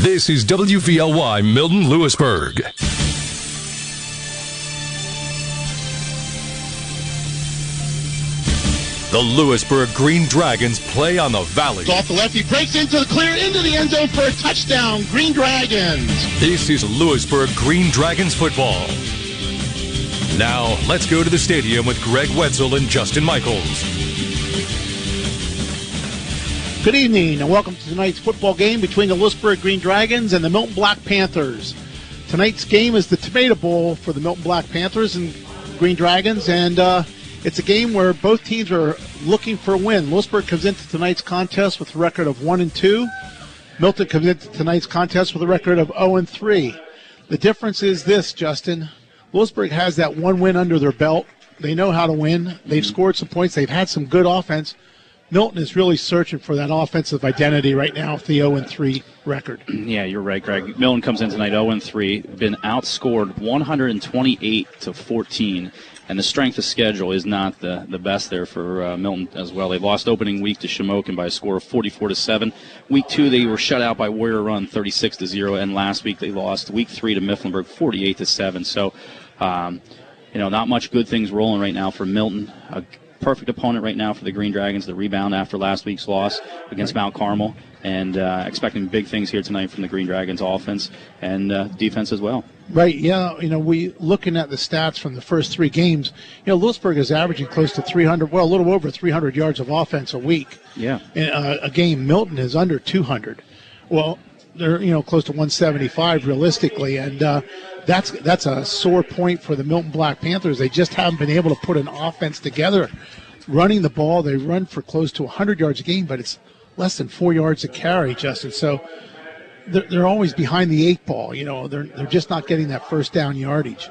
This is WVLY Milton Lewisburg. The Lewisburg Green Dragons play on the Valley. Off the left, he breaks into the clear into the end zone for a touchdown. Green Dragons. This is Lewisburg Green Dragons football. Now, let's go to the stadium with Greg Wetzel and Justin Michaels. Good evening and welcome to tonight's football game between the Lewisburg Green Dragons and the Milton Black Panthers. Tonight's game is the Tomato Bowl for the Milton Black Panthers and Green Dragons, and uh, it's a game where both teams are looking for a win. Lewisburg comes into tonight's contest with a record of one and two. Milton comes into tonight's contest with a record of 0 and 3. The difference is this, Justin. Lewisburg has that one win under their belt. They know how to win. They've scored some points. They've had some good offense. Milton is really searching for that offensive identity right now with the 0 and 3 record. Yeah, you're right, Greg. Milton comes in tonight 0 and 3, been outscored 128 to 14, and the strength of schedule is not the, the best there for uh, Milton as well. They lost opening week to Shamokin by a score of 44 to 7. Week two, they were shut out by Warrior Run 36 to 0, and last week they lost week three to Mifflinburg 48 to 7. So, um, you know, not much good things rolling right now for Milton. A perfect opponent right now for the Green Dragons, the rebound after last week's loss against Mount Carmel, and uh, expecting big things here tonight from the Green Dragons offense and uh, defense as well. Right, yeah. You know, we looking at the stats from the first three games. You know, Lewisburg is averaging close to 300, well, a little over 300 yards of offense a week. Yeah. And, uh, a game, Milton is under 200. Well, they're you know close to 175 realistically, and uh, that's that's a sore point for the Milton Black Panthers. They just haven't been able to put an offense together. Running the ball, they run for close to 100 yards a game, but it's less than four yards a carry, Justin. So they're, they're always behind the eight ball. You know, they're they're just not getting that first down yardage.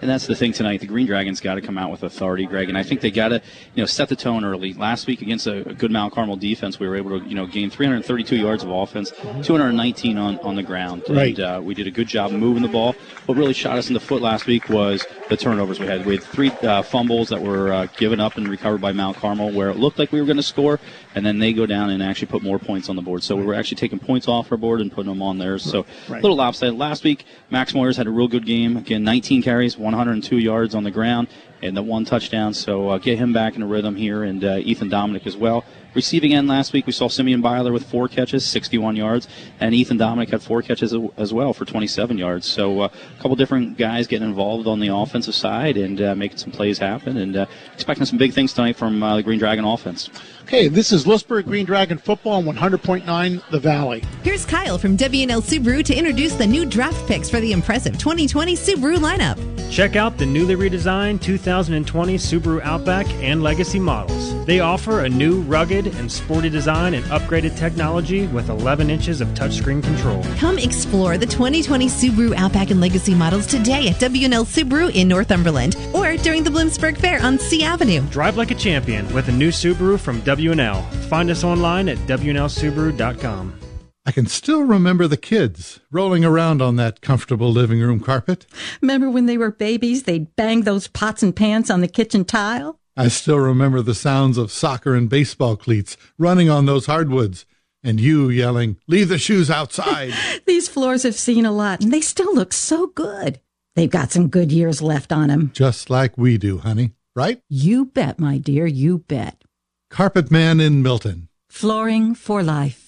And that's the thing tonight. The Green Dragons got to come out with authority, Greg. And I think they got to, you know, set the tone early. Last week against a, a, good Mount Carmel defense, we were able to, you know, gain 332 yards of offense, mm-hmm. 219 on, on the ground. Right. And uh, we did a good job moving the ball. What really shot us in the foot last week was the turnovers we had. We had three uh, fumbles that were uh, given up and recovered by Mount Carmel, where it looked like we were going to score, and then they go down and actually put more points on the board. So we're actually taking points off our board and putting them on theirs. So right. a little lopsided. Last week, Max Moyers had a real good game. Again, 19 carries, 102 yards yards on the ground and the one touchdown. So uh, get him back in a rhythm here, and uh, Ethan Dominic as well. Receiving end last week, we saw Simeon Byler with four catches, 61 yards, and Ethan Dominic had four catches as well for 27 yards. So uh, a couple different guys getting involved on the offensive side and uh, making some plays happen, and uh, expecting some big things tonight from uh, the Green Dragon offense. Okay, this is Lewisburg Green Dragon football on 100.9 The Valley. Here's Kyle from WNL Subaru to introduce the new draft picks for the impressive 2020 Subaru lineup. Check out the newly redesigned 2020 Subaru Outback and Legacy models. They offer a new, rugged, and sporty design and upgraded technology with 11 inches of touchscreen control. Come explore the 2020 Subaru Outback and Legacy models today at WNL Subaru in Northumberland or during the Bloomsburg Fair on C Avenue. Drive like a champion with a new Subaru from WNL WNL. Find us online at WNLSubaru.com. I can still remember the kids rolling around on that comfortable living room carpet. Remember when they were babies, they'd bang those pots and pans on the kitchen tile? I still remember the sounds of soccer and baseball cleats running on those hardwoods, and you yelling, Leave the shoes outside. These floors have seen a lot, and they still look so good. They've got some good years left on them. Just like we do, honey. Right? You bet, my dear, you bet. Carpet Man in Milton. Flooring for life.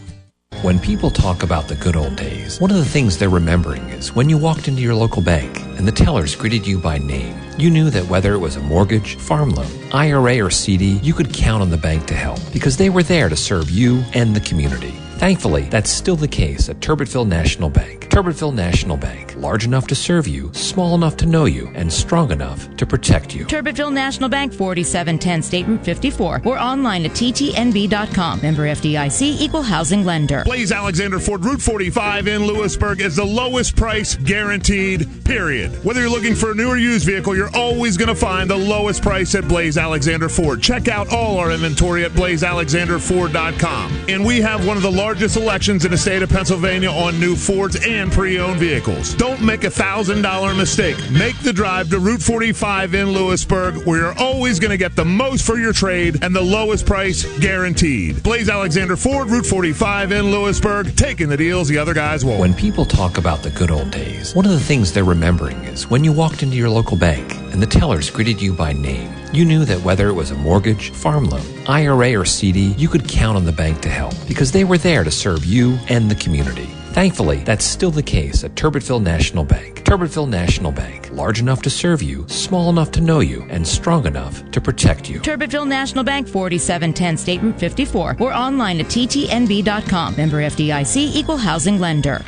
When people talk about the good old days, one of the things they're remembering is when you walked into your local bank and the tellers greeted you by name. You knew that whether it was a mortgage, farm loan, IRA, or CD, you could count on the bank to help because they were there to serve you and the community. Thankfully, that's still the case at Turbotville National Bank. Turbotville National Bank, large enough to serve you, small enough to know you, and strong enough to protect you. Turbotville National Bank, 4710 State Route 54, or online at ttnb.com. Member FDIC, equal housing lender. Blaise Alexander Ford Route 45 in Lewisburg is the lowest price guaranteed, period. Whether you're looking for a new or used vehicle, you're always going to find the lowest price at Blaise Alexander Ford. Check out all our inventory at blaisealexanderford.com. And we have one of the largest selections in the state of Pennsylvania on new Fords and pre owned vehicles. Don't make a $1,000 mistake. Make the drive to Route 45 in Lewisburg, where you're always going to get the most for your trade and the lowest price guaranteed. Blaise Alexander Ford, Route 45 in Lewisburg, taking the deals the other guys won't. When people talk about the good old days, one of the things they're remembering is when you walked into your local bank and the tellers greeted you by name. You knew that whether it was a mortgage, farm loan, IRA, or CD, you could count on the bank to help because they were there to serve you and the community. Thankfully, that's still the case at Turbotville National Bank. Turbotville National Bank, large enough to serve you, small enough to know you, and strong enough to protect you. Turbotville National Bank, 4710 State Route 54, or online at ttnb.com. Member FDIC, equal housing lender.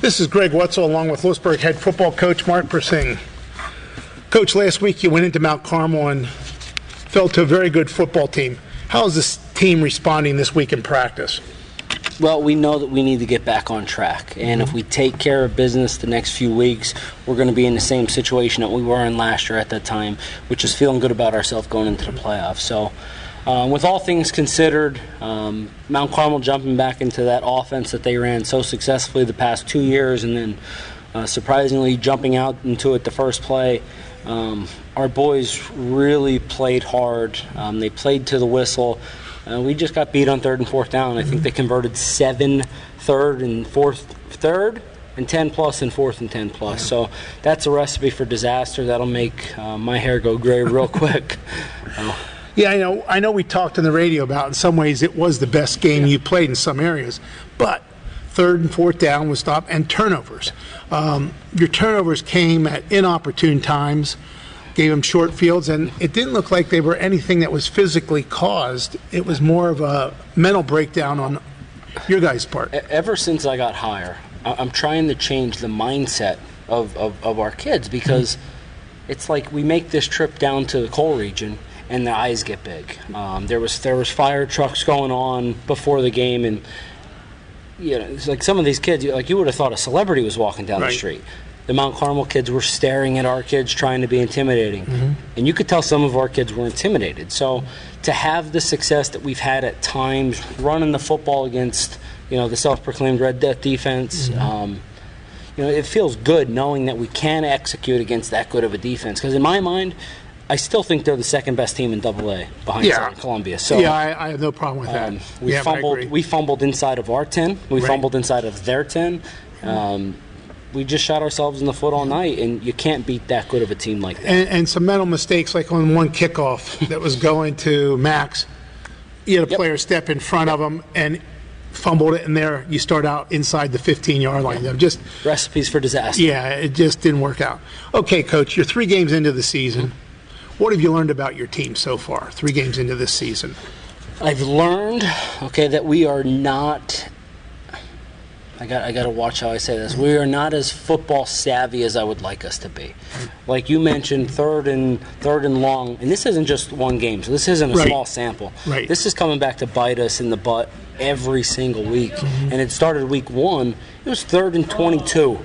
This is Greg Wetzel along with Lewisburg head football coach Mark Persing. Coach, last week you went into Mount Carmel and fell to a very good football team. How is this team responding this week in practice? Well, we know that we need to get back on track. And if we take care of business the next few weeks, we're going to be in the same situation that we were in last year at that time, which is feeling good about ourselves going into the playoffs. So, um, with all things considered, um, Mount Carmel jumping back into that offense that they ran so successfully the past two years, and then uh, surprisingly jumping out into it the first play. Um, our boys really played hard. Um, they played to the whistle. Uh, we just got beat on third and fourth down. I think they converted seven third and fourth third and 10 plus and fourth and 10 plus. So that's a recipe for disaster. That'll make uh, my hair go gray real quick. Uh, Yeah, I know. I know. We talked on the radio about. In some ways, it was the best game you played in some areas, but third and fourth down was stopped and turnovers. Um, your turnovers came at inopportune times, gave them short fields, and it didn't look like they were anything that was physically caused. It was more of a mental breakdown on your guys' part. Ever since I got higher, I'm trying to change the mindset of, of, of our kids because it's like we make this trip down to the coal region and the eyes get big. Um, there was there was fire trucks going on before the game, and you know, it's like some of these kids, like you would have thought a celebrity was walking down Right. the street. The Mount Carmel kids were staring at our kids, trying to be intimidating, and you could tell some of our kids were intimidated. So to have the success that we've had at times, running the football against you know the self-proclaimed Red Death defense. Um, you know, it feels good knowing that we can execute against that good of a defense. Because in my mind, I still think they're the second best team in Double A behind Yeah. Southern Columbia. So yeah, I, I have no problem with that. um, we yeah, fumbled. We fumbled inside of our ten. We Right. fumbled inside of their ten. Um, we just shot ourselves in the foot all night, and you can't beat that good of a team like that. and, and some mental mistakes, like on one kickoff that was going to Max. You had a player step in front of him and fumbled it, and there you start out inside the 15 yard line. Know, Just recipes for disaster. Yeah, it just didn't work out. Okay, coach, you're three games into the season. What have you learned about your team so far? Three games into this season. I've learned, okay, that we are not. I got. I got to watch how I say this. We are not as football savvy as I would like us to be. Like you mentioned, third and third and long, and this isn't just one game, so this isn't a Right. small sample. Right. This is coming back to bite us in the butt every single week, Mm-hmm. and it started week one. It was third and twenty-two,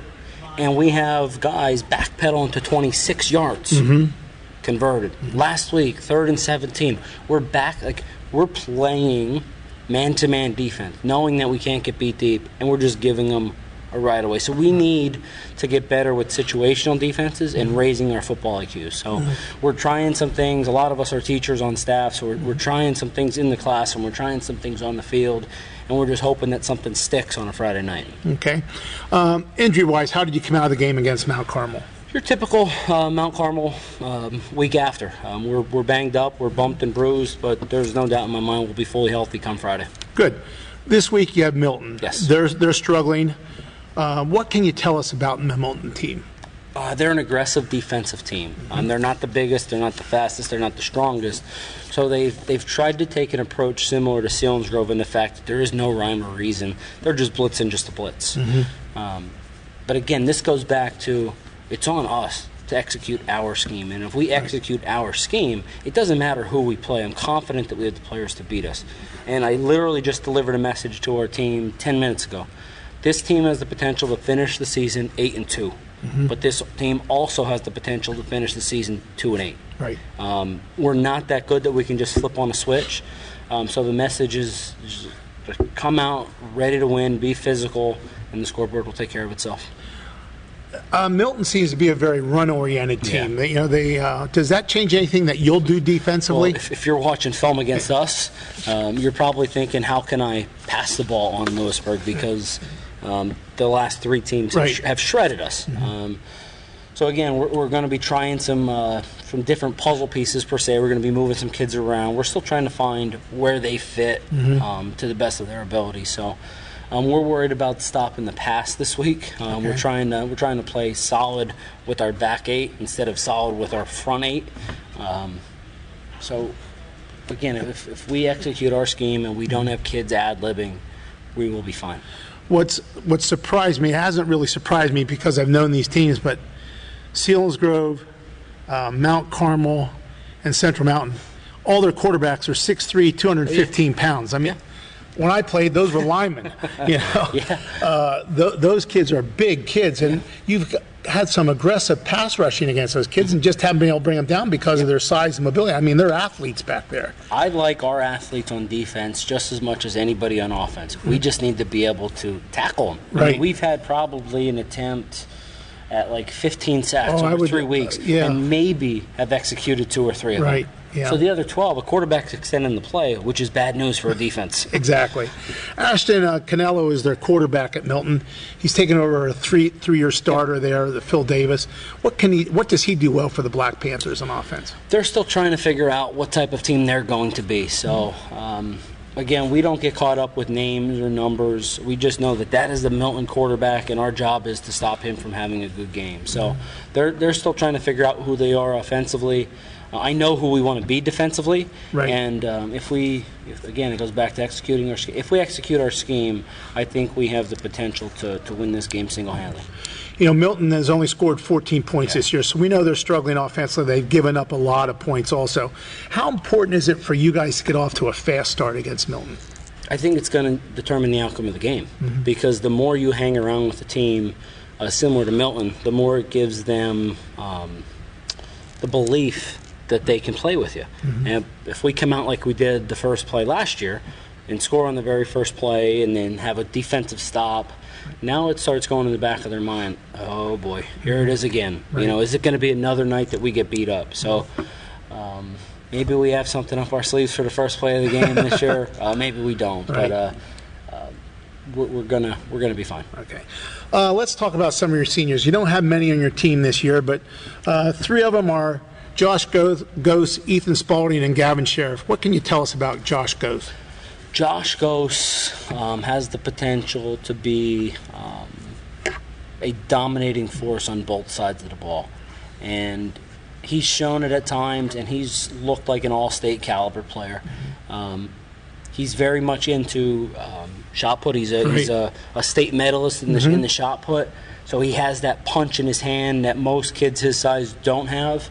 and we have guys backpedaling to twenty-six yards Mm-hmm. Converted. Last week, third and 17. We're back, like, we're playing man to man defense, knowing that we can't get beat deep, and we're just giving them a right away. So we need to get better with situational defenses and raising our football IQ. So we're trying some things. A lot of us are teachers on staff, so we're, we're trying some things in the classroom, we're trying some things on the field, and we're just hoping that something sticks on a Friday night. Okay. Um, injury wise, how did you come out of the game against Mount Carmel? Your typical uh, Mount Carmel um, week after. Um, we're, we're banged up, we're bumped and bruised, but there's no doubt in my mind we'll be fully healthy come Friday. Good. This week you have Milton. Yes. They're, they're struggling. Uh, what can you tell us about the Milton team? Uh, they're an aggressive defensive team. Um, they're not the biggest, they're not the fastest, they're not the strongest. So they've they've tried to take an approach similar to Selinsgrove in the fact that there is no rhyme or reason. They're just blitzing just a blitz. Um, but again, this goes back to it's on us to execute our scheme. And if we execute our scheme, it doesn't matter who we play. I'm confident that we have the players to beat us. And I literally just delivered a message to our team 10 minutes ago. This team has the potential to finish the season 8 and 2. Mhm. But this team also has the potential to finish the season 2 and 8. Right. Um, we're not that good that we can just flip on a switch. Um, so the message is is come out ready to win, be physical, and the scoreboard will take care of itself. Uh, Milton seems to be a very run-oriented team. They- You know, they uh, does that change anything that you'll do defensively? Well, if, if you're watching film against us, um, you're probably thinking, how can I pass the ball on Lewisburg? Because um, the last three teams have, sh- have shredded us. Um, so again, we're, we're going to be trying some uh, from different puzzle pieces per se. We're going to be moving some kids around. We're still trying to find where they fit Mhm. um, to the best of their ability. So. Um, we're worried about stopping the pass this week. Um, We're trying to we're trying to play solid with our back eight instead of solid with our front eight. Um, so, again, if, if we execute our scheme and we don't have kids ad libbing, we will be fine. What's what surprised me hasn't really surprised me because I've known these teams, but Selinsgrove, uh, Mount Carmel, and Central Mountain, all their quarterbacks are 6'3", 215 pounds. I mean, when I played, those were linemen. You know, uh, th- those kids are big kids, and you've had some aggressive pass rushing against those kids, and just haven't been able to bring them down because of their size and mobility. I mean, they're athletes back there. I like our athletes on defense just as much as anybody on offense. We just need to be able to tackle them. Right. we've had probably an attempt at like 15 sacks Oh, over would- three weeks, uh, yeah. and maybe have executed two or three of Right, them. Yeah. So the other 12, a quarterback's extending the play, which is bad news for a defense. Exactly. Ashton uh, Canelo is their quarterback at Milton. He's taken over a three three year starter there, the Phil Davis. What can he? What does he do well for the Black Panthers on offense? they're still trying to figure out what type of team they're going to be. So, um, again, we don't get caught up with names or numbers. We just know that that is the Milton quarterback, and our job is to stop him from having a good game. So, they're they're still trying to figure out who they are offensively. I know who we want to be defensively, Right. and um, if we, if, again, it goes back to executing our. If we execute our scheme, I think we have the potential to, to win this game single-handedly. You know, Milton has only scored 14 points this year, so we know they're struggling offensively. They've given up a lot of points also. How important is it for you guys to get off to a fast start against Milton? I think it's going to determine the outcome of the game Mhm. because the more you hang around with the team, uh, similar to Milton, the more it gives them um, the belief that they can play with you. Mhm. And if we come out like we did the first play last year and score on the very first play and then have a defensive stop, now it starts going in the back of their mind. Oh boy, here it is again. Right. You know, is it going to be another night that we get beat up? So. Um, maybe we have something up our sleeves for the first play of the game this year. Uh, maybe we don't, Right. but uh, uh, we're, we're gonna we're gonna be fine. Okay. Uh, let's talk about some of your seniors. You don't have many on your team this year, but uh, three of them are Josh Goth, Ghost, Ethan Spalding, and Gavin Sheriff. What can you tell us about Josh Gose? Josh Gose um, has the potential to be um, a dominating force on both sides of the ball, and he's shown it at times, and he's looked like an all-state caliber player. Um, he's very much into um, shot put. He's a he's a, a state medalist in the Mhm. in the shot put, so he has that punch in his hand that most kids his size don't have.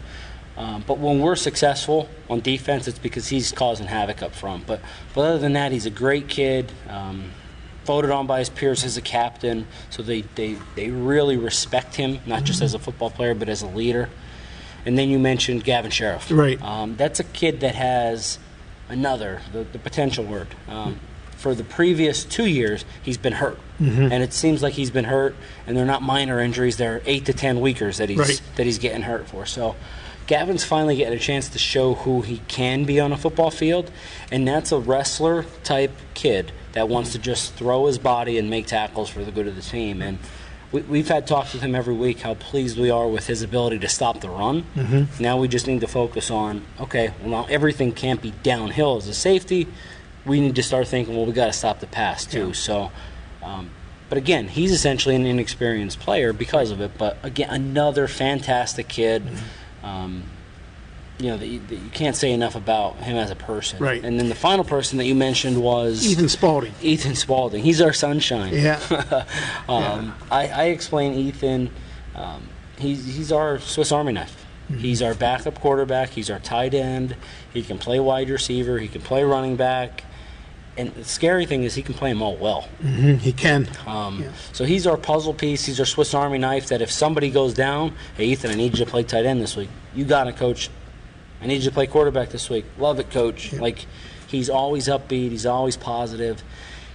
Um, but when we're successful on defense, it's because he's causing havoc up front. But, but other than that, he's a great kid. Um, voted on by his peers as a captain, so they, they, they really respect him, not just as a football player, but as a leader. And then you mentioned Gavin Sheriff. Right. Um, that's a kid that has another, the, the potential word. Um, for the previous two years, he's been hurt. Mhm. And it seems like he's been hurt, and they're not minor injuries, they're eight to ten weekers that he's, Right. that he's getting hurt for. So Gavin's finally getting a chance to show who he can be on a football field, and that's a wrestler type kid that wants to just throw his body and make tackles for the good of the team. And we, we've had talks with him every week how pleased we are with his ability to stop the run. Mhm. Now we just need to focus on okay, well now everything can't be downhill as a safety. We need to start thinking, well, we got to stop the pass too. So, um, but But again, he's essentially an inexperienced player because of it. But again, another fantastic kid. Mm-hmm. Um, you know, that you, that you can't say enough about him as a person. Right. And then the final person that you mentioned was Ethan Spalding. Ethan Spalding. He's our sunshine. Yeah. um, I, I explain Ethan. Um, he's he's our Swiss Army knife. Mm-hmm. He's our backup quarterback. He's our tight end. He can play wide receiver. He can play running back. And the scary thing is he can play them all well. Mhm, He can. Um, So he's our puzzle piece. He's our Swiss Army knife. That if somebody goes down, hey Ethan, I need you to play tight end this week. You got it, coach. I need you to play quarterback this week. Love it, coach. Like he's always upbeat. He's always positive.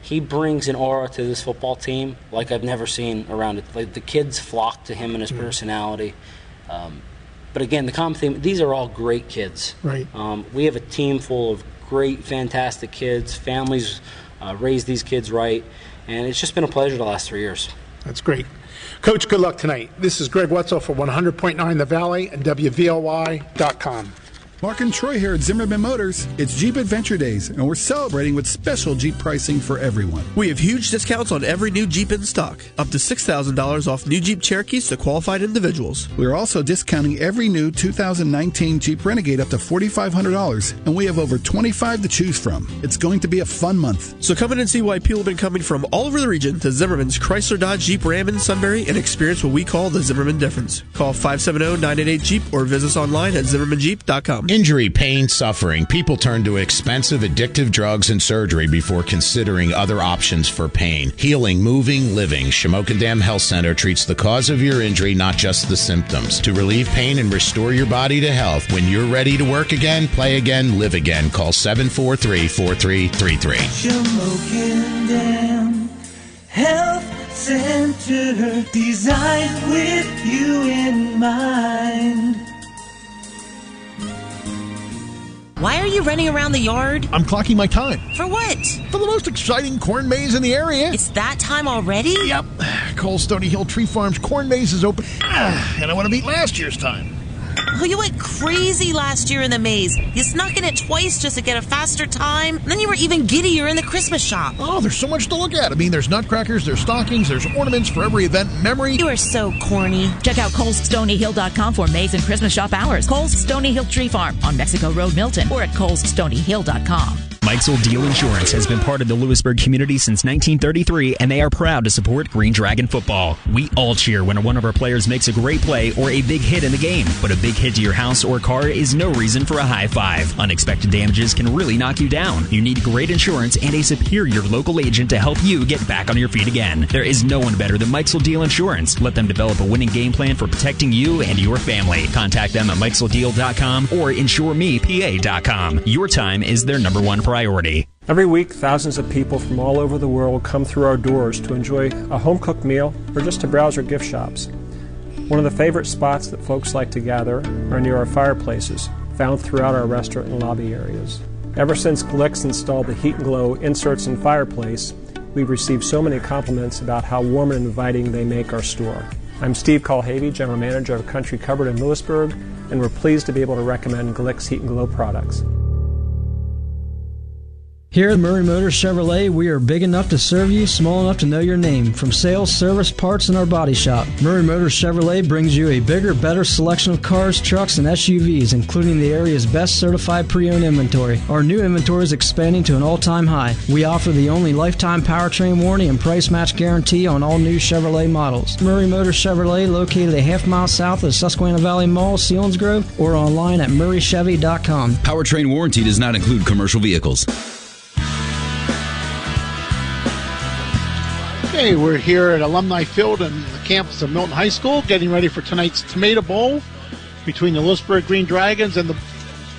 He brings an aura to this football team like I've never seen around it. Like the kids flock to him and his personality. Um, but again, the common theme: these are all great kids. Right. Um, we have a team full of great, fantastic kids. Families uh, raise these kids right, and it's just been a pleasure the last three years. That's great. Coach, good luck tonight. This is Greg Wetzel for 100.9 The Valley and WVLY.com. Mark and Troy here at Zimmerman Motors. It's Jeep Adventure Days, and we're celebrating with special Jeep pricing for everyone. We have huge discounts on every new Jeep in stock, up to $6,000 off new Jeep Cherokees to qualified individuals. We are also discounting every new 2019 Jeep Renegade up to $4,500, and we have over 25 to choose from. It's going to be a fun month. So come in and see why people have been coming from all over the region to Zimmerman's Chrysler Dodge Jeep Ram in Sunbury and experience what we call the Zimmerman difference. Call 570-988-JEEP or visit us online at zimmermanjeep.com. Injury, pain, suffering. People turn to expensive, addictive drugs and surgery before considering other options for pain. Healing, moving, living. Shamokin Dam Health Center treats the cause of your injury, not just the symptoms. To relieve pain and restore your body to health, when you're ready to work again, play again, live again, call 743 4333. Shamokin Dam Health Center designed with you in mind. Why are you running around the yard? I'm clocking my time. For what? For the most exciting corn maze in the area. It's that time already? Yep. Cole Stony Hill Tree Farm's corn maze is open. And I want to beat last year's time. Oh, you went crazy last year in the maze. You snuck in it twice just to get a faster time. And then you were even giddier in the Christmas shop. Oh, there's so much to look at. I mean, there's nutcrackers, there's stockings, there's ornaments for every event memory. You are so corny. Check out ColeStonyHill.com for Maze and Christmas shop hours. Cole's Stony Hill Tree Farm on Mexico Road, Milton, or at ColeStonyHill.com. Mike's Old Deal Insurance has been part of the Lewisburg community since 1933, and they are proud to support Green Dragon football. We all cheer when one of our players makes a great play or a big hit in the game, but a big hit to your house or car is no reason for a high five. Unexpected damages can really knock you down. You need great insurance and a superior local agent to help you get back on your feet again. There is no one better than Mike's Deal Insurance. Let them develop a winning game plan for protecting you and your family. Contact them at Mike'sOldDeal.com or InsureMePA.com. Your time is their number one priority. Every week, thousands of people from all over the world come through our doors to enjoy a home cooked meal or just to browse our gift shops. One of the favorite spots that folks like to gather are near our fireplaces, found throughout our restaurant and lobby areas. Ever since Glicks installed the Heat and Glow inserts and fireplace, we've received so many compliments about how warm and inviting they make our store. I'm Steve Colhavy, General Manager of Country Cupboard in Lewisburg, and we're pleased to be able to recommend Glicks Heat and Glow products. Here at Murray Motors Chevrolet, we are big enough to serve you, small enough to know your name. From sales, service, parts, and our body shop, Murray Motors Chevrolet brings you a bigger, better selection of cars, trucks, and SUVs, including the area's best certified pre-owned inventory. Our new inventory is expanding to an all-time high. We offer the only lifetime powertrain warranty and price match guarantee on all new Chevrolet models. Murray Motors Chevrolet, located a half mile south of Susquehanna Valley Mall, Selinsgrove, or online at murraychevy.com. Powertrain warranty does not include commercial vehicles. Okay, we're here at Alumni Field on the campus of Milton High School, getting ready for tonight's Tomato Bowl between the Lewisburg Green Dragons and the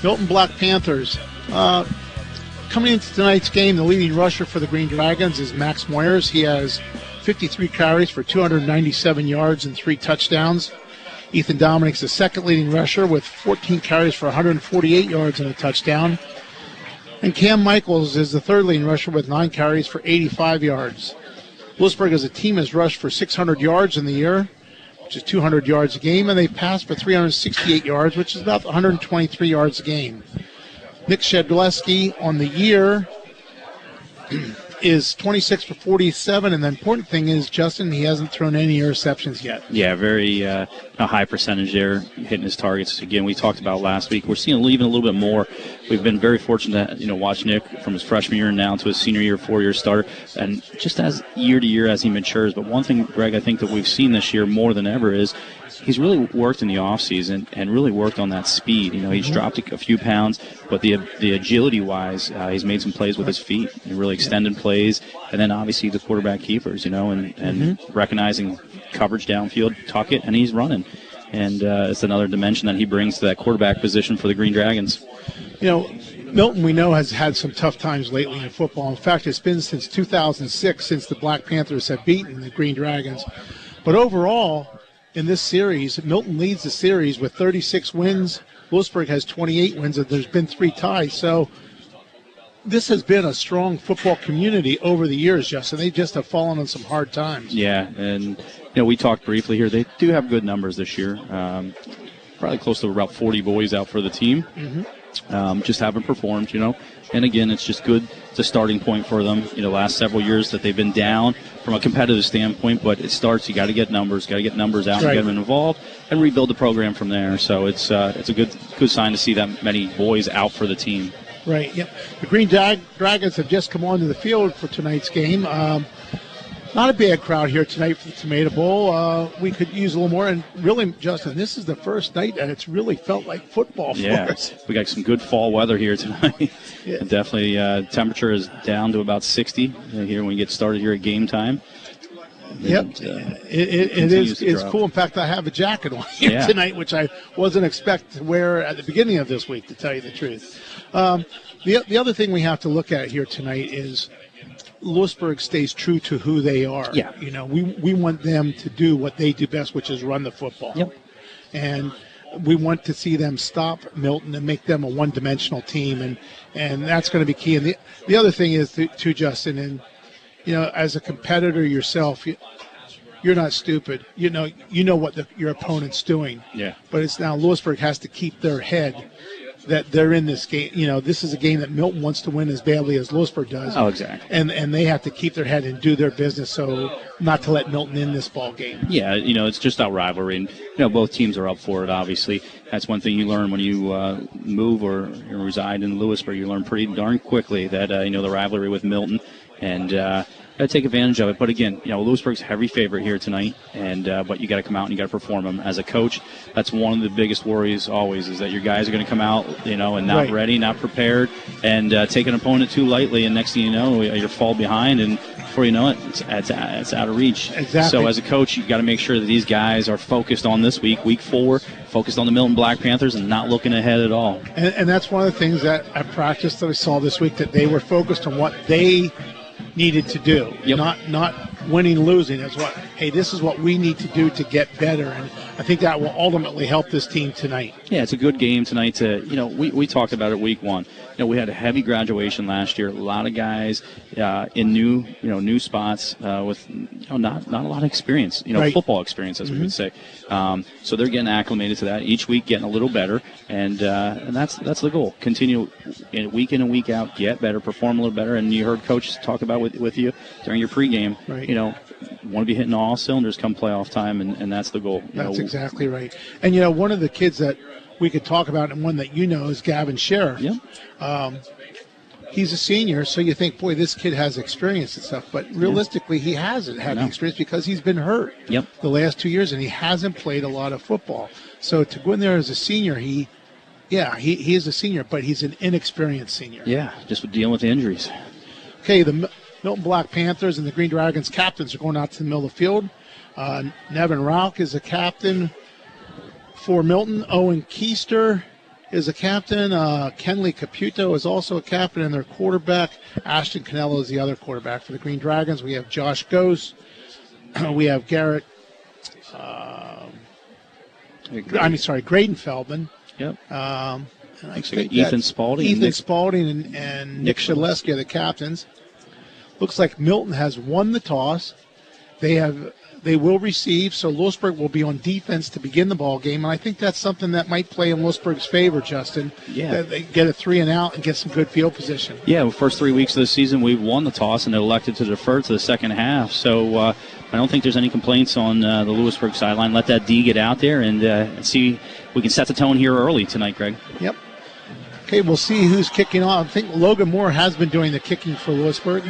Milton Black Panthers. Uh, coming into tonight's game, the leading rusher for the Green Dragons is Max Moyers. He has 53 carries for 297 yards and three touchdowns. Ethan Dominic's the second leading rusher with 14 carries for 148 yards and a touchdown. And Cam Michaels is the third leading rusher with nine carries for 85 yards. Lewisburg as a team has rushed for 600 yards in the year, which is 200 yards a game, and they passed for 368 yards, which is about 123 yards a game. Nick Shedleski on the year is 26 for 47, and the important thing is Justin he hasn't thrown any interceptions yet. Yeah, very uh, a high percentage there, hitting his targets. Again, we talked about last week. We're seeing even a little bit more. We've been very fortunate to you know watch Nick from his freshman year now to his senior year, four year starter, and just as year to year as he matures. But one thing, Greg, I think that we've seen this year more than ever is he's really worked in the offseason and really worked on that speed. You know, he's Mhm. dropped a, a few pounds, but the the agility wise, uh, he's made some plays with his feet. He really extended plays, and then obviously the quarterback keepers. You know, and and recognizing coverage downfield, tuck it, and he's running. And uh, it's another dimension that he brings to that quarterback position for the Green Dragons. You know, Milton, we know, has had some tough times lately in football. In fact, it's been since 2006 since the Black Panthers have beaten the Green Dragons. But overall, in this series, Milton leads the series with 36 wins. Lewisburg has 28 wins, and there's been three ties. So this has been a strong football community over the years, Justin. They just have fallen on some hard times. Yeah, and you know we talked briefly here. They do have good numbers this year. Um, probably close to about 40 boys out for the team. Mm-hmm. um, just haven't performed, you know. And again, it's just good. It's a starting point for them. You know, last several years that they've been down from a competitive standpoint, but it starts. You got to get numbers, got to get numbers out, Right. get them involved, and rebuild the program from there. So it's uh, it's a good good sign to see that many boys out for the team. Right. Yep. The Green Dragons have just come onto the field for tonight's game. Um, not a bad crowd here tonight for the Tomato Bowl. Uh, we could use a little more. And really, Justin, this is the first night that it's really felt like football for Yeah, us. we got some good fall weather here tonight. Yeah. Definitely, uh, temperature is down to about 60 here when we get started here at game time. Yep. And, uh, It, it, it is it's cool. In fact, I have a jacket on here Yeah. tonight, which I wasn't expect to wear at the beginning of this week, to tell you the truth. Um, the, the other thing we have to look at here tonight is Lewisburg stays true to who they are. Yeah. You know, we, we want them to do what they do best, which is run the football. Yep. And we want to see them stop Milton and make them a one dimensional team. And, and that's going to be key. And the, the other thing is, to, to Justin, and, you know, as a competitor yourself, you, you're not stupid. You know, you know what the, your opponent's doing. Yeah. But it's now Lewisburg has to keep their head that they're in this game. You know, this is a game that Milton wants to win as badly as Lewisburg does. Oh, exactly. And and they have to keep their head and do their business, so not to let Milton in this ball game. Yeah, you know, it's just our rivalry, and you know both teams are up for it. Obviously, that's one thing you learn when you uh, move or reside in Lewisburg. You learn pretty darn quickly that uh, you know the rivalry with Milton, and uh, got to take advantage of it. But again, you know, Lewisburg's heavy favorite here tonight, and uh, but you got to come out and you got to perform them. As a coach, that's one of the biggest worries always is that your guys are going to come out, you know, and not Right. ready, not prepared, and uh, take an opponent too lightly, and next thing you know, you're fall behind, and before you know it, it's, it's, it's out of reach. Exactly. So as a coach, you got to make sure that these guys are focused on this week, week four, focused on the Milton Black Panthers, and not looking ahead at all. And, and that's one of the things that I practiced that I saw this week that they were focused on what they needed to do, not not winning losing. It's what hey, this is what we need to do to get better, and I think that will ultimately help this team tonight. Yeah, it's a good game tonight. To you know, we, we talked about it week one. You know, we had a heavy graduation last year. A lot of guys uh, in new you know new spots uh, with you know not not a lot of experience. You know, Right. football experience, as we would say. Um, so they're getting acclimated to that each week, getting a little better, and uh, and that's that's the goal. Continue in week in and week out, get better, perform a little better. And you heard coach talk about with with you during your pregame. Right. You know, want to be hitting all cylinders come playoff time, and, and that's the goal. You That's know, exactly right. And you know, one of the kids that we could talk about, and one that you know is Gavin Scherer. Yeah. Um, he's a senior, so you think, boy, this kid has experience and stuff. But realistically, he hasn't had No. experience because he's been hurt Yep. the last two years, and he hasn't played a lot of football. So to go in there as a senior, he, yeah, he, he is a senior, but he's an inexperienced senior. Yeah, just dealing with the injuries. Okay, the Milton Black Panthers and the Green Dragons captains are going out to the middle of the field. Uh, Nevin Rauch is a captain for Milton. Owen Keister is a captain. Uh, Kenley Caputo is also a captain, and their quarterback, Ashton Canello, is the other quarterback for the Green Dragons. We have Josh Gose. we have Garrett. Um, I mean, sorry, Graydon Feldman. Yep. Um, and I think Ethan Spalding Ethan Nick- Spalding and, and Nick Nick Shedleski are the captains. Looks like Milton has won the toss. They have they will receive, so Lewisburg will be on defense to begin the ball game, and I think that's something that might play in Lewisburg's favor, Justin. Yeah. They get a three and out and get some good field position. Yeah, well, first three weeks of the season, we've won the toss and elected to defer to the second half. So uh, I don't think there's any complaints on uh, the Lewisburg sideline. Let that D get out there and, uh, and see we can set the tone here early tonight, Greg. Yep. Okay, we'll see who's kicking off. I think Logan Moore has been doing the kicking for Lewisburg.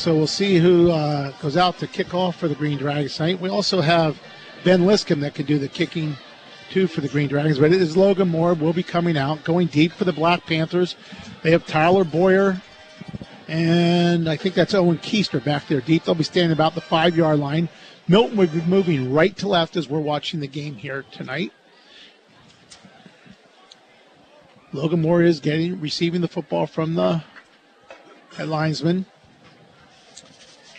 So we'll see who uh, goes out to kick off for the Green Dragons tonight. We also have Ben Liscombe that can do the kicking too for the Green Dragons, but it is Logan Moore will be coming out, going deep for the Black Panthers. They have Tyler Boyer, and I think that's Owen Keister back there deep. They'll be standing about the five yard line. Milton will be moving right to left as we're watching the game here tonight. Logan Moore is getting receiving the football from the linesman.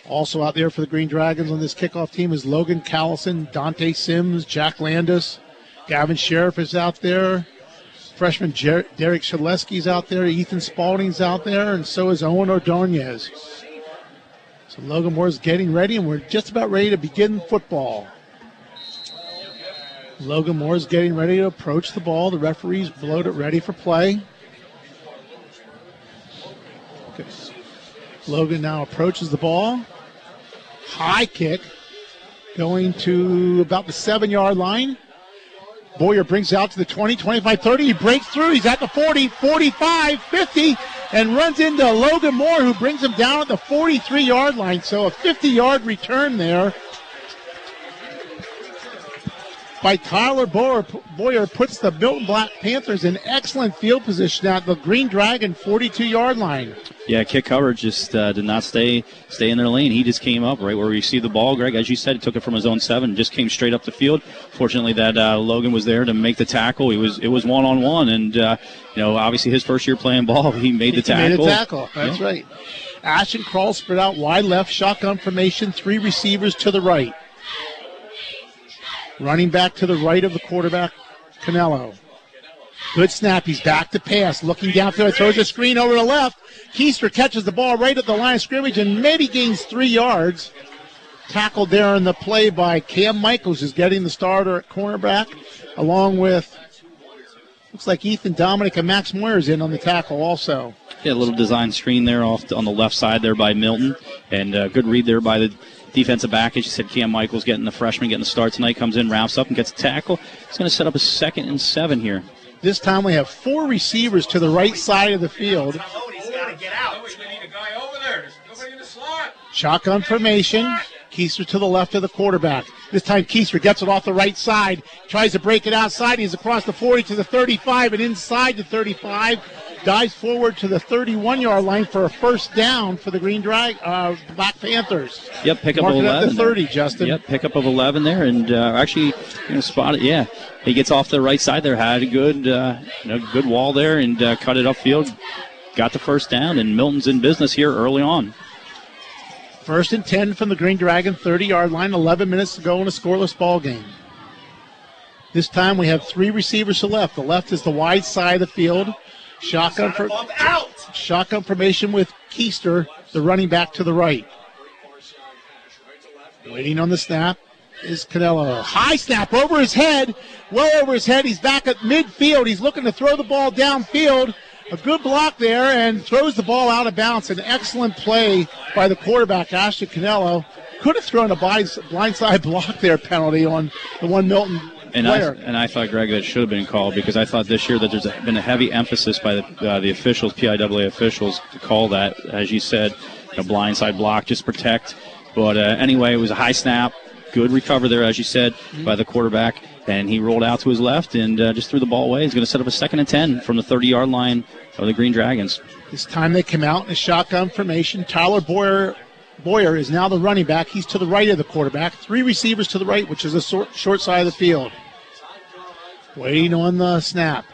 Also out there for the Green Dragons on this kickoff team is Logan Callison, Dante Sims, Jack Landis, Gavin Sheriff is out there. Freshman Jer- Derek Shedleski's out there. Ethan Spalding's out there, and so is Owen Ordonez. So Logan Moore's getting ready, and we're just about ready to begin football. Logan Moore's getting ready to approach the ball. The referees blowed it ready for play. Okay. Logan now approaches the ball. High kick going to about the seven yard line. Boyer brings out to the 20, 25, 30. He breaks through. He's at the 40, 45, 50, and runs into Logan Moore, who brings him down at the 43 yard line. So a 50 yard return there by Tyler Boyer, Boyer puts the Milton Black Panthers in excellent field position at the Green Dragon 42 yard line. Yeah, kick coverage just uh, did not stay stay in their lane. He just came up right where we see the ball. Greg, as you said, he took it from his own seven, just came straight up the field. Fortunately, that uh, Logan was there to make the tackle. He was it was one on one, and uh, you know obviously his first year playing ball, he made the He tackle. made a tackle. That's Yeah. right. Ashton Crawl spread out wide left, shotgun formation, three receivers to the right. Running back to the right of the quarterback, Canelo. Good snap. He's back to pass. Looking downfield, throws a screen over the left. Keister catches the ball right at the line of scrimmage and maybe gains three yards. Tackled there in the play by Cam Michaels, is getting the starter at cornerback, along with looks like Ethan Dominic and Max Moyer's in on the tackle also. Yeah, a little design screen there off on the left side there by Milton, and good read there by the defensive back. As you said, Cam Michaels getting the freshman getting the start tonight. Comes in, wraps up, and gets a tackle. He's going to set up a second and seven here. This time we have four receivers to the right side of the field. Shotgun formation. Keister to the left of the quarterback. This time Keister gets it off the right side, tries to break it outside. He's across the 40 to the 35 and inside the 35. Dives forward to the 31 yard line for a first down for the Green Drag uh, Black Panthers. Yep, Mark of it up to 11. there. 30, Justin. Yep, pickup of 11 there, and uh, actually, you know, spot it. Yeah, he gets off the right side there, had a good, uh, you know, good wall there, and uh, cut it upfield. Got the first down, and Milton's in business here early on. First and 10 from the Green Dragon 30 yard line, 11 minutes to go in a scoreless ball game. This time we have three receivers to left. The left is the wide side of the field. Shotgun for shotgun formation with Keister, the running back to the right. Waiting on the snap is Canelo. High snap over his head, well over his head. He's back at midfield. He's looking to throw the ball downfield. A good block there and throws the ball out of bounds. An excellent play by the quarterback, Ashton Canelo. Could have thrown a blind- blindside block there penalty on the one Milton And I, and I thought, Greg, that should have been called because I thought this year that there's been a heavy emphasis by the, uh, the officials, PIAA officials, to call that, as you said, a blindside block, just protect. But uh, anyway, it was a high snap, good recover there, as you said, by the quarterback, and he rolled out to his left and uh, just threw the ball away. He's going to set up a second and 10 from the 30 yard line of the Green Dragons. This time they come out in a shotgun formation. Tyler Boyer, Boyer is now the running back. He's to the right of the quarterback. Three receivers to the right, which is the short, short side of the field. Waiting on the snap.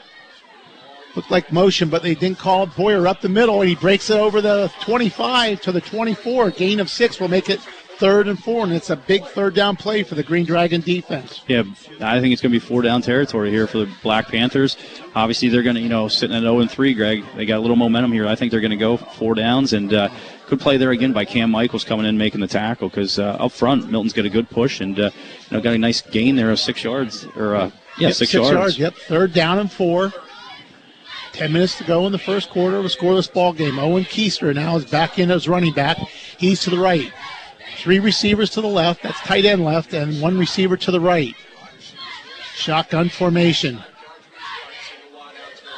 Looked like motion, but they didn't call. Boyer up the middle, and he breaks it over the 25 to the 24. Gain of six will make it third and four, and it's a big third down play for the Green Dragon defense. Yeah, I think it's going to be four down territory here for the Black Panthers. Obviously, they're going to, you know, sitting at 0 and 3, Greg. They got a little momentum here. I think they're going to go four downs and, uh, good play there again by Cam Michaels coming in making the tackle because uh, up front Milton's got a good push and uh, you know got a nice gain there of six yards or uh, yeah Yep, six, yards. Yep, third down and four. Ten minutes to go in the first quarter of a scoreless ball game. Owen Keister now is back in as running back. He's to the right. Three receivers to the left. That's tight end left, and one receiver to the right. Shotgun formation.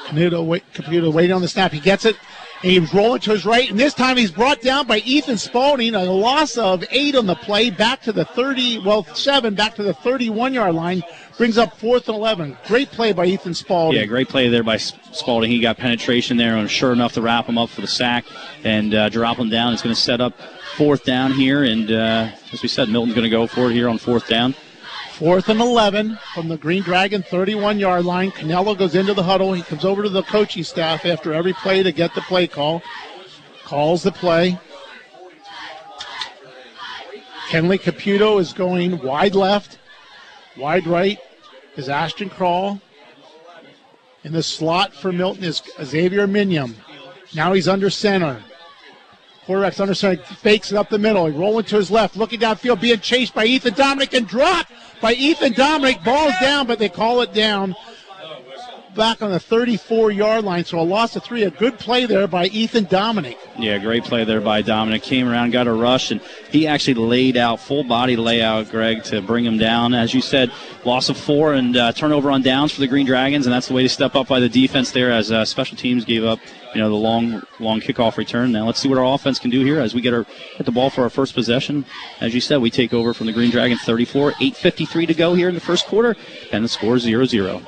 Canuto, wait, Caputo waiting on the snap. He gets it. And he's rolling to his right, and this time he's brought down by Ethan Spalding. A loss of eight on the play, back to the 30, well, seven, back to the 31 yard line. Brings up fourth and 11. Great play by Ethan Spalding. Yeah, great play there by Spalding. He got penetration there and sure enough to wrap him up for the sack and uh, drop him down. It's going to set up fourth down here, and uh, as we said, Milton's going to go for it here on fourth down. Fourth and 11 from the Green Dragon 31 yard line. Canelo goes into the huddle. He comes over to the coaching staff after every play to get the play call. Calls the play. Kenley Caputo is going wide left. Wide right is Ashton Crawl. In the slot for Milton is Xavier Minium. Now he's under center. Quarterback's under center, fakes it up the middle. He rolling to his left, looking downfield, being chased by Ethan Dominic and dropped by Ethan Dominic. Ball's down, but they call it down back on the 34 yard line. So a loss of three. A good play there by Ethan Dominic. Yeah, great play there by Dominic. Came around, got a rush, and he actually laid out full body layout, Greg, to bring him down. As you said, loss of four and uh, turnover on downs for the Green Dragons, and that's the way to step up by the defense there. As uh, special teams gave up, you know, the long, long kickoff return. Now let's see what our offense can do here as we get our get the ball for our first possession. As you said, we take over from the Green Dragons, 34, 8:53 to go here in the first quarter, and the score 0-0.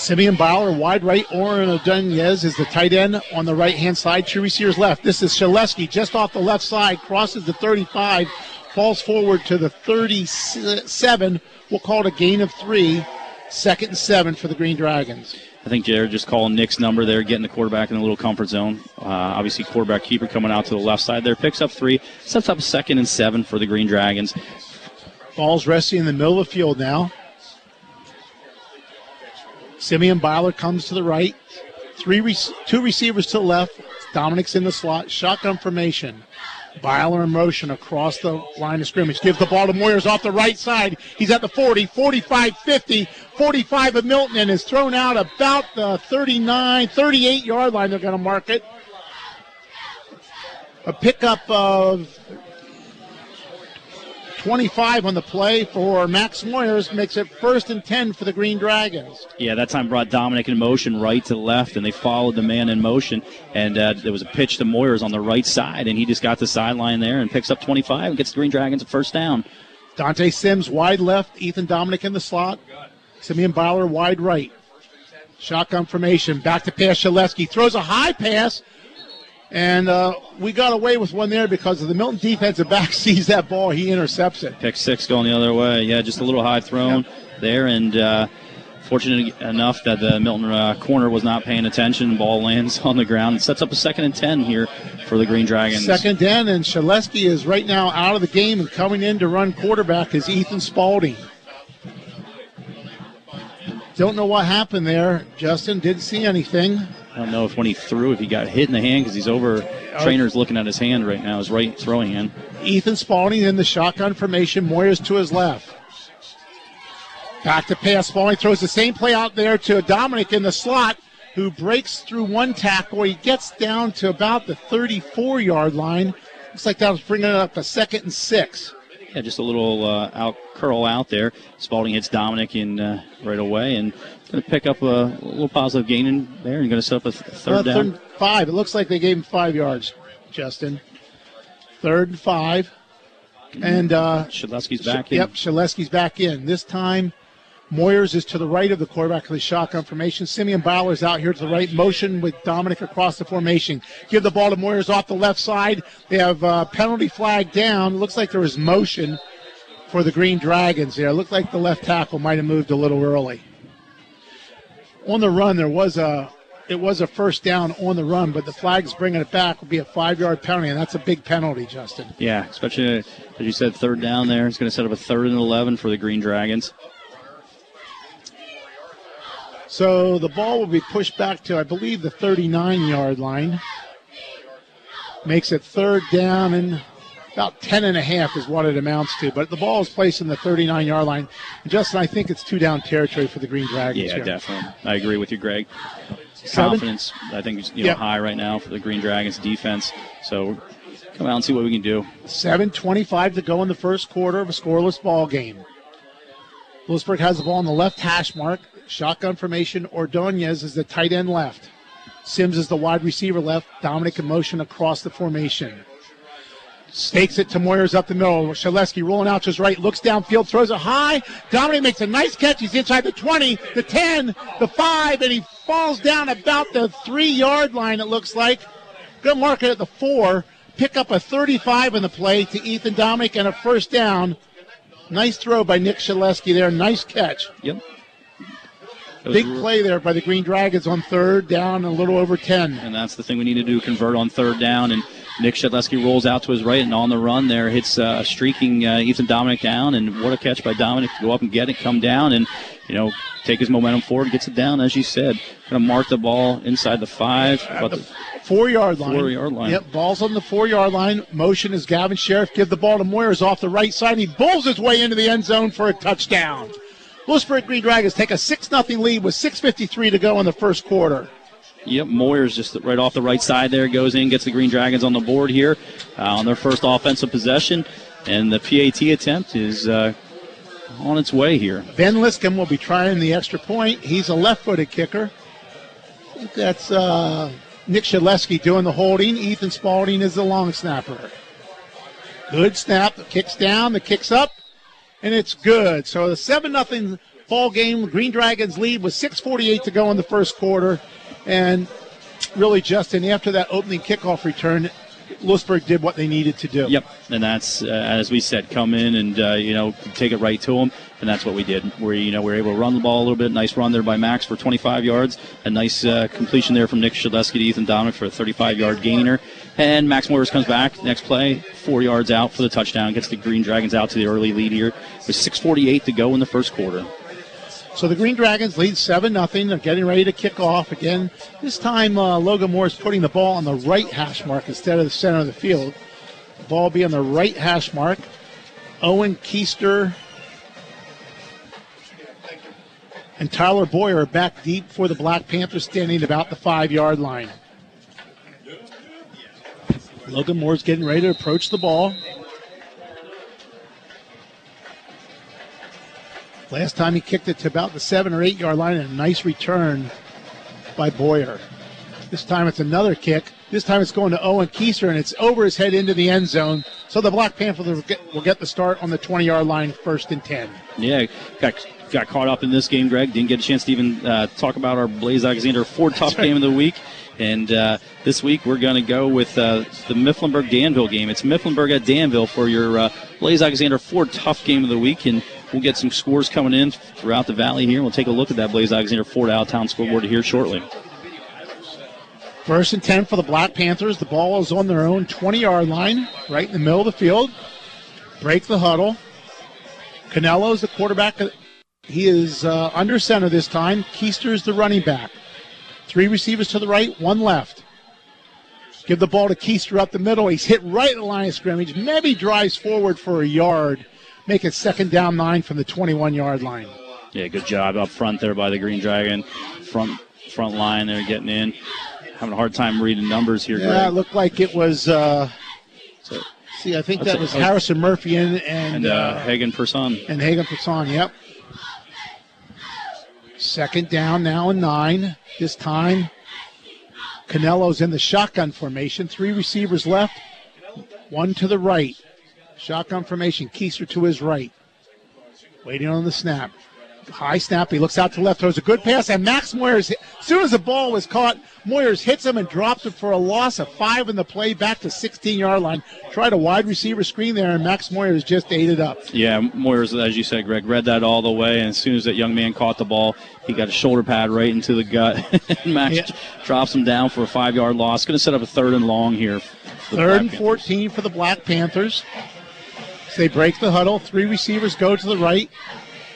Simeon Bauer, wide right. Owen Ordonez is the tight end on the right hand side. Two receivers left. This is Shedleski just off the left side, crosses the 35, falls forward to the 37. We'll call it a gain of three. Second and seven for the Green Dragons. I think Jared just calling Nick's number there, getting the quarterback in a little comfort zone. Uh, obviously, quarterback keeper coming out to the left side there, picks up three, sets up second and seven for the Green Dragons. Ball's resting in the middle of the field now. Simeon Byler comes to the right. Three, two receivers to the left. Dominic's in the slot. Shotgun formation. Byler in motion across the line of scrimmage. Gives the ball to Moyers off the right side. He's at the 40, 45, 50, 45 of Milton and is thrown out about the 39, 38 yard line. They're going to mark it. A pickup of 25 on the play for Max Moyers makes it first and 10 for the Green Dragons. Yeah, that time brought Dominic in motion right to left, and they followed the man in motion. And uh, there was a pitch to Moyers on the right side, and he just got the sideline there and picks up 25 and gets the Green Dragons a first down. Dante Sims wide left, Ethan Dominic in the slot, Simeon Bauer wide right. Shotgun formation, back to pass Shedleski. Throws a high pass, and uh, we got away with one there because of the Milton defensive back sees that ball, he intercepts it. Pick six going the other way. Yeah, just a little high thrown there, and uh, fortunate enough that the Milton uh, corner was not paying attention. Ball lands on the ground. It sets up a second and 10 here for the Green Dragons. Second down, and Shedleski is right now out of the game and coming in to run quarterback is Ethan Spalding. Don't know what happened there. Justin didn't see anything. I don't know if when he threw, if he got hit in the hand because he's over. Trainer's looking at his hand right now, his right throwing hand. Ethan Spalding in the shotgun formation. Moyers to his left. Back to pass. Spalding throws the same play out there to Dominic in the slot, who breaks through one tackle. He gets down to about the 34 yard line. Looks like that was bringing it up a second and six. Yeah, just a little uh, out curl out there. Spalding hits Dominic in uh, right away and going to pick up a, little positive gain in there and going to set up a third Uh, down. third- five. It looks like they gave him five yards, Justin. Third and five. And uh, Shedleski's back Sh- in. Yep, Shedleski's back in. This time, Moyers is to the right of the quarterback of the shotgun formation. Simeon Bowers out here to the right, motion with Dominic across the formation. Give the ball to Moyers off the left side. They have uh, penalty flag down. Looks like there was motion for the Green Dragons there. Looked like the left tackle might have moved a little early. On the run, there was a it was a first down on the run, but the flag's bringing it back. Will be a five yard penalty, and that's a big penalty, Justin. Yeah, especially as you said, third down there. It's going to set up a third and 11 for the Green Dragons. So the ball will be pushed back to, I believe, the 39 yard line. makes it third down and about 10 and a half is what it amounts to. But the ball is placed in the 39 yard line. And Justin, I think it's two down territory for the Green Dragons. Yeah, here. definitely. I agree with you, Greg. Seven? Confidence, I think, is you know, Yep. high right now for the Green Dragons defense. So come out and see what we can do. 7.25 to go in the first quarter of a scoreless ball game. Lewisburg has the ball on the left hash mark. Shotgun formation. Ordonez is the tight end left. Sims is the wide receiver left. Dominic in motion across the formation. Stakes it to Moyers up the middle. Shedleski rolling out to his right, looks downfield, throws it high. Dominic makes a nice catch. He's inside the 20, the 10, the 5, and he falls down about the three yard line, it looks like. Good mark it at the 4. Pick up a 35 in the play to Ethan Dominic and a first down. Nice throw by Nick Shedleski there. Nice catch. Yep. Big play there by the Green Dragons on third down, a little over 10. And that's the thing we need to do convert on third down. And Nick Shedleski rolls out to his right and on the run there hits uh, streaking uh, Ethan Dominic down. And what a catch by Dominic to go up and get it, come down, and you know take his momentum forward, gets it down as you said. Going to mark the ball inside the five, but the Four yard line. Four yard line. Yep, ball's on the four yard line. Motion is Gavin Sheriff. Give the ball to Moyers off the right side. He bowls his way into the end zone for a touchdown. Lewisburg Green Dragons take a 6 0 lead with 6.53 to go in the first quarter. Yep, Moyer's just right off the right side there, goes in, gets the Green Dragons on the board here uh, on their first offensive possession, and the PAT attempt is uh, on its way here. Ben Liscombe will be trying the extra point. He's a left footed kicker. That's uh, Nick Shedleski doing the holding. Ethan Spalding is the long snapper. Good snap. The kick's down, the kick's up, and it's good. So the 7 0 ball game. Green Dragons lead with 6.48 to go in the first quarter. And really, Justin, after that opening kickoff return, Lewisburg did what they needed to do. Yep, and that's uh, as we said, come in and uh, you know take it right to them, and that's what we did. We you know we were able to run the ball a little bit. Nice run there by Max for 25 yards. A nice uh, completion there from Nick Shedleski to Ethan Dominic for a 35-yard gainer. And Max Moyers comes back next play, four yards out for the touchdown. Gets the Green Dragons out to the early lead here with 6:48 to go in the first quarter. So the Green Dragons lead 7 0. They're getting ready to kick off again. This time, uh, Logan Moore is putting the ball on the right hash mark instead of the center of the field. The ball will be on the right hash mark. Owen Keister and Tyler Boyer back deep for the Black Panthers, standing about the five yard line. Logan Moore's getting ready to approach the ball. Last time he kicked it to about the seven or eight yard line, and a nice return by Boyer. This time it's another kick. This time it's going to Owen Keister, and it's over his head into the end zone. So the Black Panthers will get, will get the start on the 20 yard line, first and 10. Yeah, got got caught up in this game, Greg. Didn't get a chance to even uh, talk about our Blaise Alexander Ford Tough game of the week. And uh, this week we're going to go with uh, the Mifflinburg Danville game. It's Mifflinburg at Danville for your uh, Blaise Alexander Ford Tough game of the week. And we'll get some scores coming in throughout the valley here. We'll take a look at that Blaise Alexander Ford out of town scoreboard here shortly. First and 10 for the Black Panthers. The ball is on their own 20 yard line, right in the middle of the field. Break the huddle. Canelo is the quarterback. He is uh, under center this time. Keister is the running back. Three receivers to the right, one left. Give the ball to Keister up the middle. He's hit right at the line of scrimmage. Maybe drives forward for a yard. Make it second down nine from the 21 yard line. Yeah, good job up front there by the Green Dragon. Front front line there getting in. Having a hard time reading numbers here, Yeah, Greg. it looked like it was. Uh, see, I think that was oh. Harrison Murphy and and, and uh, uh, Hagen Person. and Hagen Passan. Yep. Second down now and nine. This time, Canelo's in the shotgun formation. Three receivers left. One to the right. Shotgun formation. Keister to his right. Waiting on the snap. High snap. He looks out to left. Throws a good pass. And Max Moyers, as soon as the ball was caught, Moyers hits him and drops it for a loss of five in the play back to 16 yard line. Tried a wide receiver screen there, and Max Moyers just ate it up. Yeah, Moyers, as you said, Greg, read that all the way. And as soon as that young man caught the ball, he got a shoulder pad right into the gut. and Max Yeah. drops him down for a five yard loss. Going to set up a third and long here. Third and 14 for the Black Panthers. They break the huddle. Three receivers go to the right.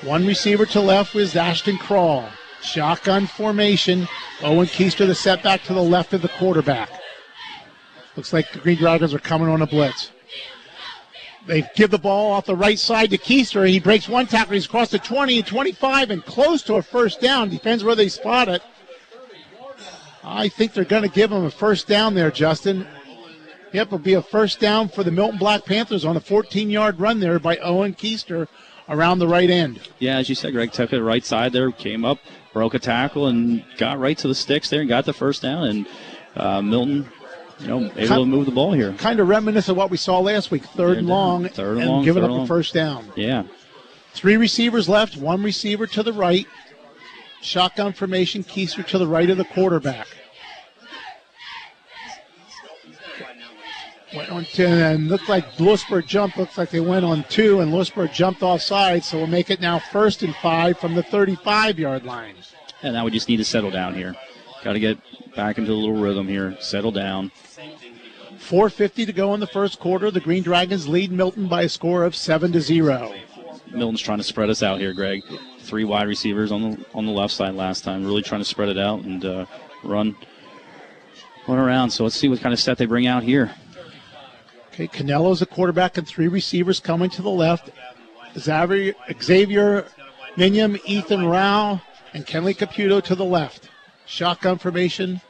One receiver to left with Ashton Crawl. Shotgun formation. Owen Keister the setback to the left of the quarterback. Looks like the Green Dragons are coming on a blitz. They give the ball off the right side to Keister. He breaks one tackle. He's across the 20 and 25 and close to a first down. Depends where they spot it. I think they're going to give him a first down there, Justin. Yep, it'll be a first down for the Milton Black Panthers on a 14 yard run there by Owen Keister around the right end. Yeah, as you said, Greg took it right side there, came up, broke a tackle, and got right to the sticks there and got the first down. And uh, Milton, you know, able Kind- to move the ball here. Kind of reminiscent of what we saw last week. Third and long, Third and and long, giving up and a first down. Yeah. Three receivers left, one receiver to the right. Shotgun formation, Keister to the right of the quarterback. Went on two, and looked like Lewisburg jumped. Looks like they went on two, and Lewisburg jumped offside, so we'll make it now first and five from the 35 yard line. And now we just need to settle down here. Got to get back into a little rhythm here. Settle down. 4.50 to go in the first quarter. The Green Dragons lead Milton by a score of 7 to 0. Milton's trying to spread us out here, Greg. Three wide receivers on the on the left side last time. Really trying to spread it out and uh, run run around. So let's see what kind of set they bring out here. Okay, Canelo's a quarterback and three receivers coming to the left. Xavier, Xavier Minium, Ethan Rao, and Kenley Caputo to the left. Shotgun formation.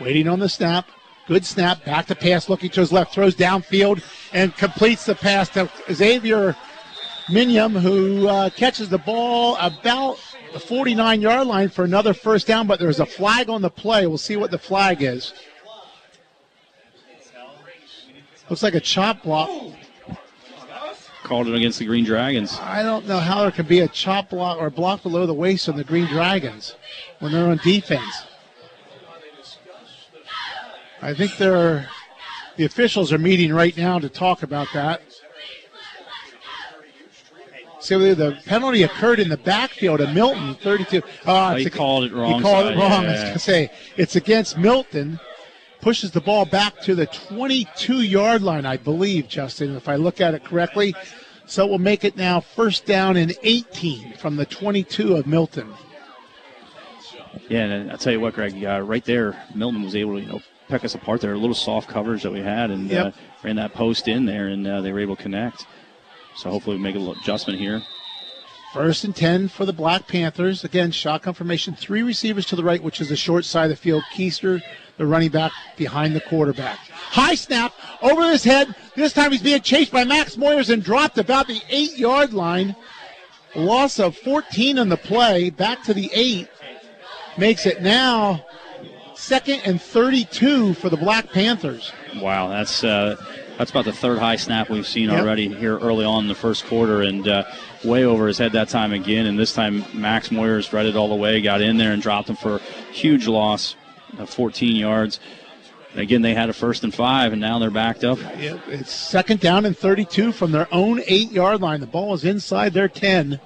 Waiting on the snap. Good snap. Back to pass. Looking to his left. Throws downfield and completes the pass to Xavier Minium, who uh, catches the ball about the 49 yard line for another first down, but there's a flag on the play. We'll see what the flag is. Looks like a chop block. Called it against the Green Dragons. I don't know how there can be a chop block or block below the waist on the Green Dragons when they're on defense. I think they're the officials are meeting right now to talk about that. See, the penalty occurred in the backfield of Milton, 32. Oh, he it's called it wrong He called side, it wrong. I was going to say it's against Milton. Pushes the ball back to the 22 yard line, I believe, Justin, if I look at it correctly. So it will make it now first down and 18 from the 22 of Milton. Yeah, and I'll tell you what, Greg, uh, right there, Milton was able to you know peck us apart there. A little soft coverage that we had, and Yep. uh, ran that post in there, and uh, they were able to connect. So hopefully we make a little adjustment here. First and 10 for the Black Panthers. Again, shotgun formation. Three receivers to the right, which is the short side of the field. Keister, the running back, behind the quarterback. High snap over his head. This time he's being chased by Max Moyers and dropped about the eight yard line. Loss of 14 on the play. Back to the eight. Makes it now second and 32 for the Black Panthers. Wow, that's uh, that's about the third high snap we've seen Yep. already here early on in the first quarter, and uh, way over his head that time again. And this time Max Moyers read it all the way, got in there and dropped him for huge loss of 14 yards. And again, they had a first and five, and now they're backed up. It's second down and 32 from their own eight yard line. The ball is inside their 10.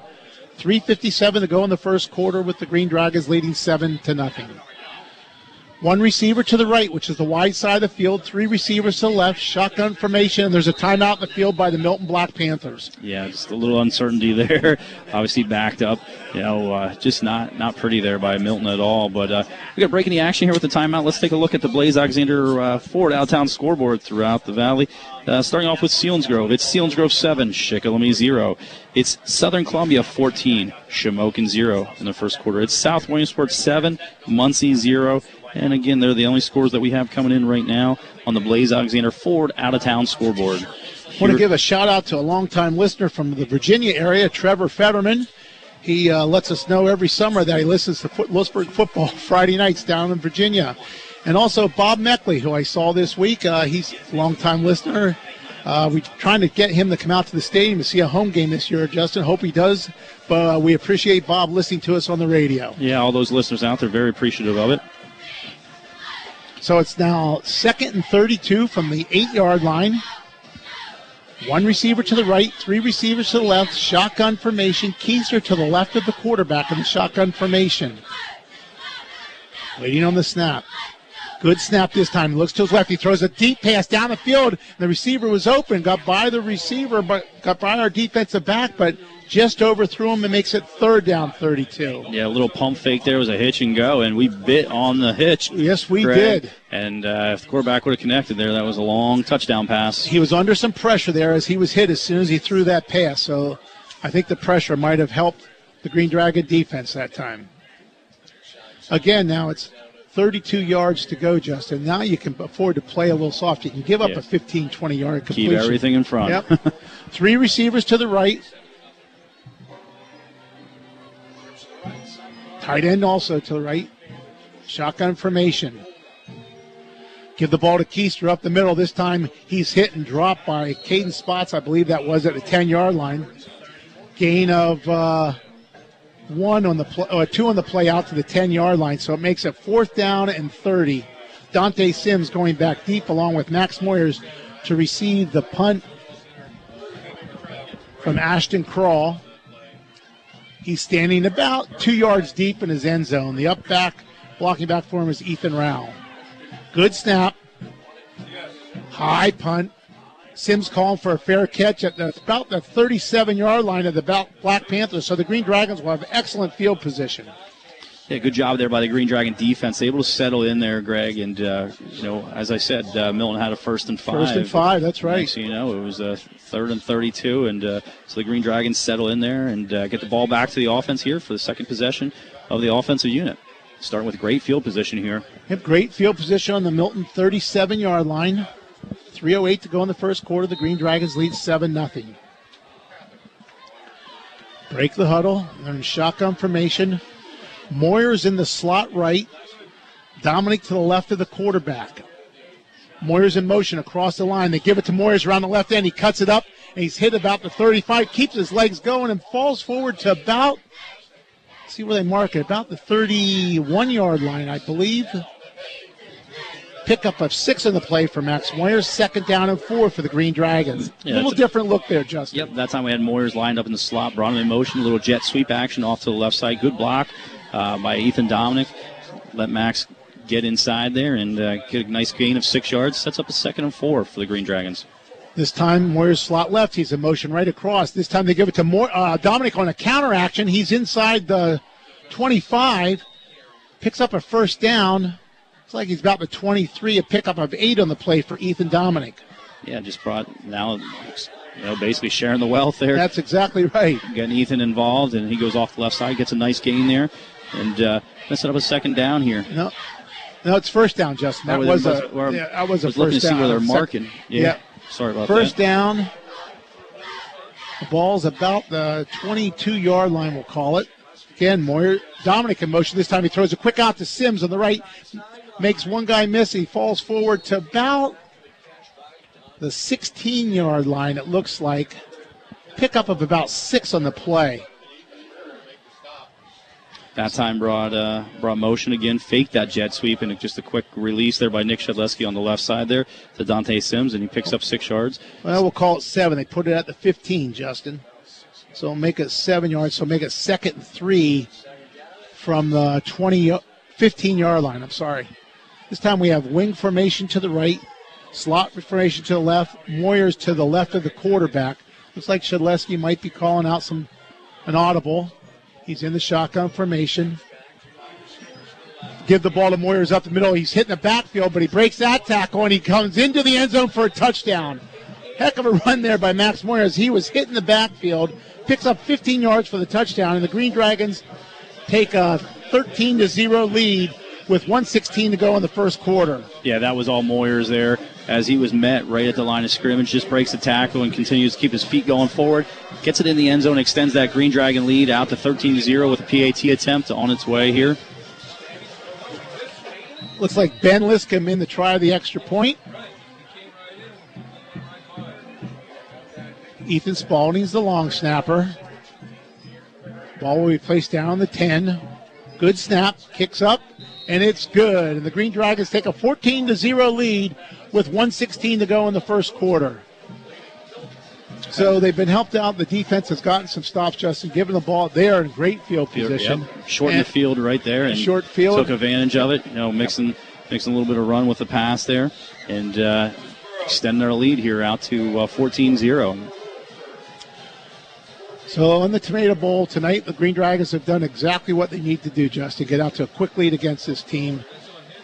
3.57 to go in the first quarter with the Green Dragons leading 7 to nothing. One receiver to the right, which is the wide side of the field. Three receivers to the left. Shotgun formation. And there's a timeout in the field by the Milton Black Panthers. Yeah, just a little uncertainty there. Obviously backed up. You know, uh, just not not pretty there by Milton at all. But uh, we got breaking the action here with the timeout. Let's take a look at the Blaise Alexander uh, Ford Out-of-Town scoreboard throughout the valley. Uh, starting off with Seals Selinsgrove. It's Seals Selinsgrove 7, Shikellamy 0. It's Southern Columbia 14, Shamokin 0 in the first quarter. It's South Williamsport 7, Muncy 0. And again, they're the only scores that we have coming in right now on the Blaise Alexander Ford Out-of-Town scoreboard. I want to give a shout out to a longtime listener from the Virginia area, Trevor Fetterman. He uh, lets us know every summer that he listens to foot- Lewisburg football Friday nights down in Virginia. And also Bob Meckley, who I saw this week. Uh, he's a longtime listener. Uh, we're trying to get him to come out to the stadium to see a home game this year, Justin. Hope he does. But uh, we appreciate Bob listening to us on the radio. Yeah, all those listeners out there very appreciative of it. So it's now second and 32 from the eight yard line. One receiver to the right, three receivers to the left, shotgun formation. Keister to the left of the quarterback in the shotgun formation. Waiting on the snap. Good snap this time. Looks to his left. He throws a deep pass down the field. The receiver was open. Got by the receiver, but got by our defensive back, but just overthrew him and makes it third down 32. Yeah, a little pump fake there was a hitch and go, and we bit on the hitch. Yes, we Greg. did. And uh, if the quarterback would have connected there, that was a long touchdown pass. He was under some pressure there as he was hit as soon as he threw that pass. So I think the pressure might have helped the Green Dragon defense that time. Again, now it's 32 yards to go, Justin. Now you can afford to play a little soft. You can give up Yeah. a 15, 20 yard Keep completion. everything in front. Yep. Three receivers to the right. Tight end also to the right. Shotgun formation. Give the ball to Keister up the middle. This time he's hit and dropped by Caden Spots. I believe that was at the 10 yard line. Gain of uh, one on the play, uh, two on the play out to the 10 yard line. So it makes it fourth down and 30. Dante Sims going back deep along with Max Moyers to receive the punt from Ashton Crawl. He's standing about two yards deep in his end zone. The up back, blocking back for him is Ethan Rowell. Good snap. High punt. Sims calling for a fair catch at the, about the 37 yard line of the Black Panthers. So the Green Dragons will have excellent field position. Yeah, good job there by the Green Dragon defense. Able to settle in there, Greg. And, uh, you know, as I said, uh, Milton had a first and five. First and five, that's right. Next you know, it was a third and 32. And uh, so the Green Dragons settle in there and uh, get the ball back to the offense here for the second possession of the offensive unit. Starting with great field position here. Yep, great field position on the Milton 37 yard line. 3.08 to go in the first quarter. The Green Dragons lead 7 0. Break the huddle. They're in shotgun formation. Moyer's in the slot right. Dominic to the left of the quarterback. Moyer's in motion across the line. They give it to Moyers around the left end. He cuts it up and he's hit about the 35, keeps his legs going and falls forward to about, see where they mark it, about the 31 yard line, I believe. Pickup of six in the play for Max Moyers. Second down and four for the Green Dragons. Yeah, a little different look there, Justin. Yep, that time we had Moyers lined up in the slot, brought him in motion, a little jet sweep action off to the left side. Good block uh, by Ethan Dominic. Let Max get inside there and uh, get a nice gain of six yards. Sets up a second and four for the Green Dragons. This time, Moyers slot left. He's in motion right across. This time they give it to Moy- uh, Dominic on a counter action. He's inside the 25. Picks up a first down. It's like he's about the 23. A pickup of eight on the play for Ethan Dominic. Yeah, just brought now, you know, basically sharing the wealth there. That's exactly right. Getting Ethan involved, and he goes off the left side, gets a nice gain there, and uh, gonna up a second down here. No, no, it's first down, Justin. That Oh, was there a yeah, that was a I was looking first to see where they're marking. Yeah. yeah. Sorry about First that. down. The ball's about the 22 yard line, we'll call it. Again, Moyer, Dominic in motion. This time he throws a quick out to Sims on the right. Makes one guy miss. He falls forward to about the 16 yard line, it looks like. Pickup of about six on the play. That time brought uh, brought motion again, faked that jet sweep, and just a quick release there by Nick Shedleski on the left side there to Dante Sims, and he picks up six yards. Well, we'll call it seven. They put it at the 15, Justin. So make it seven yards. So make it second three from the 20, 15 yard line. I'm sorry. This time we have wing formation to the right, slot formation to the left, Moyers to the left of the quarterback. Looks like Shedleski might be calling out some an audible. He's in the shotgun formation. Give the ball to Moyers up the middle. He's hitting the backfield, but he breaks that tackle and he comes into the end zone for a touchdown. Heck of a run there by Max Moyers. He was hitting the backfield, picks up 15 yards for the touchdown, and the Green Dragons take a 13 to 0 lead with 116 to go in the first quarter. Yeah, that was all Moyers there as he was met right at the line of scrimmage. Just breaks the tackle and continues to keep his feet going forward. Gets it in the end zone, extends that Green Dragon lead out to 13 0 with a PAT attempt on its way here. Looks like Ben Liscombe in to try of the extra point. Ethan Spalding's the long snapper. Ball will be placed down the 10. Good snap, kicks up, and it's good. And the Green Dragons take a 14 to 0 lead with 116 to go in the first quarter. So they've been helped out. The defense has gotten some stops, Justin, given the ball. They are in great field position. Yep. Short in the field right there and Short field. took advantage of it. You know, mixing Mixing a little bit of run with the pass there and uh, extend their lead here out to uh, 14 0. So in the Tomato Bowl tonight, the Green Dragons have done exactly what they need to do, just to get out to a quick lead against this team,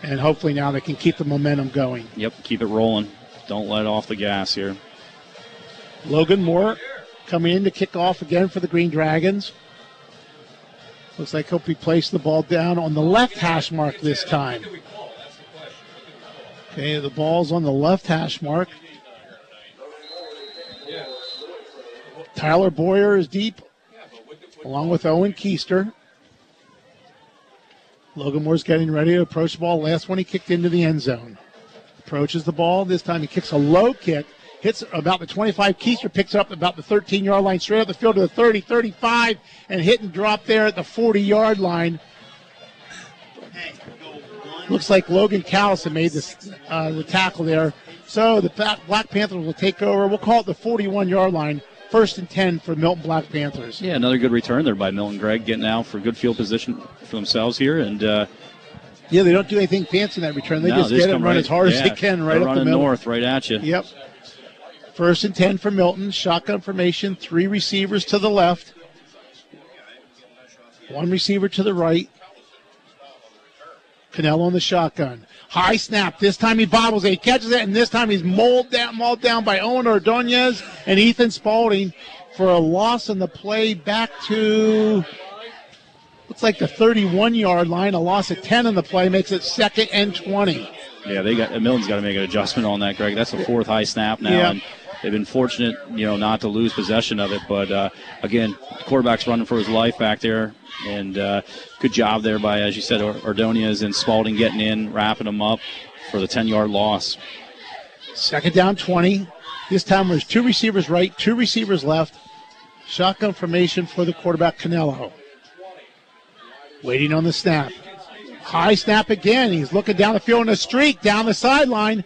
and hopefully now they can keep the momentum going. Yep, keep it rolling. Don't let off the gas here. Logan Moore coming in to kick off again for the Green Dragons. Looks like he'll be placing the ball down on the left hash mark this time. Okay, the ball's on the left hash mark. Tyler Boyer is deep, along with Owen Keister. Logan Moore's getting ready to approach the ball. Last one he kicked into the end zone. Approaches the ball. This time he kicks a low kick. Hits about the 25. Keister picks up about the 13 yard line, straight up the field to the 30, 35, and hit and drop there at the 40 yard line. Looks like Logan Callison made this, uh, the tackle there. So the Black Panthers will take over. We'll call it the 41 yard line. First and 10 for Milton Black Panthers. Yeah, another good return there by Milton Greg, getting out for good field position for themselves here. And uh, yeah, they don't do anything fancy in that return. They no, just they get it and run right, as hard yeah, as they can right up the middle. north, right at you. Yep. First and 10 for Milton. Shotgun formation. Three receivers to the left. One receiver to the right. Canelo on the shotgun. High snap. This time he bobbles it. He catches it, and this time he's mauled down, mauled down by Owen Ordonez and Ethan Spalding for a loss in the play back to looks like the 31 yard line. A loss of 10 in the play makes it second and 20. Yeah, they got Milton's got to make an adjustment on that, Greg. That's the fourth high snap now, Yeah. and they've been fortunate, you know, not to lose possession of it. But uh, again, quarterback's running for his life back there, and uh, good job there by, as you said, Or- Ordonez and Spalding getting in, wrapping them up for the 10 yard loss. Second down 20. This time there's two receivers right, two receivers left. Shotgun formation for the quarterback, Canelo. Waiting on the snap. High snap again. He's looking down the field in a streak down the sideline.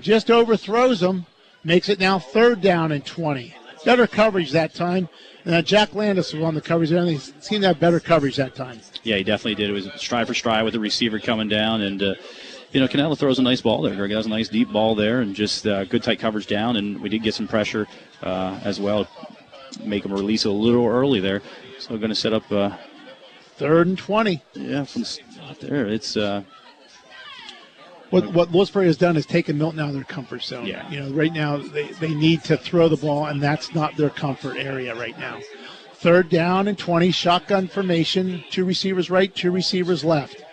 Just overthrows him. Makes it now third down and 20. Better coverage that time. And uh, Jack Landis was on the coverage there, and he seemed to have better coverage that time. Yeah, he definitely did. It was stride for stride with the receiver coming down, and uh, you know Canelo throws a nice ball there. Greg has a nice deep ball there, and just uh, good tight coverage down. And we did get some pressure uh, as well, make him release a little early there. So we're going to set up uh, third and twenty. Yeah, from there, it's uh, What what Lewisburg has done is taken Milton out of their comfort zone. Yeah. You know, right now they, they need to throw the ball, and that's not their comfort area right now. Third down and 20, shotgun formation. Two receivers right, two receivers left.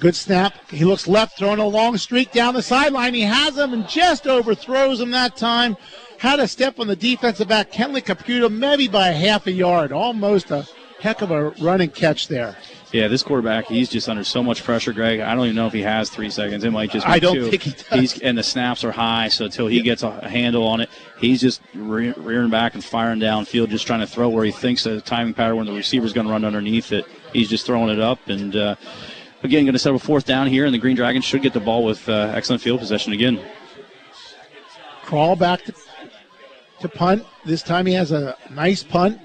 Good snap. He looks left, throwing a long streak down the sideline. He has him and just overthrows him that time. Had a step on the defensive back, Kenley Caputo, maybe by a half a yard. Almost a heck of a running catch there. yeah. This quarterback, he's just under so much pressure, Greg. I don't even know if he has three seconds. It might just. Be I don't two. think he does. He's, and the snaps are high, so until he gets a handle on it, he's just re- rearing back and firing downfield, just trying to throw where he thinks the timing pattern when the receiver's going to run underneath it. He's just throwing it up, and uh, again, going to settle fourth down here, and the Green Dragons should get the ball with uh, excellent field possession again. crawl back to, to punt. This time he has a nice punt.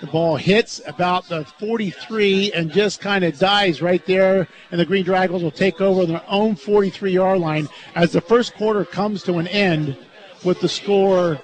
The ball hits about the 43 and just kind of dies right there. And the Green Dragons will take over their own 43 yard line as the first quarter comes to an end with the score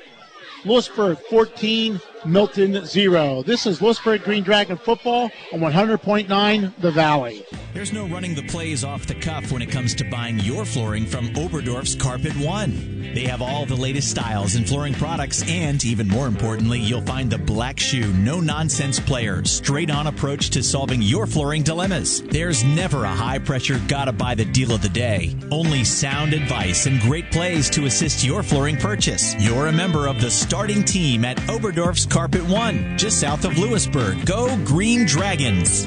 Lewisburg 14, Milton 0. This is Lewisburg Green Dragon football on 100.9 The Valley. There's no running the plays off the cuff when it comes to buying your flooring from Oberdorf's Carpet One. They have all the latest styles in flooring products, and even more importantly, you'll find the black shoe, no nonsense player, straight on approach to solving your flooring dilemmas. There's never a high pressure, gotta buy the deal of the day. Only sound advice and great plays to assist your flooring purchase. You're a member of the starting team at Oberdorf's Carpet One, just south of Lewisburg. Go Green Dragons!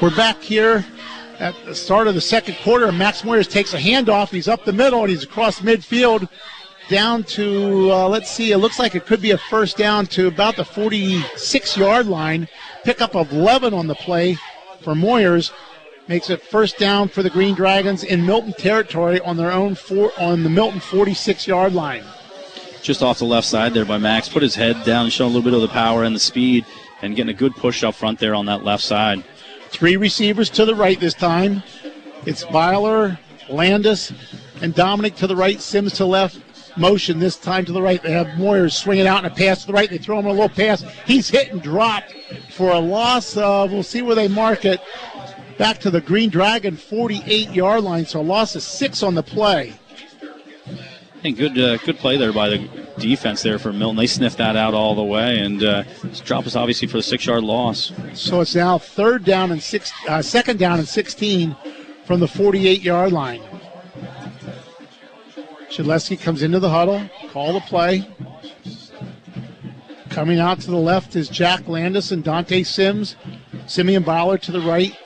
We're back here at the start of the second quarter. Max Moyers takes a handoff. He's up the middle and he's across midfield down to, uh, let's see, it looks like it could be a first down to about the 46 yard line. Pickup of 11 on the play for Moyers. Makes it first down for the Green Dragons in Milton territory on their own four, on the Milton 46 yard line. Just off the left side there by Max. Put his head down showing a little bit of the power and the speed and getting a good push up front there on that left side. Three receivers to the right this time. It's Byler, Landis, and Dominic to the right, Sims to left. Motion this time to the right. They have Moyers swinging out and a pass to the right. They throw him a little pass. He's hit and dropped for a loss of, we'll see where they mark it, back to the Green Dragon 48 yard line. So a loss of six on the play. I think good uh, good play there by the defense there for Milton. They sniffed that out all the way and uh, drop us obviously for the six yard loss. So it's now third down and six, uh, second down and 16 from the 48 yard line. Shedleski comes into the huddle, call the play. Coming out to the left is Jack Landis and Dante Sims. Simeon Bowler to the right.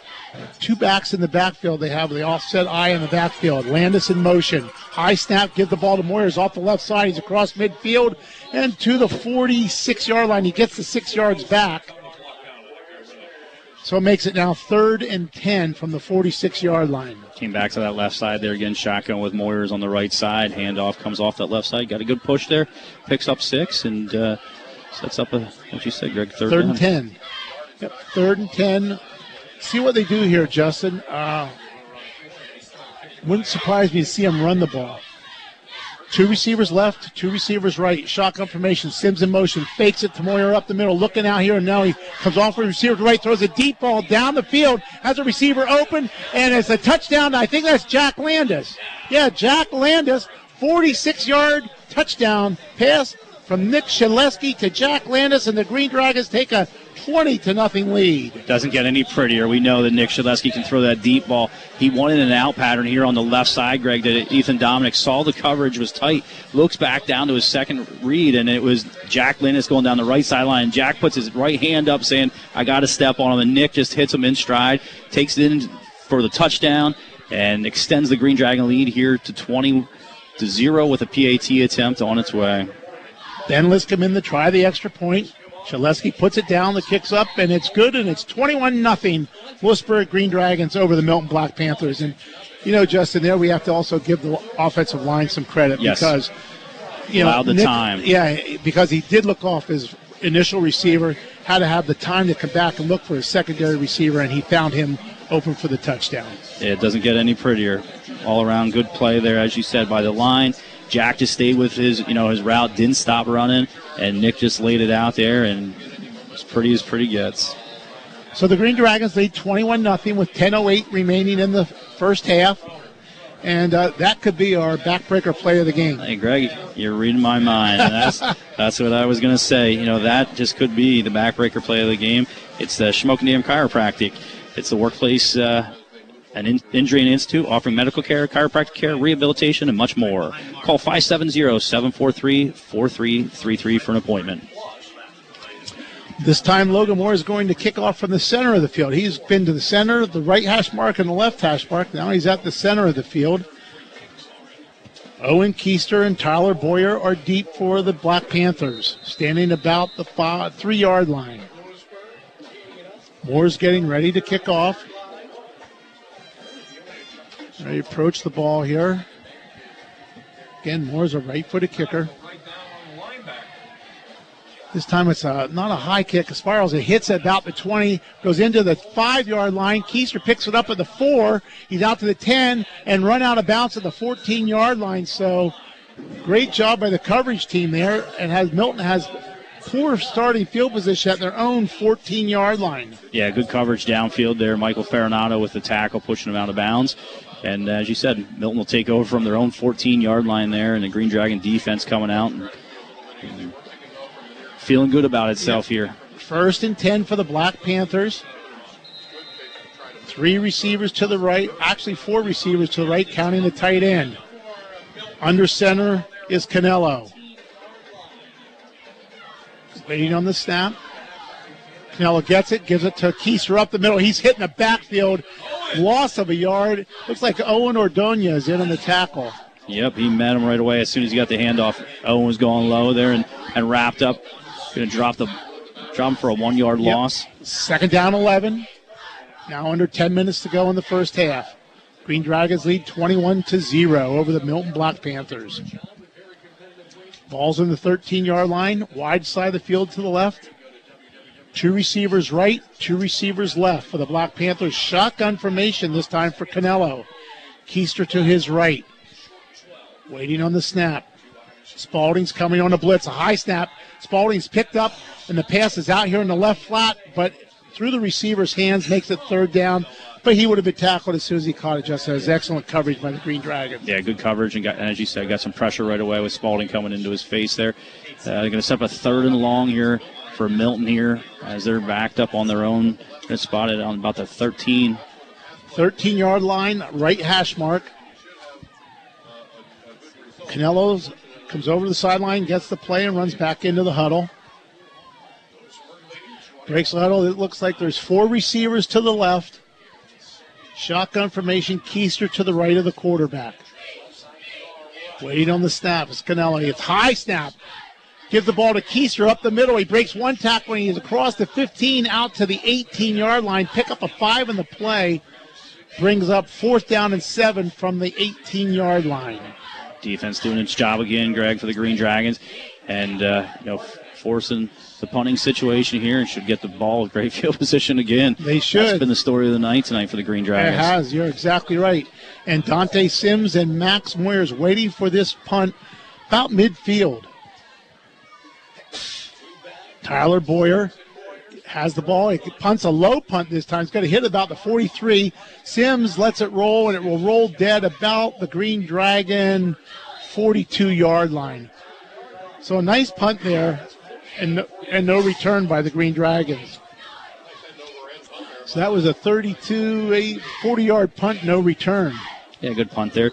Two backs in the backfield. They have the offset eye in the backfield. Landis in motion. High snap, give the ball to Moyers off the left side. He's across midfield and to the 46 yard line. He gets the six yards back. So it makes it now third and 10 from the 46 yard line. Came back to that left side there again. Shotgun with Moyers on the right side. Handoff comes off that left side. Got a good push there. Picks up six and uh, sets up a, what you said, Greg, third, Third and 10. Yep, third and 10. See what they do here, Justin. Uh, wouldn't surprise me to see him run the ball. Two receivers left, two receivers right. Shotgun formation. Sims in motion. Fakes it to Moyer up the middle. Looking out here, and now he comes off a receiver to right. Throws a deep ball down the field. Has a receiver open, and it's a touchdown. I think that's Jack Landis. Yeah, Jack Landis. 46 yard touchdown pass from Nick Shedleski to Jack Landis, and the Green Dragons take a 20 to nothing lead. Doesn't get any prettier. We know that Nick Shedleski can throw that deep ball. He wanted an out pattern here on the left side, Greg, that Ethan Dominic saw the coverage was tight, looks back down to his second read, and it was Jack Landis going down the right sideline. Jack puts his right hand up saying, I got to step on him, and Nick just hits him in stride, takes it in for the touchdown, and extends the Green Dragon lead here to 20 to 0 with a PAT attempt on its way. Ben Liscombe in to try the extra point. Shedleski puts it down, the kicks up, and it's good, and it's 21 nothing. Lewisburg Green Dragons over the Milton Black Panthers. And, you know, Justin, there we have to also give the offensive line some credit Yes. because, you Allowed know, the time. Yeah, because he did look off his initial receiver, had to have the time to come back and look for his secondary receiver, and he found him open for the touchdown. It doesn't get any prettier. All around good play there, as you said, by the line. Jack just stayed with his, you know, his route, didn't stop running, and Nick just laid it out there, and as pretty as pretty gets. So the Green Dragons lead 21 0 with 10.08 remaining in the first half. And uh, that could be our backbreaker play of the game. Hey, Greg, you're reading my mind. That's that's what I was going to say. You know, that just could be the backbreaker play of the game. It's the Shamokin Dam Chiropractic. It's the workplace uh, an in- injury and institute offering medical care, chiropractic care, rehabilitation, and much more. Call 570-743-4333 for an appointment. This time, Logan Moore is going to kick off from the center of the field. He's been to the center, the right hash mark, and the left hash mark. Now he's at the center of the field. Owen Keister and Tyler Boyer are deep for the Black Panthers, standing about the five, three yard line. Moore's getting ready to kick off. Ready approach the ball here. Again, Moore's a right footed kicker. This time it's a, not a high kick. It spirals. It hits at about the 20, goes into the five yard line. Keister picks it up at the four. He's out to the 10 and run out of bounds at the 14 yard line. So great job by the coverage team there. And has Milton has poor starting field position at their own 14 yard line. Yeah, good coverage downfield there. Michael Farinato with the tackle, pushing him out of bounds. And as you said, Milton will take over from their own 14 yard line there, and the Green Dragon defense coming out and, and feeling good about itself here. First and 10 for the Black Panthers. Three receivers to the right, actually, four receivers to the right, counting the tight end. Under center is Canelo. Waiting on the snap. Canelo gets it, gives it to Keister up the middle. He's hitting the backfield. Loss of a yard. Looks like Owen Ordonez in on the tackle. Yep, he met him right away as soon as he got the handoff. Owen was going low there and, and wrapped up. Going to drop the drop him for a one yard Yep. loss. Second down, 11. Now under 10 minutes to go in the first half. Green Dragons lead 21 to 0 over the Milton Black Panthers. Ball's in the 13 yard line, wide side of the field to the left. Two receivers right, two receivers left for the Black Panthers. Shotgun formation this time for Canelo. Keister to his right. Waiting on the snap. Spalding's coming on a blitz. A high snap. Spalding's picked up, and the pass is out here in the left flat, but through the receiver's hands makes it third down. But he would have been tackled as soon as he caught it. Just as excellent coverage by the Green Dragons. Yeah, good coverage and got, and as you said, got some pressure right away with Spalding coming into his face there. Uh, they're going to set up a third and long here for Milton here as they're backed up on their own. They're spotted on about the 13. 13 yard line, right hash mark. Canelo's comes over the sideline, gets the play, and runs back into the huddle. Breaks the huddle. It looks like there's four receivers to the left. Shotgun formation, Keister to the right of the quarterback. Waiting on the snap. It's Canelo. It's high snap. Give the ball to Keister up the middle. He breaks one tackle and he's across the 15 out to the 18 yard line. Pick up a five in the play. Brings up fourth down and seven from the 18 yard line. Defense doing its job again, Greg, for the Green Dragons, and uh, you know forcing the punting situation here, and should get the ball in great field position again. They should. That's been the story of the night tonight for the Green Dragons. It has. You're exactly right. And Dante Sims and Max Moyers waiting for this punt about midfield. Tyler Boyer has the ball. He punts a low punt this time. He's got to hit about the 43. Sims lets it roll, and it will roll dead about the Green Dragon 42 yard line. So a nice punt there, and no, and no return by the Green Dragons. So that was a 32, a 40 yard punt, no return. Yeah, good punt there.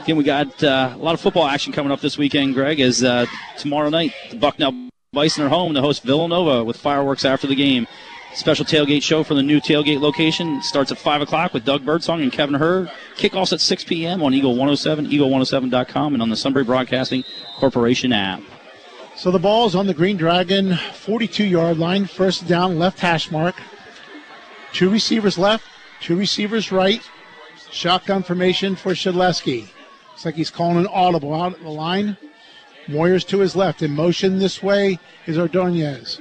Again, we got uh, a lot of football action coming up this weekend, Greg, as uh, tomorrow night the Bucknell Bison are home to host Villanova with fireworks after the game. Special tailgate show for the new tailgate location starts at 5 o'clock with Doug Birdsong and Kevin Hurd. Kickoffs at 6 p.m. on Eagle 107, Eagle107.com, and on the Sunbury Broadcasting Corporation app. So the ball's on the Green Dragon 42 yard line, first down, left hash mark. Two receivers left, two receivers right. Shotgun formation for Shedleski. Looks like he's calling an audible out at the line. Moyers to his left. In motion this way is Ordonez.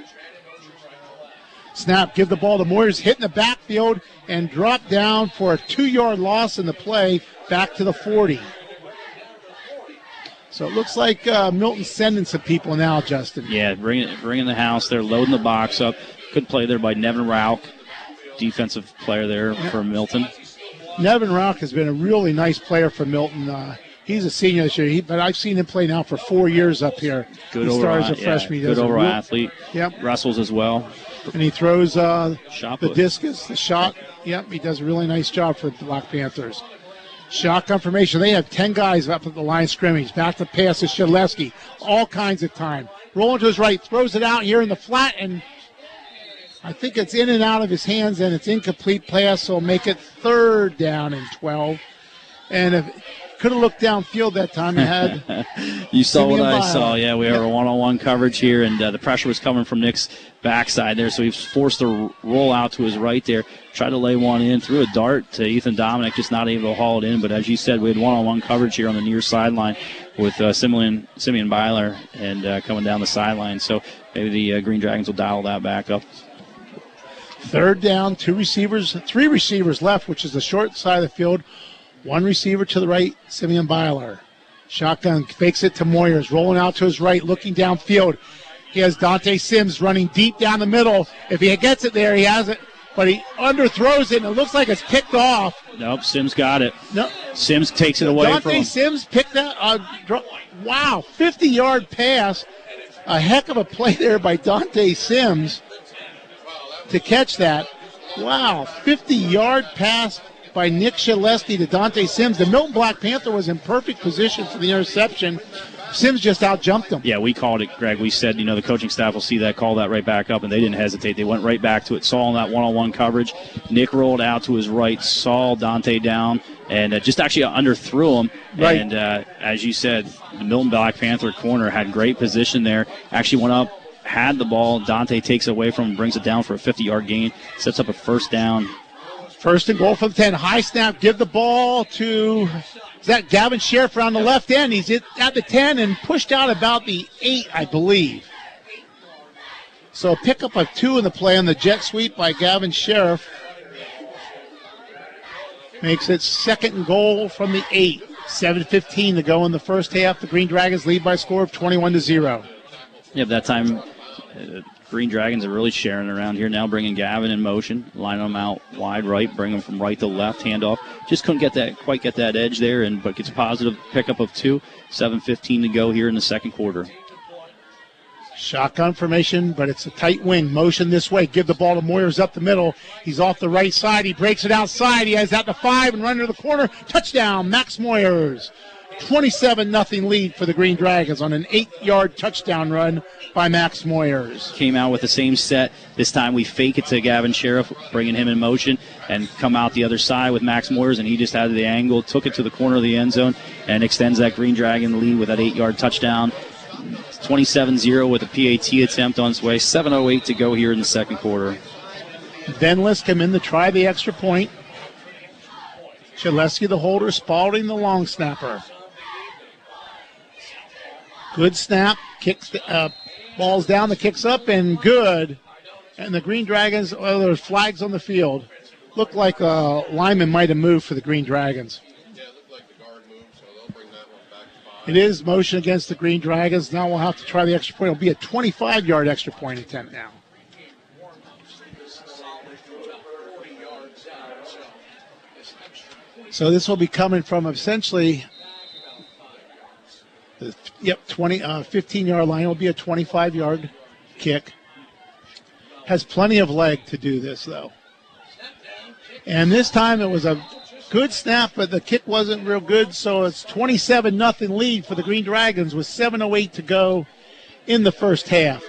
Snap, give the ball to Moyers, hit in the backfield and drop down for a two yard loss in the play back to the 40. So it looks like uh, Milton's sending some people now, Justin. Yeah, bringing bringing the house. They're loading the box up. Good play there by Nevin Rauch, defensive player there for Milton. Nevin Rauch has been a really nice player for Milton. Uh, he's a senior this year, he, but I've seen him play now for four years up here. Good he overall, starts a freshman. He good overall athlete. Yep. Wrestles as well. And he throws uh, Shot the discus, the shot. Yep, he does a really nice job for the Black Panthers. Shotgun formation. They have 10 guys up at the line scrimmage. Back to pass to Shedleski. All kinds of time. Rolling to his right. Throws it out here in the flat. And I think it's in and out of his hands. And it's incomplete pass. So make it third down and 12. And if could have looked downfield that time. It had You saw what I saw. Yeah, we have a one-on-one coverage here, and uh, the pressure was coming from Nick's backside there, so he was forced to roll out to his right there. Tried to lay one in, threw a dart to Ethan Dominic, just not able to haul it in. But as you said, we had one-on-one coverage here on the near sideline with uh, Simeon Simeon Byler and uh, coming down the sideline. So maybe the uh, Green Dragons will dial that back up. Third down, two receivers, three receivers left, which is the short side of the field. One receiver to the right, Simeon Byler. Shotgun fakes it to Moyers, rolling out to his right, looking downfield. He has Dante Sims running deep down the middle. If he gets it there, he has it, but he underthrows it, and it looks like it's picked off. Nope, Sims got it. No, Sims takes it away from Dante him. Sims picked that. Uh, dro- wow, 50 yard pass. A heck of a play there by Dante Sims to catch that. Wow, 50 yard pass by Nick Shedleski to Dante Sims. The Milton Black Panther was in perfect position for the interception. Sims just out jumped him. Yeah, we called it, Greg. We said, you know, the coaching staff will see that, call that right back up, and they didn't hesitate. They went right back to it. Saw on that one-on-one coverage. Nick rolled out to his right, saw Dante down, and uh, just actually underthrew him. Right. And uh, as you said, the Milton Black Panther corner had great position there. Actually went up, had the ball. Dante takes it away from him, brings it down for a 50-yard gain, sets up a first down. First and goal for the 10. High snap. Give the ball to is that Gavin Sheriff on the left end. He's at, the 10 and pushed out about the 8, I believe. So a pickup of two in the play on the jet sweep by Gavin Sheriff makes it second and goal from the 8. 7.15 to go in the first half. The Green Dragons lead by a score of 21 to 0. Yeah, that time uh, Green Dragons are really sharing around here now, bringing Gavin in motion, lining them out wide right, bring them from right to left, handoff. Just couldn't get that quite get that edge there, and but gets a positive pickup of two. 7:15 to go here in the second quarter. Shotgun formation, but it's a tight wing. Motion this way. Give the ball to Moyers up the middle. He's off the right side. He breaks it outside. He has out to five and run to the corner. Touchdown, Max Moyers. 27 nothing lead for the Green Dragons on an eight yard touchdown run by Max Moyers. Came out with the same set. This time we fake it to Gavin Sheriff, bringing him in motion, and come out the other side with Max Moyers, and he just had the angle, took it to the corner of the end zone, and extends that Green Dragon lead with that eight yard touchdown. 27 0 with a PAT attempt on its way. 7.08 to go here in the second quarter. Ben Liscombe in to try the extra point. Shedleski the holder, Spalding the long snapper. Good snap, kicks uh, balls down, the kicks up, and good. And the Green Dragons, well, there's flags on the field. Looked like lineman might have moved for the Green Dragons. It is motion against the Green Dragons. Now we'll have to try the extra point. It'll be a 25 yard extra point attempt now. So this will be coming from essentially the yep 20 uh, 15 yard line. Will be a 25 yard kick. Has plenty of leg to do this though. And this time it was a good snap, but the kick wasn't real good. So it's 27 nothing lead for the Green Dragons with 7:08 to go in the first half.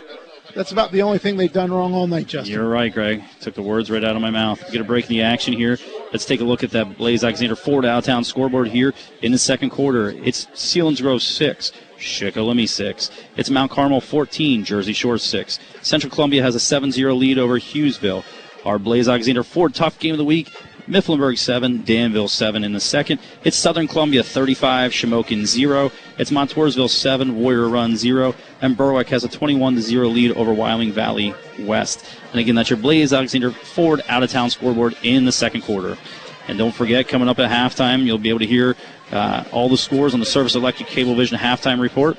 That's about the only thing they've done wrong all night, Justin. You're right, Greg. Took the words right out of my mouth. Get a break in the action here. Let's take a look at that Blaise Alexander Ford Out-of-Town scoreboard here in the second quarter. It's Selinsgrove 6, Shikellamy 6. It's Mount Carmel 14, Jersey Shore 6. Central Columbia has a 7-0 lead over Hughesville. Our Blaise Alexander Ford Tough Game of the Week Mifflinburg 7, Danville 7 in the second. It's Southern Columbia 35, Shamokin 0. It's Montoursville 7, Warrior Run 0. And Berwick has a 21 0 lead over Wyoming Valley West. And again, that's your Blaise Alexander Ford out of town scoreboard in the second quarter. And don't forget, coming up at halftime, you'll be able to hear uh, all the scores on the Service Electric Cablevision halftime report.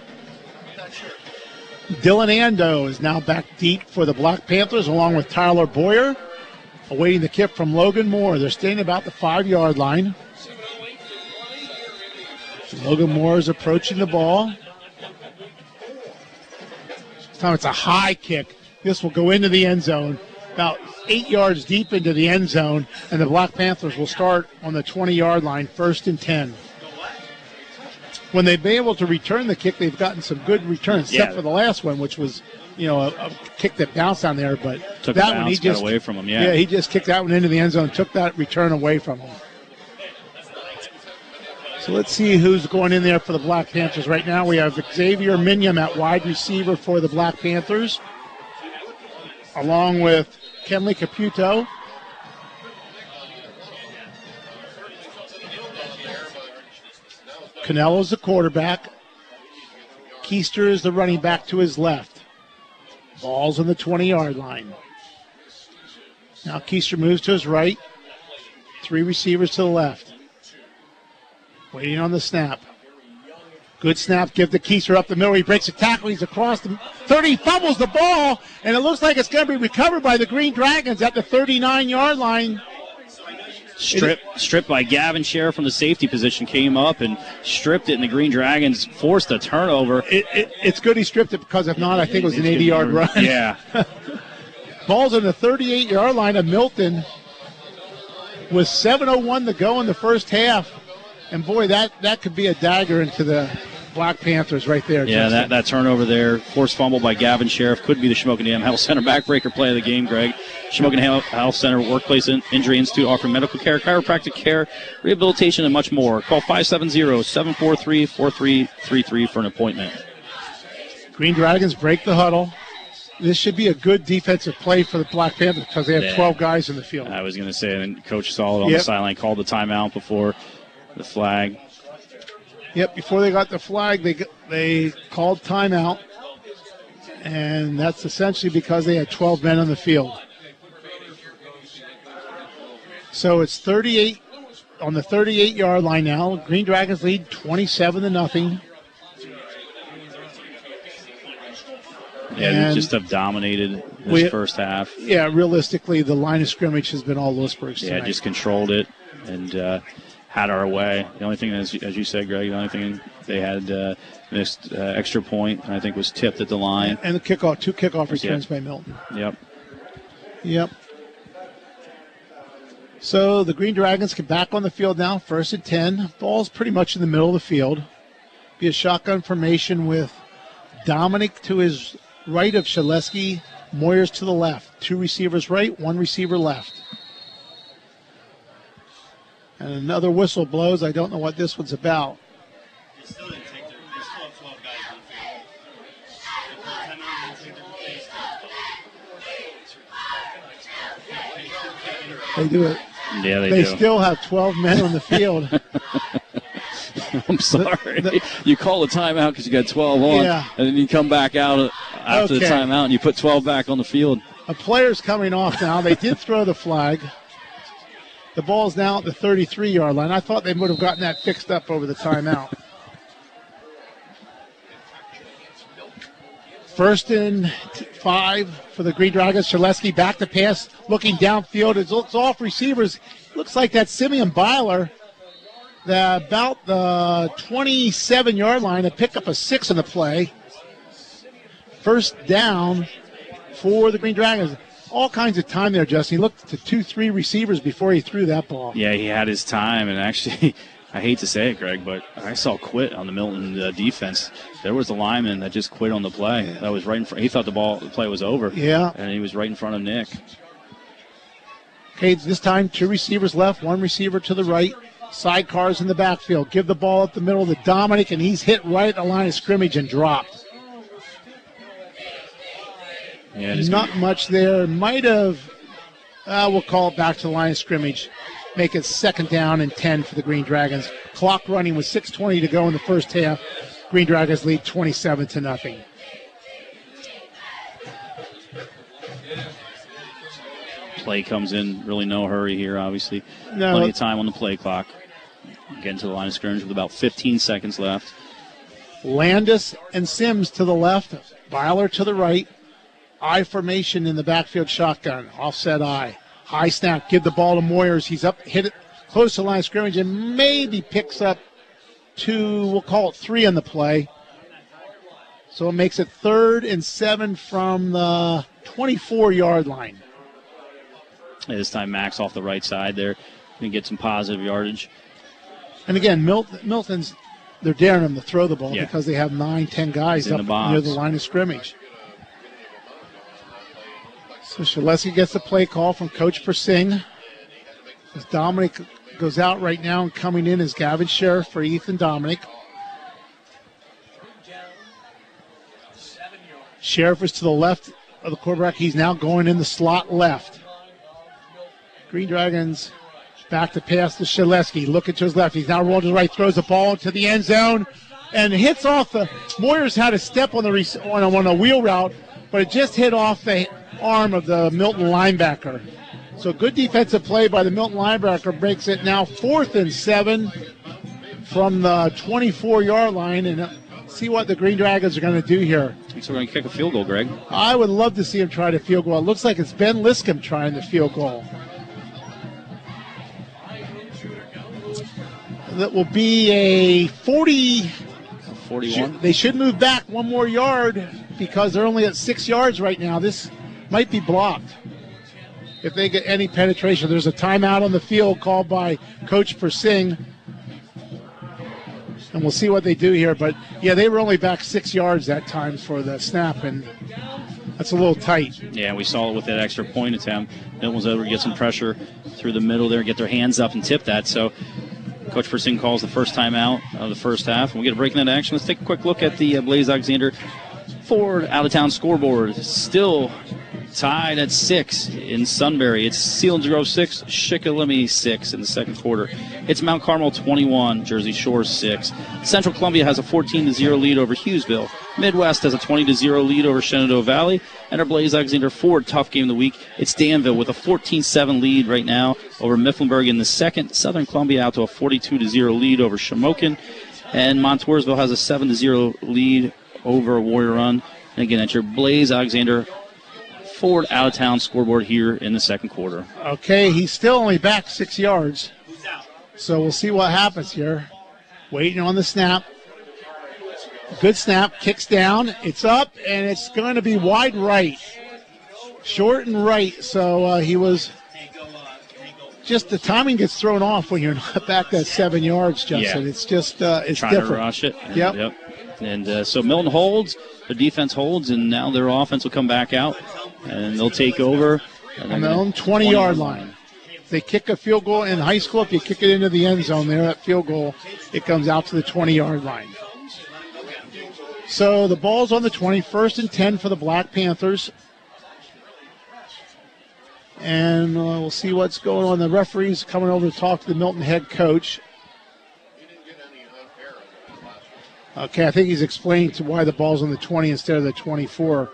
Dylan Ando is now back deep for the Black Panthers along with Tyler Boyer awaiting the kick from Logan Moore. They're staying about the five yard line. Logan Moore is approaching the ball. This time it's a high kick. This will go into the end zone, about eight yards deep into the end zone, and the Black Panthers will start on the 20 yard line, first and 10. When they've been able to return the kick, they've gotten some good returns, except Yeah. for the last one, which was, you know, a, a kick that bounced on there. But Took that one, he bounce, just away from him, yeah. yeah, he just kicked that one into the end zone, took that return away from him. So let's see who's going in there for the Black Panthers. Right now we have Xavier Minium at wide receiver for the Black Panthers, along with Kenley Caputo. Canelo's the quarterback. Keister is the running back to his left. Ball's on the 20 yard line. Now Keister moves to his right. Three receivers to the left. Waiting on the snap. Good snap. Give the Keister up the middle. He breaks a tackle. He's across the 30. Fumbles the ball. And it looks like it's going to be recovered by the Green Dragons at the 39 yard line. Strip, stripped by Gavin Sheriff from the safety position, came up and stripped it, and the Green Dragons forced a turnover. It, it, it's good he stripped it because if not, I think it was an 80 yard run. Yeah. Ball's on the 38 yard line of Milton with 7.01 to go in the first half. And boy, that, that could be a dagger into the Black Panthers right there. Yeah, that, that turnover there, forced fumble by Gavin Sheriff, could be the Shamokin Dam Health Center backbreaker play of the game, Greg. Shamokin Health Health Center Workplace In- Injury Institute offering medical care, chiropractic care, rehabilitation, and much more. Call 570-743-4333 for an appointment. Green Dragons break the huddle. This should be a good defensive play for the Black Panthers because they have Yeah. 12 guys in the field. I was going to say, and Coach Solid on Yep. the sideline called the timeout before the flag. Yep, before they got the flag, they they called timeout, and that's essentially because they had 12 men on the field. So it's 38 on the 38 yard line now. Green Dragons lead 27 to nothing. Yeah, they just have dominated this we- first half. Yeah, realistically, the line of scrimmage has been all Lewisburg's Yeah, just controlled it and uh, had our way. The only thing, as, as you said, Greg, the only thing they had uh, missed uh, extra point, I think, was tipped at the line. and the kickoff, two kickoff returns by Milton. Yep. Yep. So the Green Dragons get back on the field now, first and 10. Ball's pretty much in the middle of the field. Be a shotgun formation with Dominic to his right of Shedleski, Moyers to the left. Two receivers right, one receiver left. And another whistle blows. I don't know what this one's about. They do it. Yeah, they, do. They do. still have 12 men on the field. I'm sorry. you call a timeout because you got 12 on, Yeah. and then you come back out after the timeout and you put 12 back on the field. A player's coming off now. They did throw the flag. The ball's now at the 33 yard line. I thought they would have gotten that fixed up over the timeout. First and five for the Green Dragons. Shedleski back to pass, looking downfield. It looks off receivers. Looks like that Simeon Byler, the, about the 27 yard line, to pick up a six in the play. First down for the Green Dragons. All kinds of time there, Justin. He looked to two, three receivers before he threw that ball. Yeah, he had his time, and actually, I hate to say it, Greg, but I saw quit on the Milton uh, defense. There was a lineman that just quit on the play. That was right in front. He thought the ball, the play was over. Yeah. and he was right in front of Nick. Okay, this time two receivers left, one receiver to the right. Sidecars in the backfield. Give the ball up the middle to Dominic, and he's hit right at the line of scrimmage and dropped. Yeah, Not much there. Might have, uh, we'll call it back to the line of scrimmage. Make it second down and 10 for the Green Dragons. Clock running with 6.20 to go in the first half. Green Dragons lead 27 to nothing. play comes in. Really, no hurry here. Obviously, No. plenty of time on the play clock. Getting to the line of scrimmage with about 15 seconds left. Landis and Sims to the left, Byler to the right. I formation in the backfield shotgun, offset I. High snap, give the ball to Moyers. He's up, hit it close to the line of scrimmage, and maybe picks up two, we'll call it three on the play. So it makes it third and seven from the 24 yard line. This time, Max off the right side there. To get some positive yardage. And again, Milton, Milton's, they're daring him to throw the ball Yeah. because they have nine, ten guys up the near the line of scrimmage. So Shedleski gets the play call from Coach Persing. As Dominic goes out right now and coming in is Gavin Sheriff for Ethan Dominic. Sheriff is to the left of the quarterback. He's now going in the slot left. Green Dragons back to pass to Shedleski. Looking to his left. He's now rolling to the right. Throws the ball into the end zone and hits off the. Moyers had a step on the on a wheel route, but it just hit off the arm of the Milton linebacker. So good defensive play by the Milton linebacker breaks it now fourth and seven from the 24 yard line. And see what the Green Dragons are going to do here. So we're going to kick a field goal, Greg. I would love to see him try to field goal. It looks like it's Ben Liscombe trying the field goal. That will be a 40. 41. They should move back one more yard because they're only at six yards right now. This might be blocked. If they get any penetration, there's a timeout on the field called by Coach Persing. and we'll see what they do here. But yeah, they were only back six yards that time for the snap, and that's a little tight. Yeah, we saw it with that extra point attempt. Milton able to get some pressure through the middle there, get their hands up and tip that. So Coach Persing calls the first time out of the first half. And we get a break in that action. Let's take a quick look at the uh, Blaise Alexander Ford out of town scoreboard. Still tied at six in Sunbury. It's Selinsgrove six, Shikellamy six in the second quarter. It's Mount Carmel 21, Jersey Shore six. Central Columbia has a 14 to zero lead over Hughesville. Midd-West has a 20 to zero lead over Shenandoah Valley. And our Blaise Alexander Ford tough game of the week. It's Danville with a 14-7 lead right now over Mifflinburg in the second. Southern Columbia out to a 42 to zero lead over Shamokin. And Montoursville has a 7 to 0 lead over a Warrior Run. And again, that's your Blaise Alexander Ford out of town scoreboard here in the second quarter. Okay, he's still only back six yards. So we'll see what happens here. Waiting on the snap. Good snap, kicks down. It's up, and it's going to be wide right. Short and right. So uh, he was just the timing gets thrown off when you're not back that seven yards, Justin. Yeah. It's just uh, it's Trying different. to rush it. Yep. Yep. And uh, so Milton holds, their defense holds, and now their offense will come back out, and they'll take over. On their own 20 yard line. They kick a field goal in high school, if you kick it into the end zone there, that field goal, it comes out to the 20 yard line. So the ball's on the 21st and 10 for the Black Panthers. And uh, we'll see what's going on. The referee's coming over to talk to the Milton head coach. Okay, I think he's explaining to why the ball's on the 20 instead of the 24.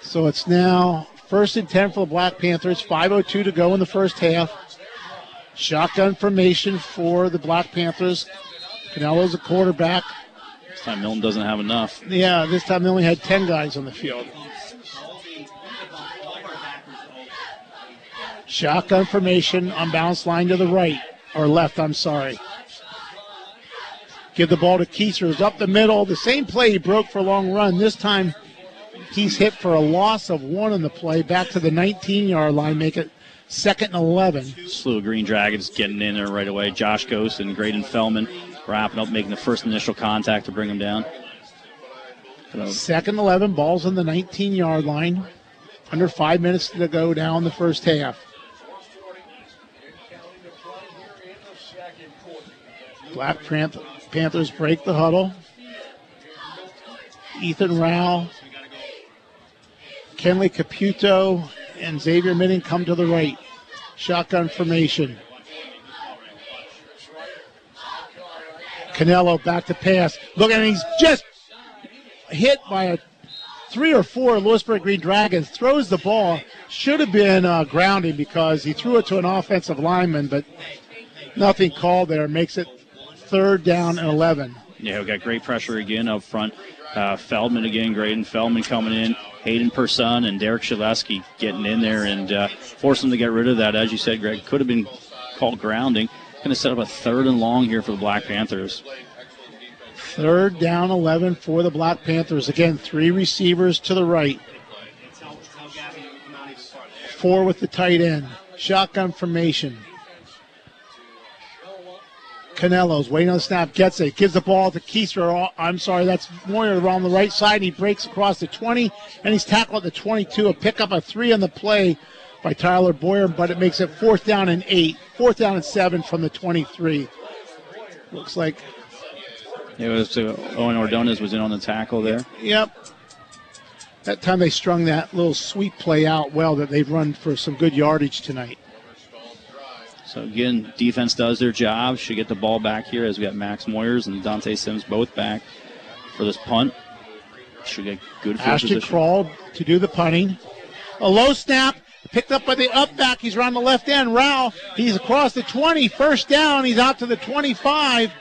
So it's now first and 10 for the Black Panthers. 5.02 to go in the first half. Shotgun formation for the Black Panthers. Canelo's a quarterback. This time Milton doesn't have enough. Yeah, this time they only had 10 guys on the field. Shotgun formation, unbalanced line to the right, or left, I'm sorry. Give the ball to Keisers up the middle. The same play he broke for a long run. This time he's hit for a loss of one in the play, back to the 19 yard line, make it second and 11. Slew of Green Dragons getting in there right away. Josh Gose and Graydon Fellman wrapping up, making the first initial contact to bring him down. Second 11, balls on the 19 yard line. Under five minutes to go down the first half. Black Panth- Panthers break the huddle. Ethan Rao, Kenley Caputo, and Xavier Minning come to the right. Shotgun formation. Canelo back to pass. Look at him, he's just hit by a three or four Lewisburg Green Dragons. Throws the ball. Should have been uh, grounding because he threw it to an offensive lineman, but nothing called there. Makes it third down and 11. yeah, we got great pressure again up front. Uh, Feldman again, Graydon Feldman coming in. Hayden Person and Derek Shedleski getting in there and uh, force them to get rid of that. As you said, Greg, could have been called grounding. Going to set up a third and long here for the Black Panthers. Third down 11 for the Black Panthers. Again, three receivers to the right. Four with the tight end. Shotgun formation. Canelo's waiting on the snap, gets it, gives the ball to Keister. I'm sorry, that's Moyer around the right side. And he breaks across the 20, and he's tackled at the 22. A pickup of three on the play by Tyler Boyer, but it makes it fourth down and eight. Fourth down and seven from the 23. Looks like It was uh, Owen Ordonez was in on the tackle there. Yep. That time they strung that little sweep play out well that they've run for some good yardage tonight. So again, defense does their job. Should get the ball back here as we got Max Moyers and Dante Sims both back for this punt. Should get good field Ashton position. crawled to do the punting. A low snap, picked up by the up back. He's around the left end. Rao, he's across the 20. First down, he's out to the 25.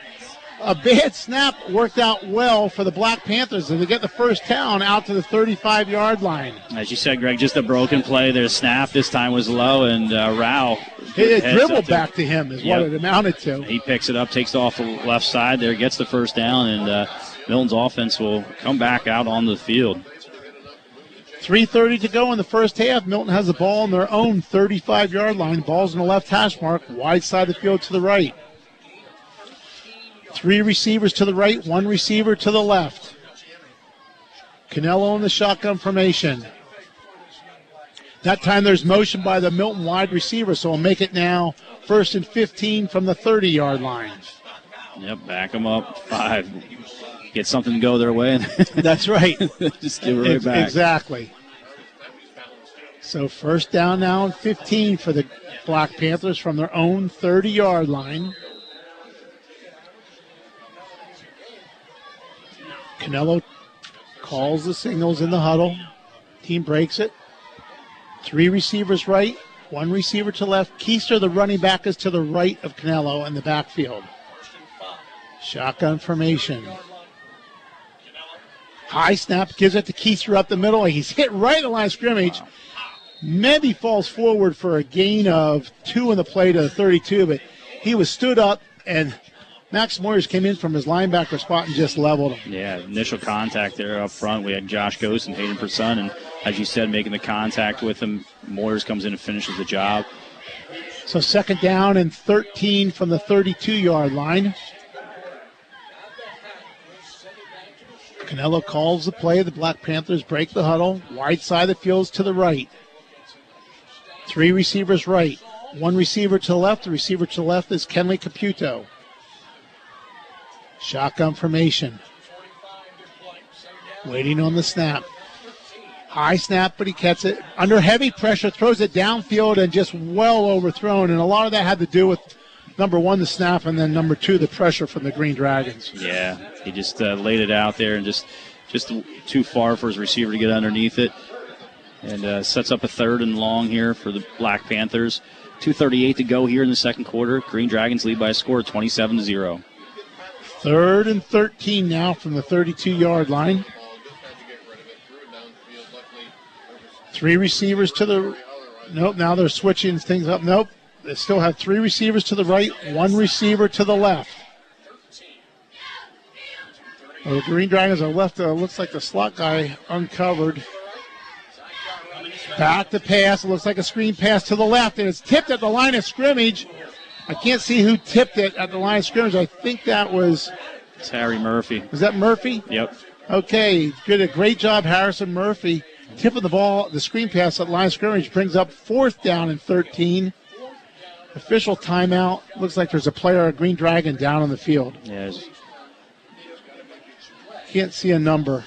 A bad snap worked out well for the Black Panthers, and they get the first down out to the 35 yard line. As you said, Greg, just a broken play. Their snap this time was low, and uh, Rao It, heads dribbled back to him, is Yep. what it amounted to. He picks it up, takes it off the left side there, gets the first down, and uh, Milton's offense will come back out on the field. 3.30 to go in the first half. Milton has the ball on their own 35 yard line. Ball's in the left hash mark, wide side of the field to the right. Three receivers to the right, one receiver to the left. Canelo in the shotgun formation. That time there's motion by the Milton wide receiver, so we'll make it now first and 15 from the 30 yard line. Yep, back them up. Five. Get something to go their way. That's right. Just give it right back. Exactly. So first down now and 15 for the Black Panthers from their own 30 yard line. Canelo calls the signals in the huddle. Team breaks it. Three receivers right, one receiver to left. Keister, the running back, is to the right of Canelo in the backfield. Shotgun formation. High snap gives it to Keister up the middle. He's hit right at the line of scrimmage. Maybe falls forward for a gain of two in the play to the 32, but he was stood up and Max Moyers came in from his linebacker spot and just leveled him. Yeah, initial contact there up front. We had Josh Gose and Hayden Person, and as you said, making the contact with him. Moyers comes in and finishes the job. So second down and 13 from the 32 yard line. Canelo calls the play. The Black Panthers break the huddle. Wide side of the field's to the right. Three receivers right. One receiver to the left. The receiver to the left is Kenley Caputo. Shotgun formation. Waiting on the snap. High snap, but he gets it under heavy pressure, throws it downfield, and just well overthrown. And a lot of that had to do with number one, the snap, and then number two, the pressure from the Green Dragons. Yeah, he just uh, laid it out there and just just too far for his receiver to get underneath it, and uh, sets up a third and long here for the Black Panthers. 2:38 to go here in the second quarter. Green Dragons lead by a score of 27 to zero. Third and 13 now from the 32 yard line. Three receivers to the. Nope, now they're switching things up. Nope, they still have three receivers to the right, one receiver to the left. Well, the Green Dragons are left. Uh, looks like the slot guy uncovered. Back to pass. It looks like a screen pass to the left, and it's tipped at the line of scrimmage. I can't see who tipped it at the line of scrimmage. I think that was It's Harry Murphy. was that Murphy? Yep. Okay, did a great job, Harrison Murphy. Tipping the ball, the screen pass at line of scrimmage brings up fourth down and 13. Official timeout. Looks like there's a player, a Green Dragon, down on the field. It's- Can't see a number.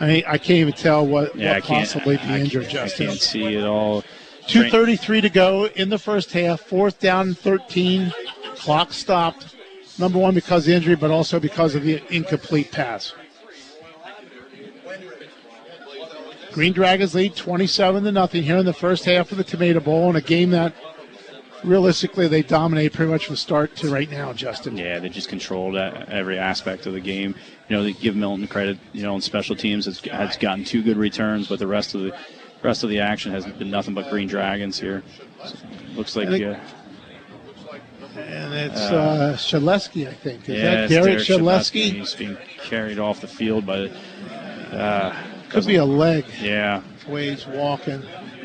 I mean, I can't even tell what, yeah, what possibly be I, injured, I can't see it all. 2.33 to go in the first half. Fourth down and 13. Clock stopped. Number one, because of the injury, but also because of the incomplete pass. Green Dragons lead 27 to nothing here in the first half of the Tomato Bowl in a game that realistically they dominate pretty much from start to right now, Justin. Yeah, they just controlled every aspect of the game. You know, they give Milton credit. You know, on special teams, it's, has gotten two good returns, but the rest of the rest of the action has been nothing but Green Dragons here. So, looks like think- uh, And it's Uh, uh, Shedleski, I think. Is yeah, that it's Derek Derek Shedleski? He's being carried off the field by. Uh, Could be a leg. Yeah, The way he's walking.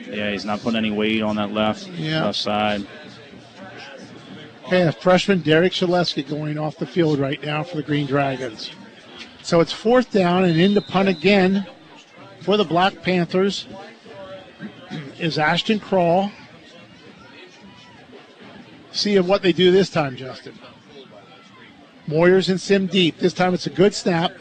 yeah, he's not putting any weight on that left Yeah. left side. Okay, a freshman Derek Shedleski going off the field right now for the Green Dragons. So it's fourth down and in the punt again for the Black Panthers is Ashton Crawl. See what they do this time, Justin. Moyers and Sim deep. This time it's a good snap.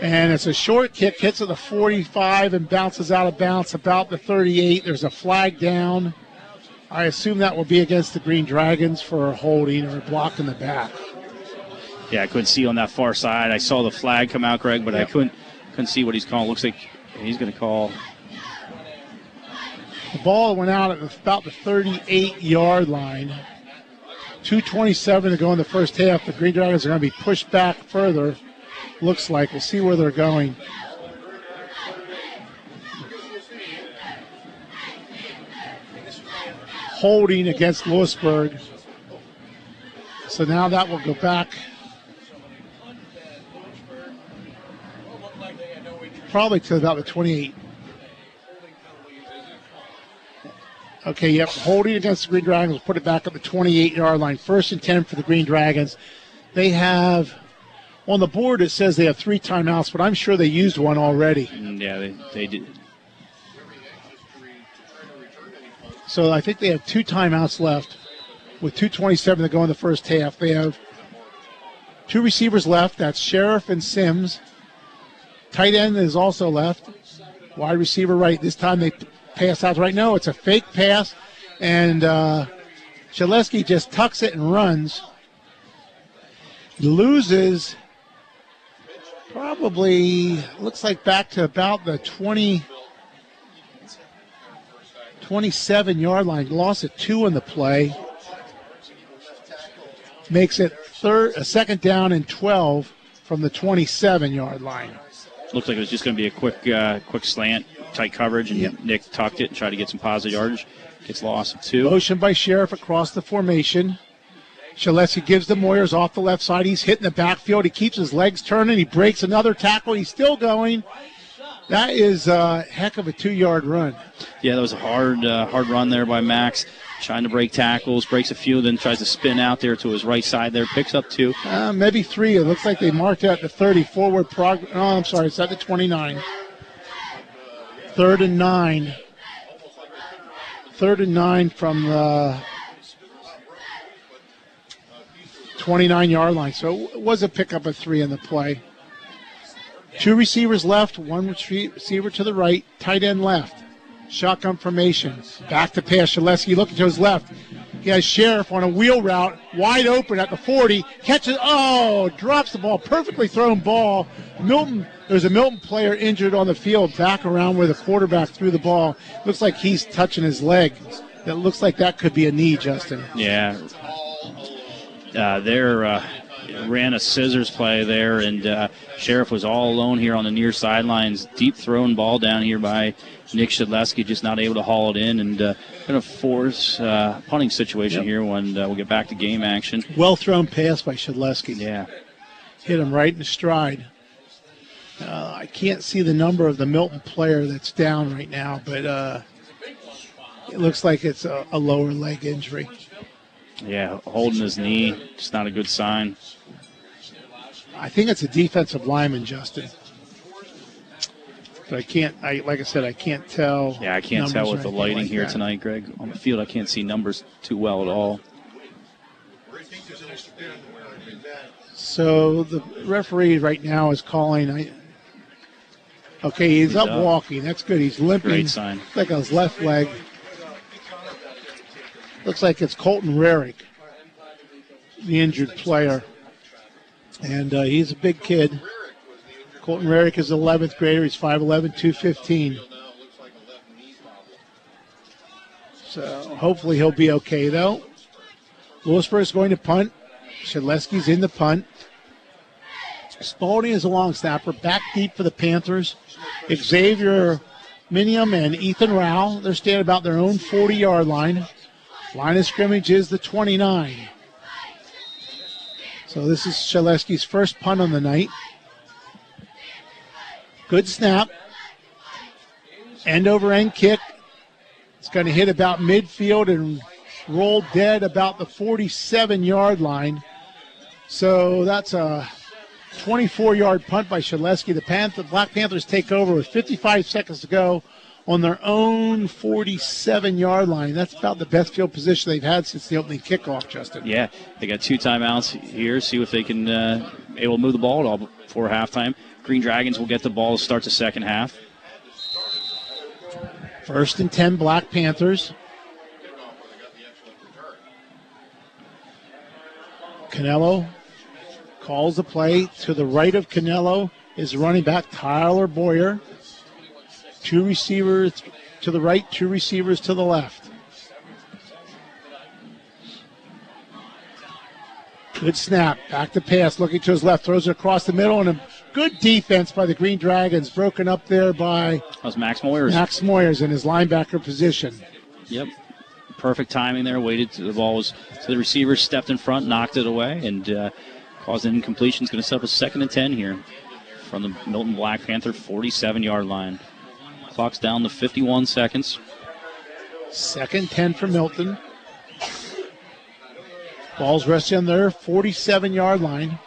And it's a short kick, hits at the 45 and bounces out of bounds about the 38. There's a flag down. I assume that will be against the Green Dragons for holding or block in the back. Yeah, I couldn't see on that far side. I saw the flag come out, Greg, but I couldn't couldn't see what he's calling. Looks like he's going to call. The ball went out at about the 38 yard line. 2.27 to go in the first half. The Green Dragons are going to be pushed back further. Looks like. We'll see where they're going. Holding against Lewisburg. So now that will go back. probably to about the 28. Okay, yep, holding against the Green Dragons. Put it back at the 28 yard line. First and 10 for the Green Dragons. They have, on the board, it says they have three timeouts, but I'm sure they used one already. Mm, Yeah, they, they did. So I think they have two timeouts left with 2.27 to go in the first half. They have two receivers left. That's Sheriff and Sims. Tight end is also left. Wide receiver right. This time they pass out right now. It's a fake pass, and uh, Shedleski just tucks it and runs. Loses probably looks like back to about the 20 27 yard line lost at two in the play makes it third a second down and 12 from the 27 yard line Looked like it was just going to be a quick, uh, quick slant, tight coverage, and Nick tucked it and tried to get some positive yardage. Gets lost of two. motion by sheriff across the formation Shedleski gives the Moyers off the left side. He's hitting the backfield. He keeps his legs turning. He breaks another tackle. He's still going. That is a heck of a two yard run. Yeah, that was a hard, uh, hard run there by Max, trying to break tackles, breaks a few, then tries to spin out there to his right side there, picks up two. Uh, maybe three. It looks like they marked out the 30 forward progress. Oh, I'm sorry. It's at the 29. Third and nine. Third and nine from the 29 yard line. So it was a pickup of three in the play. Two receivers left, one receiver to the right, tight end left. Shotgun formation. Back to pass. Shedleski looking to his left. He has Sheriff on a wheel route, wide open at the 40. Catches, oh, drops the ball. Perfectly thrown ball. Milton, there's a Milton player injured on the field, back around where the quarterback threw the ball. Looks like he's touching his leg. That looks like that could be a knee, Justin. Yeah. Uh, there uh, ran a scissors play there, and uh, Sheriff was all alone here on the near sidelines. Deep thrown ball down here by Nick Shedleski, just not able to haul it in, and uh, going to force uh, punting situation here when uh, we'll get back to game action. Well thrown pass by Shedleski. Yeah. Hit him right in the stride. Uh, I can't see the number of the Milton player that's down right now, but uh, it looks like it's a, a lower leg injury. Yeah, holding his knee, just not a good sign. I think it's a defensive lineman, Justin. But I can't. I like I said, I can't tell. Yeah, I can't tell with the lighting like here that. tonight, Greg. On the field, I can't see numbers too well at all. So the referee right now is calling. I, okay, he's, He's up, up. walking. That's good. He's limping. Great sign. Like on his left leg. Looks like it's Colton Rarick, the injured player, and uh, he's a big kid. Colton Rarick is an 11th grader. He's 5'11", 215. So hopefully he'll be okay though. Lewisburg is going to punt. Shedleski's in the punt. Spalding is a long snapper. Back deep for the Panthers. Xavier Minium and Ethan Rao. They're standing about their own 40 yard line. Line of scrimmage is the 29. So this is Shedleski's first punt on the night. Good snap. End over end kick. It's going to hit about midfield and roll dead about the 47 yard line. So that's a 24 yard punt by Shedleski. The Panther, Black Panthers take over with 55 seconds to go on their own 47 yard line. That's about the best field position they've had since the opening kickoff, Justin. Yeah, they got two timeouts here. See if they can uh, able to move the ball at all before halftime. Green Dragons will get the ball to start the second half. First and 10, Black Panthers. Canelo calls the play. To the right of Canelo is running back Tyler Boyer. Two receivers to the right, two receivers to the left. Good snap. Back to pass. Looking to his left. Throws it across the middle. And a good defense by the Green Dragons. Broken up there by That was Max Moyers. Max Moyers in his linebacker position. Yep. Perfect timing there. Waited. To, the ball was so the receiver stepped in front, knocked it away, and uh, caused an incompletion. It's going to set up a second and ten here. from the Milton Black Panther 47 yard line. Clock's down to 51 seconds. Second 10 for Milton. Ball's resting on their 47 yard line.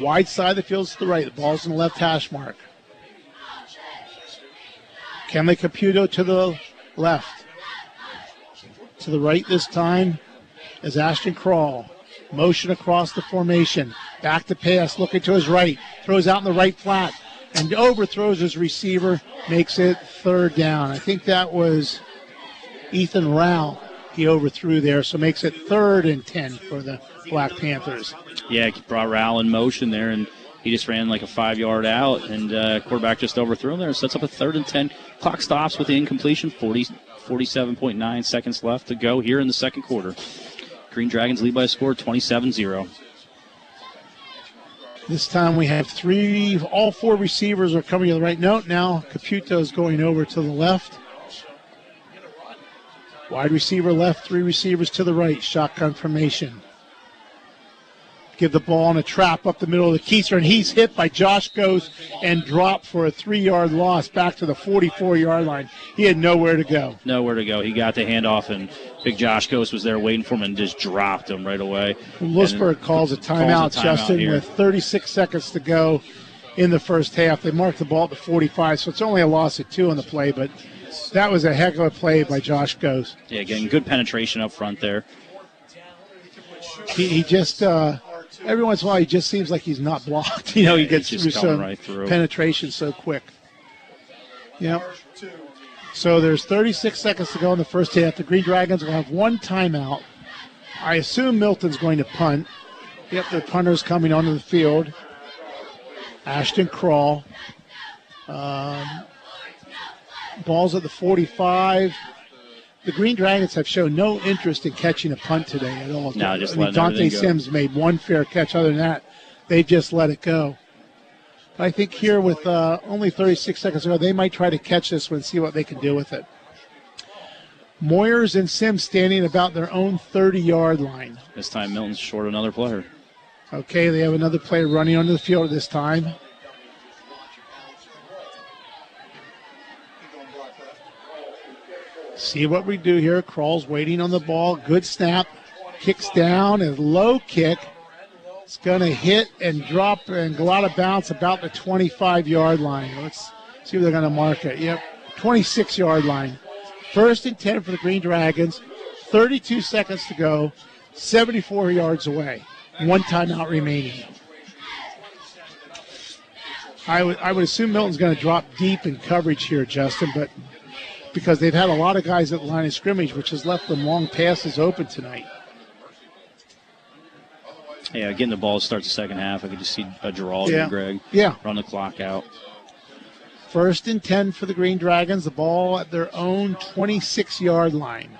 Wide side of the field to the right. The ball's in the left hash mark. Kenley Caputo to the left. To the right this time is Ashton Crawl. Motion across the formation. Back to pass, looking to his right. Throws out in the right flat and overthrows his receiver. Makes it third down. I think that was Ethan Rao he overthrew there, so makes it third and 10 for the Black Panthers. Yeah, he brought Rowell in motion there, and he just ran like a five yard out, and uh, quarterback just overthrew him there. Sets up a third and 10. Clock stops with the incompletion, 40, 47.9 seconds left to go here in the second quarter. Green Dragons lead by a score 27 0. This time we have three, all four receivers are coming to the right note. Now Caputo is going over to the left. Wide receiver left, three receivers to the right. Shotgun formation. Give the ball in a trap up the middle of the keister, and he's hit by Josh Gose and dropped for a three yard loss back to the 44 yard line. He had nowhere to go. Nowhere to go. He got the handoff, and Big Josh Gose was there waiting for him and just dropped him right away. Lewisburg calls a timeout, calls a timeout Justin, here. with 36 seconds to go in the first half. They marked the ball at the 45, so it's only a loss of two on the play, but that was a heck of a play by Josh Gose. Yeah, getting good penetration up front there. He, he just uh, every once in a while he just seems like he's not blocked. You know, he gets through coming right through. penetration so quick. Yep. So there's 36 seconds to go in the first half. The Green Dragons will have one timeout. I assume Milton's going to punt. Yep, the punter's coming onto the field. Ashton Crawl. Um, ball's at the 45. The Green Dragons have shown no interest in catching a punt today at all. No, just I mean, Dante. Sims made one fair catch. Other than that, they've just let it go. I think here with uh, only 36 seconds to go, they might try to catch this one and see what they can do with it. Moyers and Sims standing about their own 30 yard line. This time Milton's short another player. Okay, they have another player running onto the field this time. See what we do here. Crawls waiting on the ball. Good snap. Kicks down and low kick. It's going to hit and drop and go out of bounds about the 25 yard line. Let's see if they're going to mark it. Yep, 26 yard line. First and 10 for the Green Dragons. 32 seconds to go. 74 yards away. One timeout remaining. I would I would assume Milton's going to drop deep in coverage here, Justin, but because they've had a lot of guys at the line of scrimmage, which has left them long passes open tonight. Yeah, getting the ball to start the second half. I could just see uh, a draw Yeah. here, Greg. Yeah. Run the clock out. First and 10 for the Green Dragons. The ball at their own 26 yard line.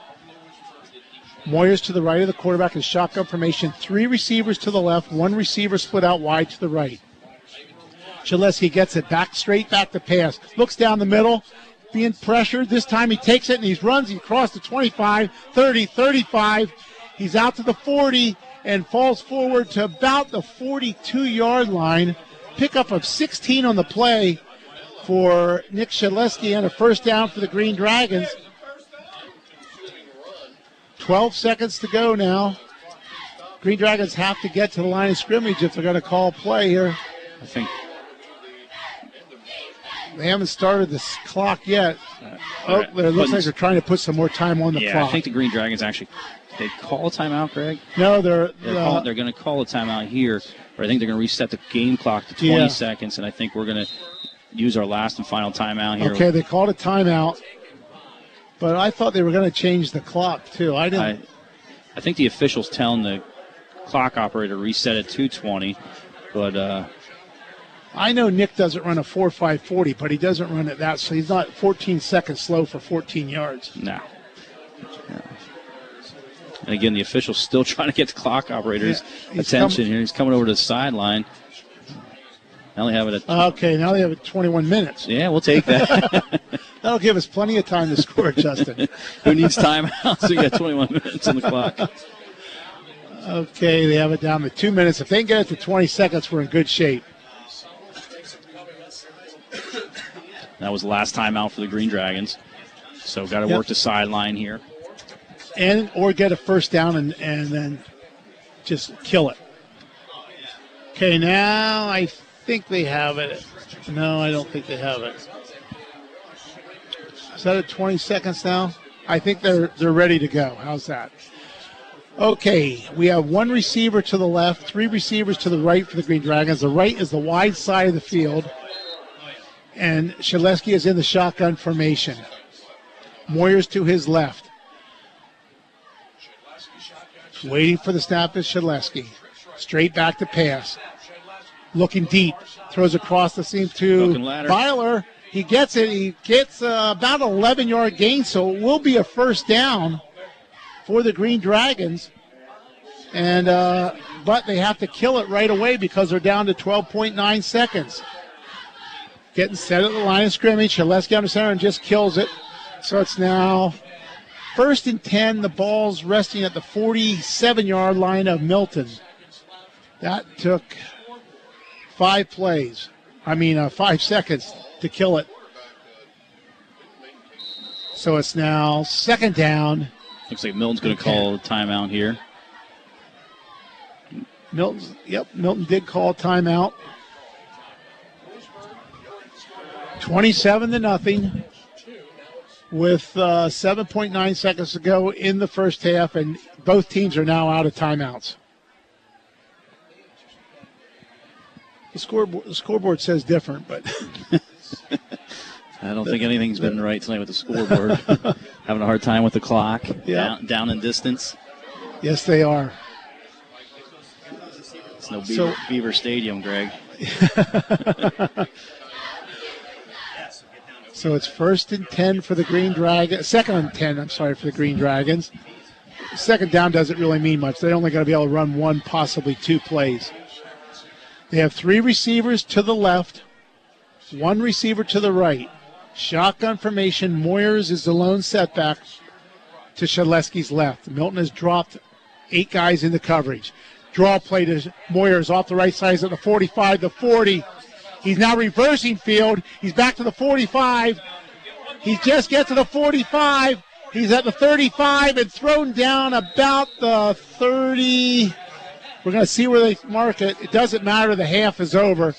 Moyers to the right of the quarterback in shotgun formation. Three receivers to the left, one receiver split out wide to the right. Gillespie gets it back straight back to pass. Looks down the middle, being pressured. This time he takes it and he runs. He crossed the 25, 30, 35. He's out to the 40 and falls forward to about the 42 yard line. Pickup of 16 on the play for Nick Shedleski and a first down for the Green Dragons. 12 seconds to go now. Green Dragons have to get to the line of scrimmage if they're going to call play here. I think They haven't started this clock yet. Oh, right. it looks like they're trying to put some more time on the yeah, clock. I think the Green Dragons actually they call a timeout, Greg. no, they're they're, uh, they're going to call a timeout here, or I think they're going to reset the game clock to 20 Yeah. seconds, and I think we're going to use our last and final timeout here. okay. They called a timeout, but I thought they were going to change the clock too. I didn't. I, I think the officials telling the clock operator to reset at 220, but uh, I know Nick doesn't run a four five forty, but he doesn't run it that, so he's not 14 seconds slow for 14 yards. no. And again, the official's still trying to get the clock operator's Yeah, attention come- here. He's coming over to the sideline. Now they have it at. Okay, now they have it 21 minutes. yeah, we'll take that. That'll give us plenty of time to score, Justin. Who needs timeouts? so you got 21 minutes on the clock. Okay, they have it down to two minutes. If they can get it to 20 seconds, we're in good shape. That was the last time out for the Green Dragons. So got to Yep. work the sideline here. and or get a first down and, and then just kill it. Okay, now I think they have it. No, I don't think they have it. Is that at 20 seconds now? I think they're they're ready to go. How's that? Okay, we have one receiver to the left, three receivers to the right for the Green Dragons. The right is the wide side of the field, and Shedleski is in the shotgun formation. Moyer's to his left. Waiting for the snap is Shedleski. Straight back to pass. Looking deep. Throws across the seam to. Byler. He gets it. He gets uh, about 11 yard gain, so it will be a first down for the Green Dragons. And uh, but they have to kill it right away because they're down to 12.9 seconds. Getting set at the line of scrimmage. Shedleski under center and just kills it. So it's now First and 10, the ball's resting at the 47 yard line of Milton. That took five plays. I mean, uh, five seconds to kill it. So it's now second down. Looks like Milton's going to call a timeout here. Milton, yep, Milton did call a timeout. 27 to nothing with uh, 7.9 seconds to go in the first half, and both teams are now out of timeouts. The scoreboard, the scoreboard says different, but I don't think anything's been right tonight with the scoreboard. Having a hard time with the clock. Yeah. Down, down in distance. yes, they are. It's no Beaver, So- Beaver Stadium, Greg. So it's first and 10 for the Green Dragons. Second and 10, I'm sorry, for the Green Dragons. Second down doesn't really mean much. They're only going to be able to run one, possibly two plays. They have three receivers to the left, one receiver to the right. Shotgun formation. Moyers is the lone setback to Shedleski's left. Milton has dropped eight guys into coverage. Draw play to Moyers off the right side at the 45, the 40. He's now reversing field. He's back to the 45. He just gets to the 45. He's at the 35 and thrown down about the 30. We're going to see where they mark it. It doesn't matter. The half is over.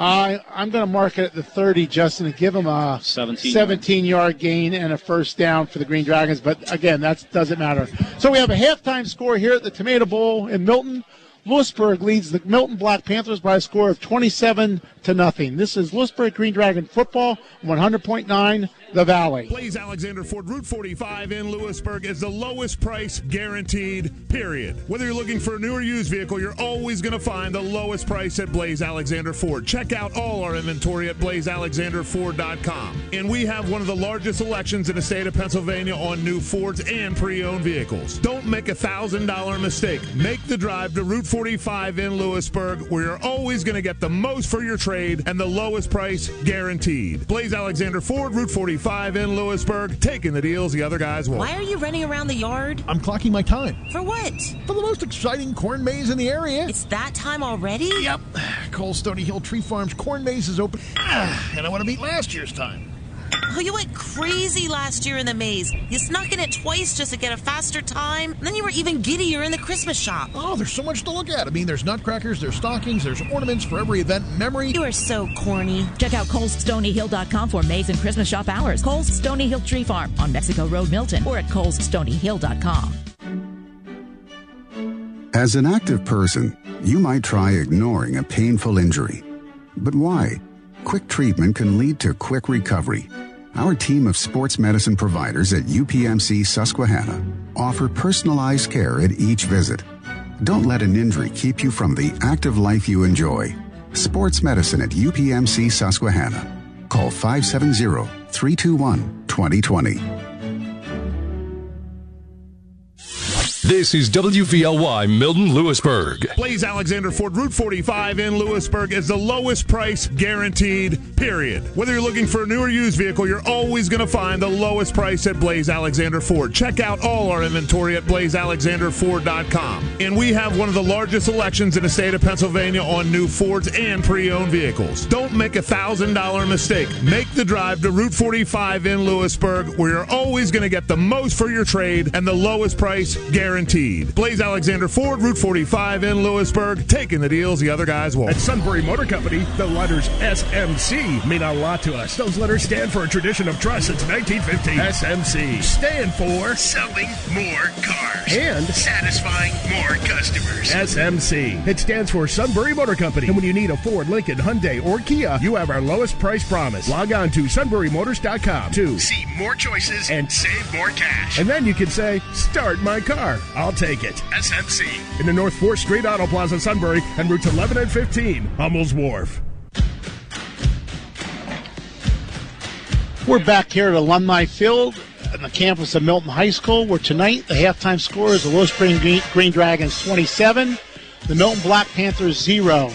I I'm going to mark it at the 30, Justin, and give him a 17. 17 yard gain and a first down for the Green Dragons. But again, that doesn't matter. So we have a halftime score here at the Tomato Bowl in Milton. Lewisburg leads the Milton Black Panthers by a score of 27 to nothing. This is Lewisburg Green Dragon football, 100.9 The Valley. Blaise Alexander Ford Route 45 in Lewisburg is the lowest price guaranteed, period. Whether you're looking for a new or used vehicle, you're always going to find the lowest price at Blaise Alexander Ford. Check out all our inventory at blaisealexanderford.com. And we have one of the largest selections in the state of Pennsylvania on new Fords and pre owned vehicles. Don't make a $1,000 mistake. Make the drive to Route 45 in Lewisburg, where you're always going to get the most for your trade and the lowest price guaranteed. Blaise Alexander Ford, Route 45 in Lewisburg, taking the deals the other guys won't. Why are you running around the yard? I'm clocking my time. For what? For the most exciting corn maze in the area. It's that time already? Yep. Cole Stony Hill Tree Farm's corn maze is open. Ah, and I want to beat last year's time. Oh, you went crazy last year in the maze. You snuck in it twice just to get a faster time. And then you were even giddier in the Christmas shop. Oh, there's so much to look at. I mean, there's nutcrackers, there's stockings, there's ornaments for every event and memory. You are so corny. Check out Cole'sStonyHill.com for Maze and Christmas shop hours. Cole's Stony Hill Tree Farm on Mexico Road, Milton, or at Cole'sStonyHill.com. As an active person, you might try ignoring a painful injury. But why? Quick treatment can lead to quick recovery. Our team of sports medicine providers at UPMC Susquehanna offer personalized care at each visit. Don't let an injury keep you from the active life you enjoy. Sports medicine at UPMC Susquehanna. Call 570 321 2020. This is WVLY Milton Lewisburg. Blaise Alexander Ford Route 45 in Lewisburg is the lowest price guaranteed, period. Whether you're looking for a new or used vehicle, you're always going to find the lowest price at Blaise Alexander Ford. Check out all our inventory at blaisealexanderford.com. And we have one of the largest selections in the state of Pennsylvania on new Fords and pre-owned vehicles. Don't make a $1,000 mistake. Make the drive to Route 45 in Lewisburg where you're always going to get the most for your trade and the lowest price guaranteed. Blaise Alexander Ford, Route 45 in Lewisburg, taking the deals the other guys won't. At Sunbury Motor Company, the letters SMC mean a lot to us. Those letters stand for a tradition of trust since 1915. SMC stand for Selling more cars and satisfying more customers. SMC. It stands for Sunbury Motor Company. And when you need a Ford, Lincoln, Hyundai, or Kia, you have our lowest price promise. Log on to sunburymotors.com to See more choices and save more cash. and then you can say, Start my car. I'll take it. SMC. In the North 4th Street Auto Plaza, Sunbury, and routes 11 and 15, Hummel's Wharf. We're back here at Alumni Field on the campus of Milton High School, where tonight the halftime score is the Lewisburg Spring Green Dragons 27, the Milton Black Panthers 0.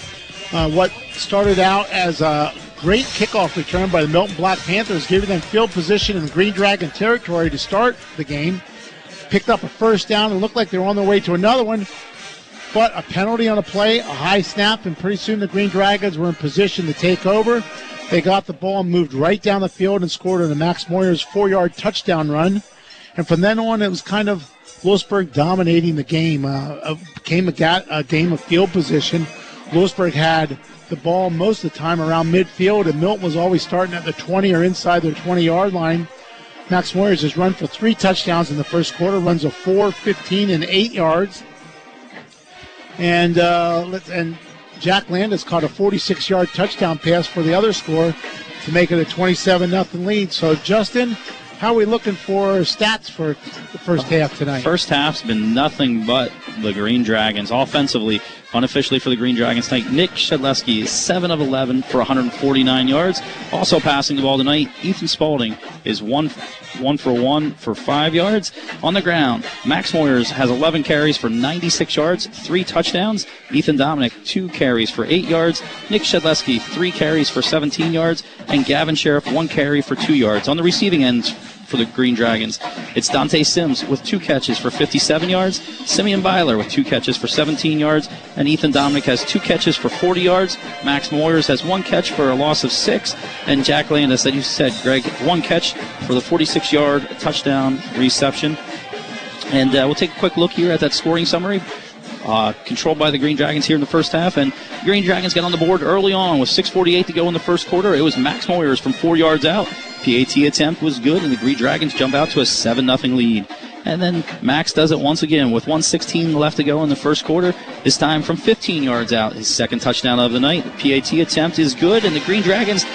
Uh, what started out as a great kickoff return by the Milton Black Panthers, giving them field position in the Green Dragon territory to start the game, picked up a first down and looked like they were on their way to another one. But a penalty on a play, a high snap, and pretty soon the Green Dragons were in position to take over. They got the ball and moved right down the field and scored on the Max Moyers four yard touchdown run. And from then on, it was kind of Lewisburg dominating the game. Uh, became a, ga- a game of field position. Lewisburg had the ball most of the time around midfield, and Milton was always starting at the 20 or inside their 20 yard line. Max Moyers has run for three touchdowns in the first quarter, runs a 4, 15, and 8 yards. And uh, and Jack Landis caught a 46 yard touchdown pass for the other score to make it a 27 0 lead. So, Justin, how are we looking for stats for the first half tonight? First half's been nothing but the Green Dragons. Offensively, unofficially for the Green Dragons tonight, Nick Shedleski is 7 of 11 for 149 yards. Also passing the ball tonight, Ethan Spalding is 1 one for 1 for 5 yards. On the ground, Max Moyers has 11 carries for 96 yards, 3 touchdowns. Ethan Dominic, 2 carries for 8 yards. Nick Shedleski, 3 carries for 17 yards. And Gavin Sheriff, 1 carry for 2 yards. On the receiving ends, for the Green Dragons. It's Dante Sims with two catches for 57 yards, Simeon Byler with two catches for 17 yards, and Ethan Dominic has two catches for 40 yards. Max Moyers has one catch for a loss of six, and Jack Landis, that you said, Greg, one catch for the 46 yard touchdown reception. And uh, we'll take a quick look here at that scoring summary. Uh, controlled by the Green Dragons here in the first half, and Green Dragons got on the board early on with 6:48 to go in the first quarter. It was Max Moyers from four yards out. PAT attempt was good, and the Green Dragons jump out to a 7 0 lead. And then Max does it once again with 116 left to go in the first quarter. This time from 15 yards out, his second touchdown of the night. The PAT attempt is good, and the Green Dragons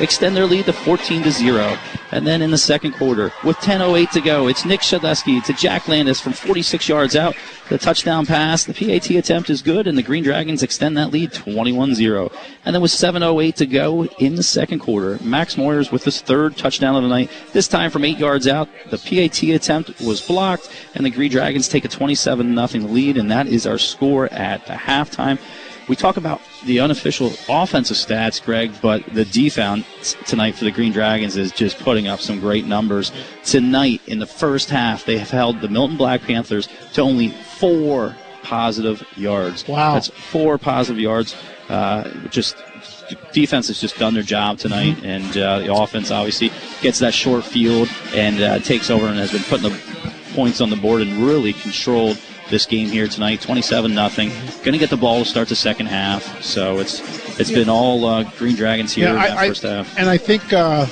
extend their lead to 14 to 0. And then in the second quarter, with 10.08 to go, it's Nick Shedleski to Jack Landis from 46 yards out. The touchdown pass, the PAT attempt is good, and the Green Dragons extend that lead 21 0. And then with 7.08 to go in the second quarter, Max Moyers with his third touchdown of the night, this time from 8 yards out. The PAT attempt was blocked, and the Green Dragons take a 27 0 lead, and that is our score at the halftime. We talk about the unofficial offensive stats, Greg, but the defense tonight for the Green Dragons is just putting up some great numbers. Tonight, in the first half, they have held the Milton Black Panthers to only four positive yards. Wow. That's four positive yards. Uh, just defense has just done their job tonight, Mm-hmm. and uh, the offense obviously gets that short field and uh, takes over and has been putting the points on the board and really controlled this game here tonight, 27 nothing. Going to get the ball to start the second half, so it's it's been all uh, Green Dragons here in that I, first half. And I think uh,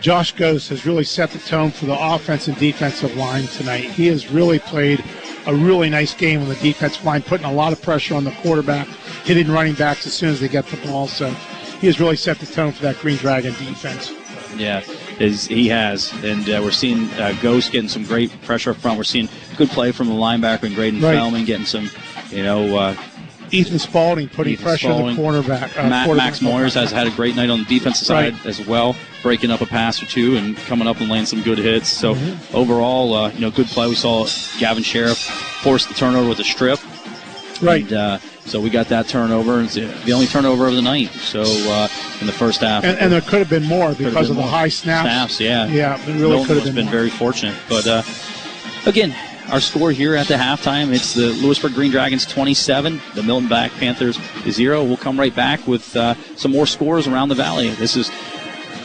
Josh Gose has really set the tone for the offense and defensive line tonight. He has really played a really nice game on the defensive line, putting a lot of pressure on the quarterback, hitting running backs as soon as they get the ball. So he has really set the tone for that Green Dragon defense. Yeah, is he has, and uh, we're seeing uh, Gose getting some great pressure up front. We're seeing good play from the linebacker and Graydon Right. Fellman getting some, you know, uh, Ethan Spalding putting Ethan pressure on the cornerback. Uh, Matt. Max Moyers has had a great night on the defensive side Right. as well, breaking up a pass or two and coming up and laying some good hits. So Mhm. overall, uh, you know, good play. We saw Gavin Sheriff force the turnover with a strip. Right. And, uh, so we got that turnover. It's the the only turnover of the night. So uh, in the first half, And, and there could have been more because been of the more. high snaps. Snaps, yeah. Yeah, it really could have been, been very fortunate. But uh, again, our score here at the halftime, it's the Lewisburg Green Dragons 27, the Milton Black Panthers 0. We'll come right back with uh, some more scores around the Valley. This is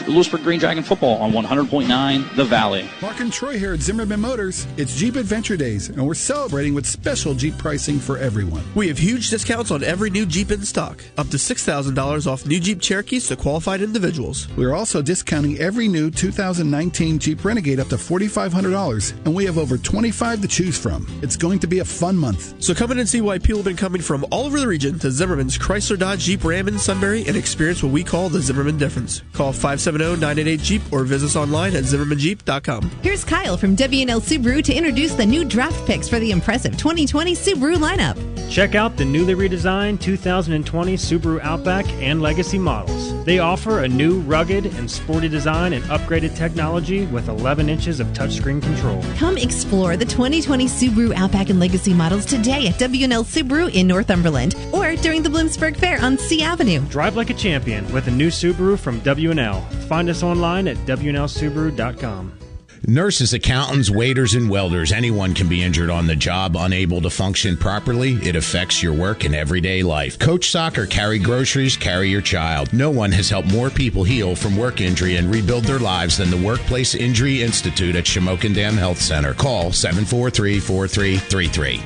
Lewisburg Green Dragon football on 100.9 The Valley. Mark and Troy here at Zimmerman Motors. It's Jeep Adventure Days, and we're celebrating with special Jeep pricing for everyone. We have huge discounts on every new Jeep in stock, up to $6,000 off new Jeep Cherokees to qualified individuals. We are also discounting every new 2019 Jeep Renegade up to $4,500, and we have over 25 to choose from. It's going to be a fun month. So come in and see why people have been coming from all over the region to Zimmerman's Chrysler Dodge Jeep Ram in Sunbury and experience what we call the Zimmerman difference. Call 570-988-JEEP or visit us online at zimmermanjeep.com. Here's Kyle from WNL Subaru to introduce the new draft picks for the impressive 2020 Subaru lineup. Check out the newly redesigned 2020 Subaru Outback and Legacy models. They offer a new rugged and sporty design and upgraded technology with 11 inches of touchscreen control. Come explore the 2020 Subaru Outback and Legacy models today at WNL Subaru in Northumberland or during the Bloomsburg Fair on C Avenue. Drive like a champion with a new Subaru from WNL. Find us online at WNLSubaru.com. Nurses, accountants, waiters, and welders, anyone can be injured on the job, unable to function properly. It affects your work and everyday life. Coach soccer, carry groceries, carry your child. No one has helped more people heal from work injury and rebuild their lives than the Workplace Injury Institute at Shamokin Dam Health Center. Call 743 4333.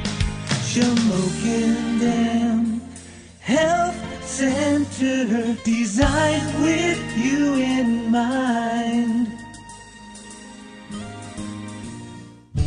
Shamokin Dam Health Center designed with you in mind.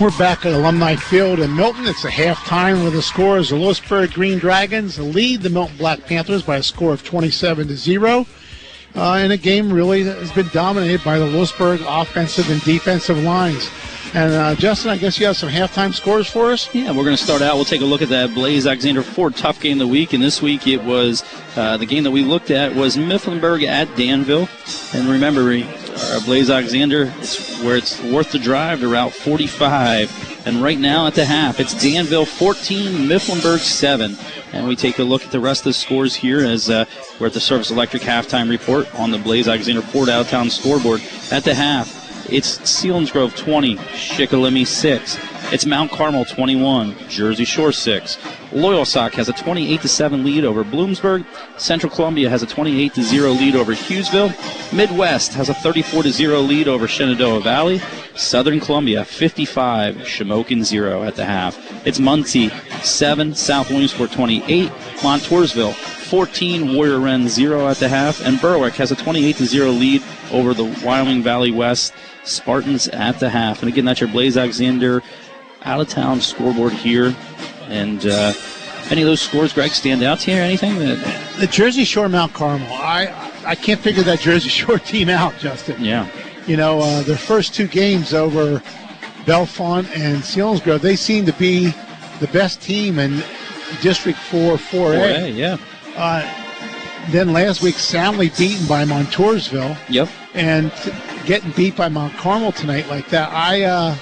We're back at Alumni Field in Milton. It's a halftime where the score is the Lewisburg Green Dragons lead the Milton Black Panthers by a score of 27 to 0. Uh, and a game really has been dominated by the Lewisburg offensive and defensive lines. And uh, Justin, I guess you have some halftime scores for us? Yeah, we're going to start out. We'll take a look at that Blaise Alexander Ford tough game of the week, and this week it was uh, the game that we looked at was Mifflinburg at Danville. And remember, uh, Blaise Alexander, it's where it's worth the drive to Route 45. And right now at the half, it's Danville 14, Mifflinburg 7. And we take a look at the rest of the scores here as uh, we're at the Service Electric halftime report on the Blaise Alexander Ford out town scoreboard. At the half, it's Selinsgrove 20, Shikellamy 6. It's Mount Carmel 21, Jersey Shore 6. Loyalsock has a 28 7 lead over Bloomsburg. Central Columbia has a 28 0 lead over Hughesville. Midd-West has a 34 0 lead over Shenandoah Valley. Southern Columbia 55, Shamokin 0 at the half. It's Muncy 7, South Williamsport 28, Montoursville 14, Warrior Run 0 at the half, and Berwick has a 28 0 lead over the Wyoming Valley West Spartans at the half. And again, that's your Blaise Alexander out of town scoreboard here. And uh, any of those scores, Greg, stand out to you or anything? That, The Jersey Shore Mount Carmel. I I can't figure that Jersey Shore team out, Justin. yeah. You know, uh, their first two games over Bellefonte and Selinsgrove, they seem to be the best team in District 4 4A. 4A, yeah. Uh, then last week, soundly beaten by Montoursville. Yep. And getting beat by Mount Carmel tonight like that, I uh,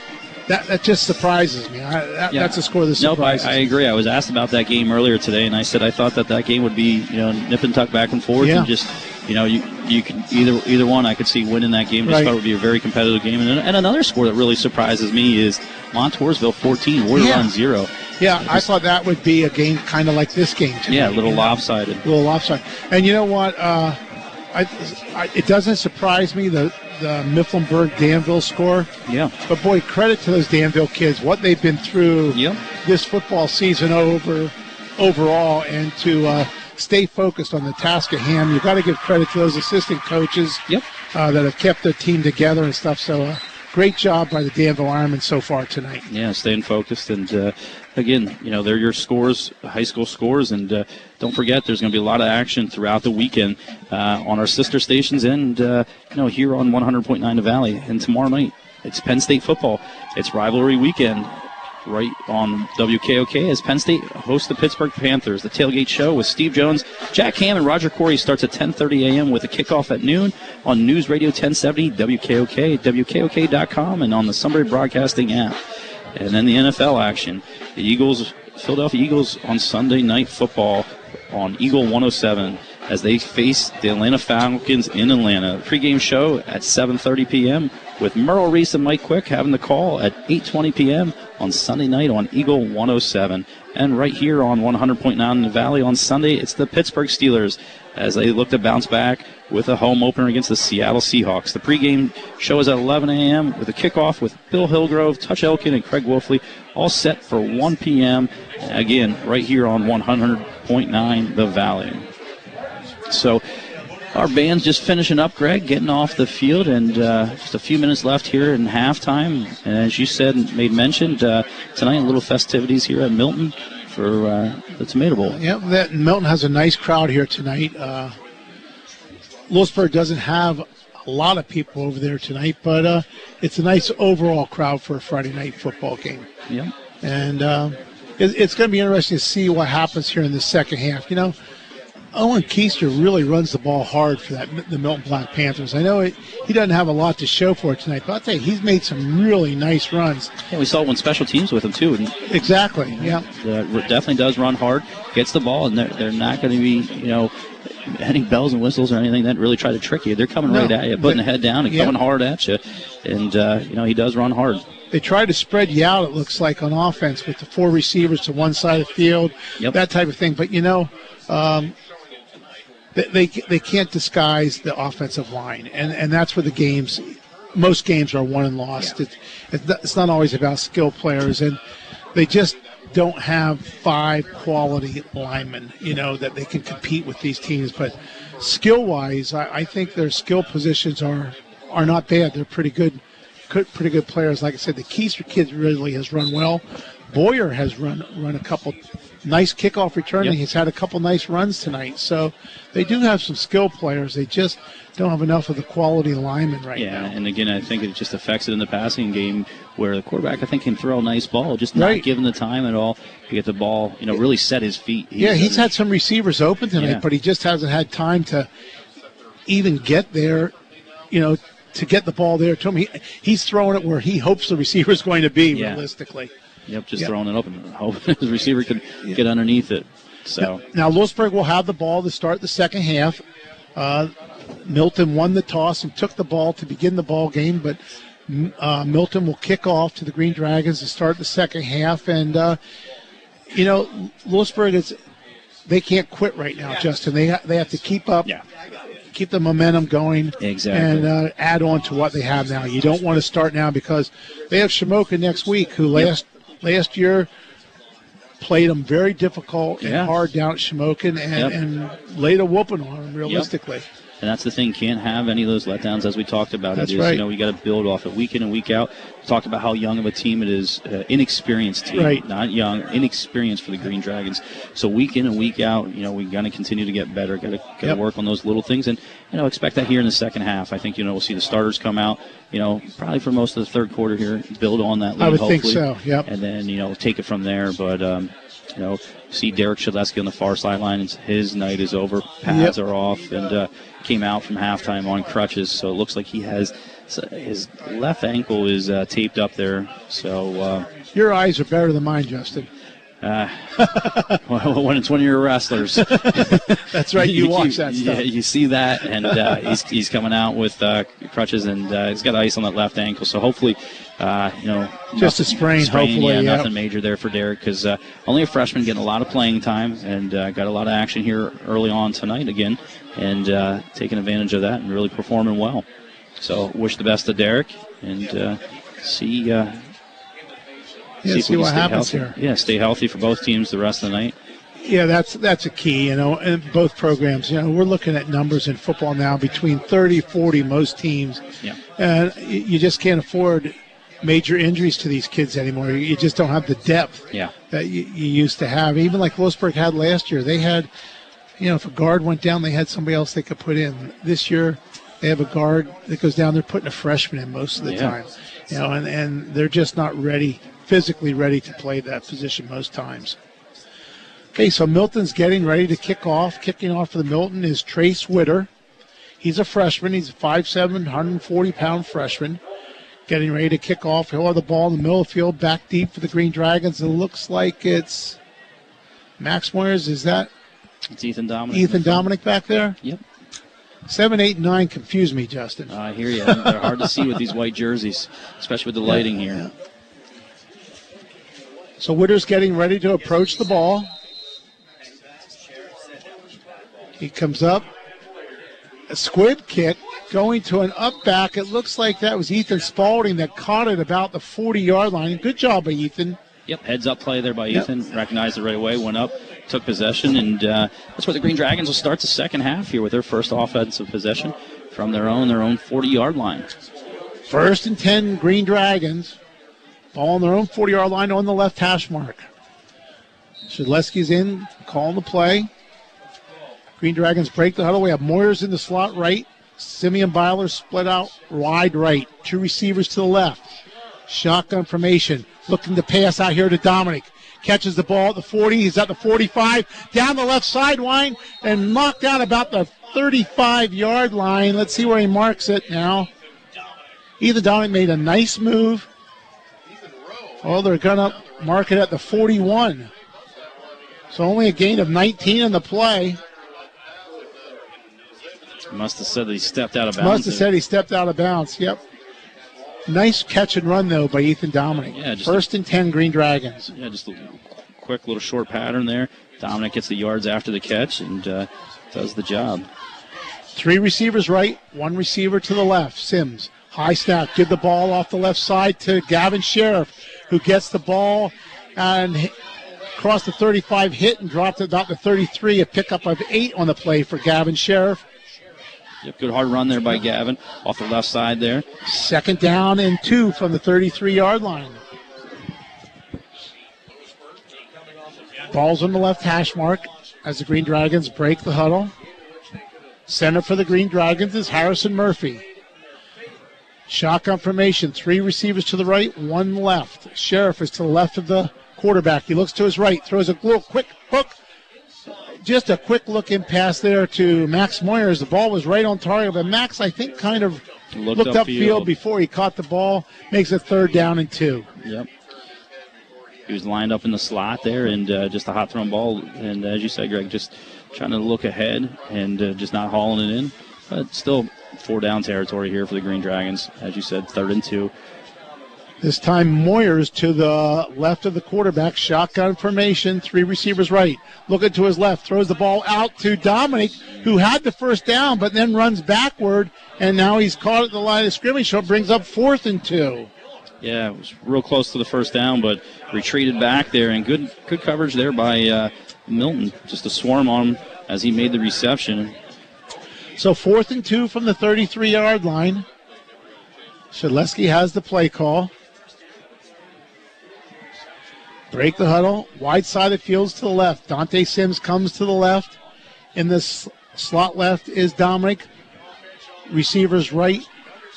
that that just surprises me. I, that, That's a score that Nope, I, surprises I agree. I was asked about that game earlier today, and I said I thought that that game would be you know nip and tuck back and forth, Yeah. and just you know you you can either either one I could see winning that game. Just Right. thought it would be a very competitive game. And, and another score that really surprises me is Montoursville 14, Warrior Yeah. on zero. Yeah, I thought that would be a game kind of like this game. Tonight, Yeah, a little lopsided. A little lopsided. And you know what? Uh, I, I, it doesn't surprise me the the Mifflinburg Danville score. Yeah. But boy, credit to those Danville kids. What they've been through this football season over overall, and to uh, stay focused on the task at hand. You've got to give credit to those assistant coaches yep. uh, that have kept their team together and stuff. So. Uh, Great job by the Danville Ironmen so far tonight. Yeah, staying focused, and uh, again, you know, they're your scores, high school scores, and uh, don't forget, there's going to be a lot of action throughout the weekend uh, on our sister stations, and uh, you know, here on 100.9 The Valley, and tomorrow night it's Penn State football. It's rivalry weekend. Right on WKOK as Penn State hosts the Pittsburgh Panthers. The tailgate show with Steve Jones, Jack Ham, and Roger Corey starts at 10:30 a.m. with a kickoff at noon on News Radio 1070 WKOK, WKOK.com, and on the Sunbury Broadcasting app. And then the NFL action. The Eagles, Philadelphia Eagles on Sunday night football on Eagle 107 as they face the Atlanta Falcons in Atlanta. Pre-game show at 7:30 p.m. with Merrill Reese and Mike Quick having the call at 8:20 p.m. on Sunday night on Eagle 107. And right here on 100.9 in the Valley on Sunday, it's the Pittsburgh Steelers as they look to bounce back with a home opener against the Seattle Seahawks. The pregame show is at 11 a.m. with a kickoff with Bill Hillgrove, Tunch Ilkin, and Craig Wolfley, all set for 1 p.m. Again, right here on 100.9 The Valley. So our band's just finishing up, Greg, getting off the field, and uh, just a few minutes left here in halftime. And as you said, made mentioned uh, tonight, a little festivities here at Milton for uh, the Tomato Bowl. Yeah, that Milton has a nice crowd here tonight. Uh, Lewisburg doesn't have a lot of people over there tonight, but uh, it's a nice overall crowd for a Friday night football game. Yeah. And uh, it's going to be interesting to see what happens here in the second half. You know, Owen Keister really runs the ball hard for that the Milton Black Panthers. I know it, he doesn't have a lot to show for it tonight, but I'll tell you, he's made some really nice runs. Yeah, we saw it when special teams with him too. And Exactly. Yeah. uh, definitely does run hard, gets the ball, and they're, they're not going to be, you know, any bells and whistles or anything that really try to trick you. They're coming No, right at you, putting the head down and yeah. coming hard at you. And, uh, you know, he does run hard. They try to spread you out, it looks like, on offense with the four receivers to one side of the field, that type of thing. But, you know, um, they, they, they can't disguise the offensive line. And, and that's where the games, most games are won and lost. It, it's, not, it's not always about skill players. And they just don't have five quality linemen, you know, that they can compete with these teams. But skill wise, I, I think their skill positions are, are not bad. They're pretty good good, pretty good players. Like I said, the Keister kid really has run well. Boyer has run run a couple nice kickoff returning. Yep. He's had a couple nice runs tonight. So they do have some skill players. They just don't have enough of the quality linemen right yeah, now. and again, I think it just affects it in the passing game where the quarterback, I think, can throw a nice ball, just Right. not given the time at all to get the ball, you know, really set his feet. yeah, he's had some receivers open tonight, Yeah. but he just hasn't had time to even get there. You know, to get the ball there to him. He, he's throwing it where he hopes the receiver is going to be. Yeah. Realistically. Yep, just Yep. throwing it open. Hope his receiver could get underneath it. So Now, Lewisburg will have the ball to start the second half. Uh, Milton won the toss and took the ball to begin the ball game, but uh, Milton will kick off to the Green Dragons to start the second half. And, uh, you know, Lewisburg is, they can't quit right now, Justin. They, ha- they have to keep up. Keep the momentum going Exactly. and uh, add on to what they have now. You don't want to start now because they have Shamoka next week, who last last year played them very difficult and Yeah. hard down at Shamokin and, Yep. and laid a whooping on them realistically. And that's the thing, can't have any of those letdowns as we talked about. That's it is, right. you know, we got to build off it week in and week out. Talked about how young of a team it is, uh, inexperienced team, Right. not young, inexperienced for the Green Dragons. So week in and week out, you know, we got to continue to get better. Got to got to Yep. work on those little things, and you know, expect that here in the second half. I think you know we'll see the starters come out. You know, probably for most of the third quarter here, build on that lead. I would think hopefully, so, yep. And then you know take it from there. But um, you know, see Derek Shedleski on the far sideline. His night is over. Pads Yep. are off, and uh, came out from halftime on crutches. So it looks like he has his left ankle is uh, taped up there. So. Uh, Your eyes are better than mine, Justin. uh, when it's one of your wrestlers. That's right, you watch that Yeah, you see that, and uh, he's, he's coming out with uh, crutches, and uh, he's got ice on that left ankle. So hopefully, uh, you know, Just a nothing- sprain, hopefully, Yeah, yeah. nothing major there for Derek because uh, only a freshman getting a lot of playing time and uh, got a lot of action here early on tonight again, and uh, taking advantage of that and really performing well. So wish the best to Derek and uh, see. Uh, Yeah, see we what happens healthy. here. Yeah, stay healthy for both teams the rest of the night. Yeah, that's that's a key, you know, in both programs. You know, we're looking at numbers in football now between 30, 40, most teams. Yeah. And you just can't afford major injuries to these kids anymore. You just don't have the depth Yeah. that you, you used to have. Even like Lewisburg had last year, they had, you know, if a guard went down, they had somebody else they could put in. This year, they have a guard that goes down. They're putting a freshman in most of the Yeah. time, you know, and, and they're just not ready, physically ready to play that position most times. Okay, so Milton's getting ready to kick off. Kicking off for the Milton is Trace Witter. He's a freshman. He's a 5'7", 140 pound freshman. Getting ready to kick off. He'll have the ball in the middle of the field, back deep for the Green Dragons. It looks like it's Max Moyers. Is that It's Ethan Dominic. Ethan Dominic back there? Yep. Seven, eight, nine confuse me, Justin. I hear you. They're hard to see with these white jerseys, especially with the lighting here. So Witter's getting ready to approach the ball. He comes up. A squib kick going to an up back. It looks like that was Ethan Spalding that caught it about the 40 yard line. Good job by Ethan. Yep, heads up play there by Yep. Ethan. Recognized it right away, went up, took possession, and uh, that's where the Green Dragons will start the second half here with their first offensive possession from their own their own 40 yard line. First and 10 Green Dragons. Ball on their own 40 yard line on the left hash mark. Shedleski's in, calling the play. Green Dragons break the huddle. We have Moyers in the slot right. Simeon Byler split out wide right. Two receivers to the left. Shotgun formation. Looking to pass out here to Dominic. Catches the ball at the 40. He's at the 45. Down the left sideline and knocked out about the 35 yard line. Let's see where he marks it now. Ethan Dominic made a nice move. Oh, they're going to mark it at the 41. So only a gain of 19 in the play. Must have said that he stepped out of bounds. Must have said he stepped out of bounds. Yep. Nice catch and run, though, by Ethan Dominic. Yeah, First and 10 Green Dragons. Yeah, just a quick little short pattern there. Dominic gets the yards after the catch and uh, does the job. Three receivers right, one receiver to the left. Sims, high snap, give the ball off the left side to Gavin Sheriff, who gets the ball and hit, crossed the 35, hit and dropped it about the 33. A pickup of eight on the play for Gavin Sheriff. Yep, good hard run there by Gavin off the left side there. Second down and two from the 33 yard line. Ball's on the left hash mark as the Green Dragons break the huddle. Center for the Green Dragons is Harrison Murphy. Shotgun formation, three receivers to the right, one left. Sheriff is to the left of the quarterback. He looks to his right, throws a little quick hook. Just a quick look in pass there to Max Moyers. The ball was right on target, but Max, I think, kind of Looked looked, upfield. before he caught the ball. Makes it third down and two. Yep. He was lined up in the slot there and uh, just a hot thrown ball. And as you said, Greg, just trying to look ahead and uh, just not hauling it in. But still four down territory here for the Green Dragons. As you said, third and two. This time Moyers to the left of the quarterback. Shotgun formation. Three receivers right. Looking to his left. Throws the ball out to Dominic, who had the first down, but then runs backward. And now he's caught at the line of scrimmage, so it brings up fourth and two. Yeah, it was real close to the first down, but retreated back there and good good coverage there by uh, Milton. Just a swarm on him as he made the reception. So fourth and two from the 33 yard line. Shedleski has the play call. Break the huddle. Wide side of fields to the left. Dante Sims comes to the left. In this slot left is Dominic. Receivers right.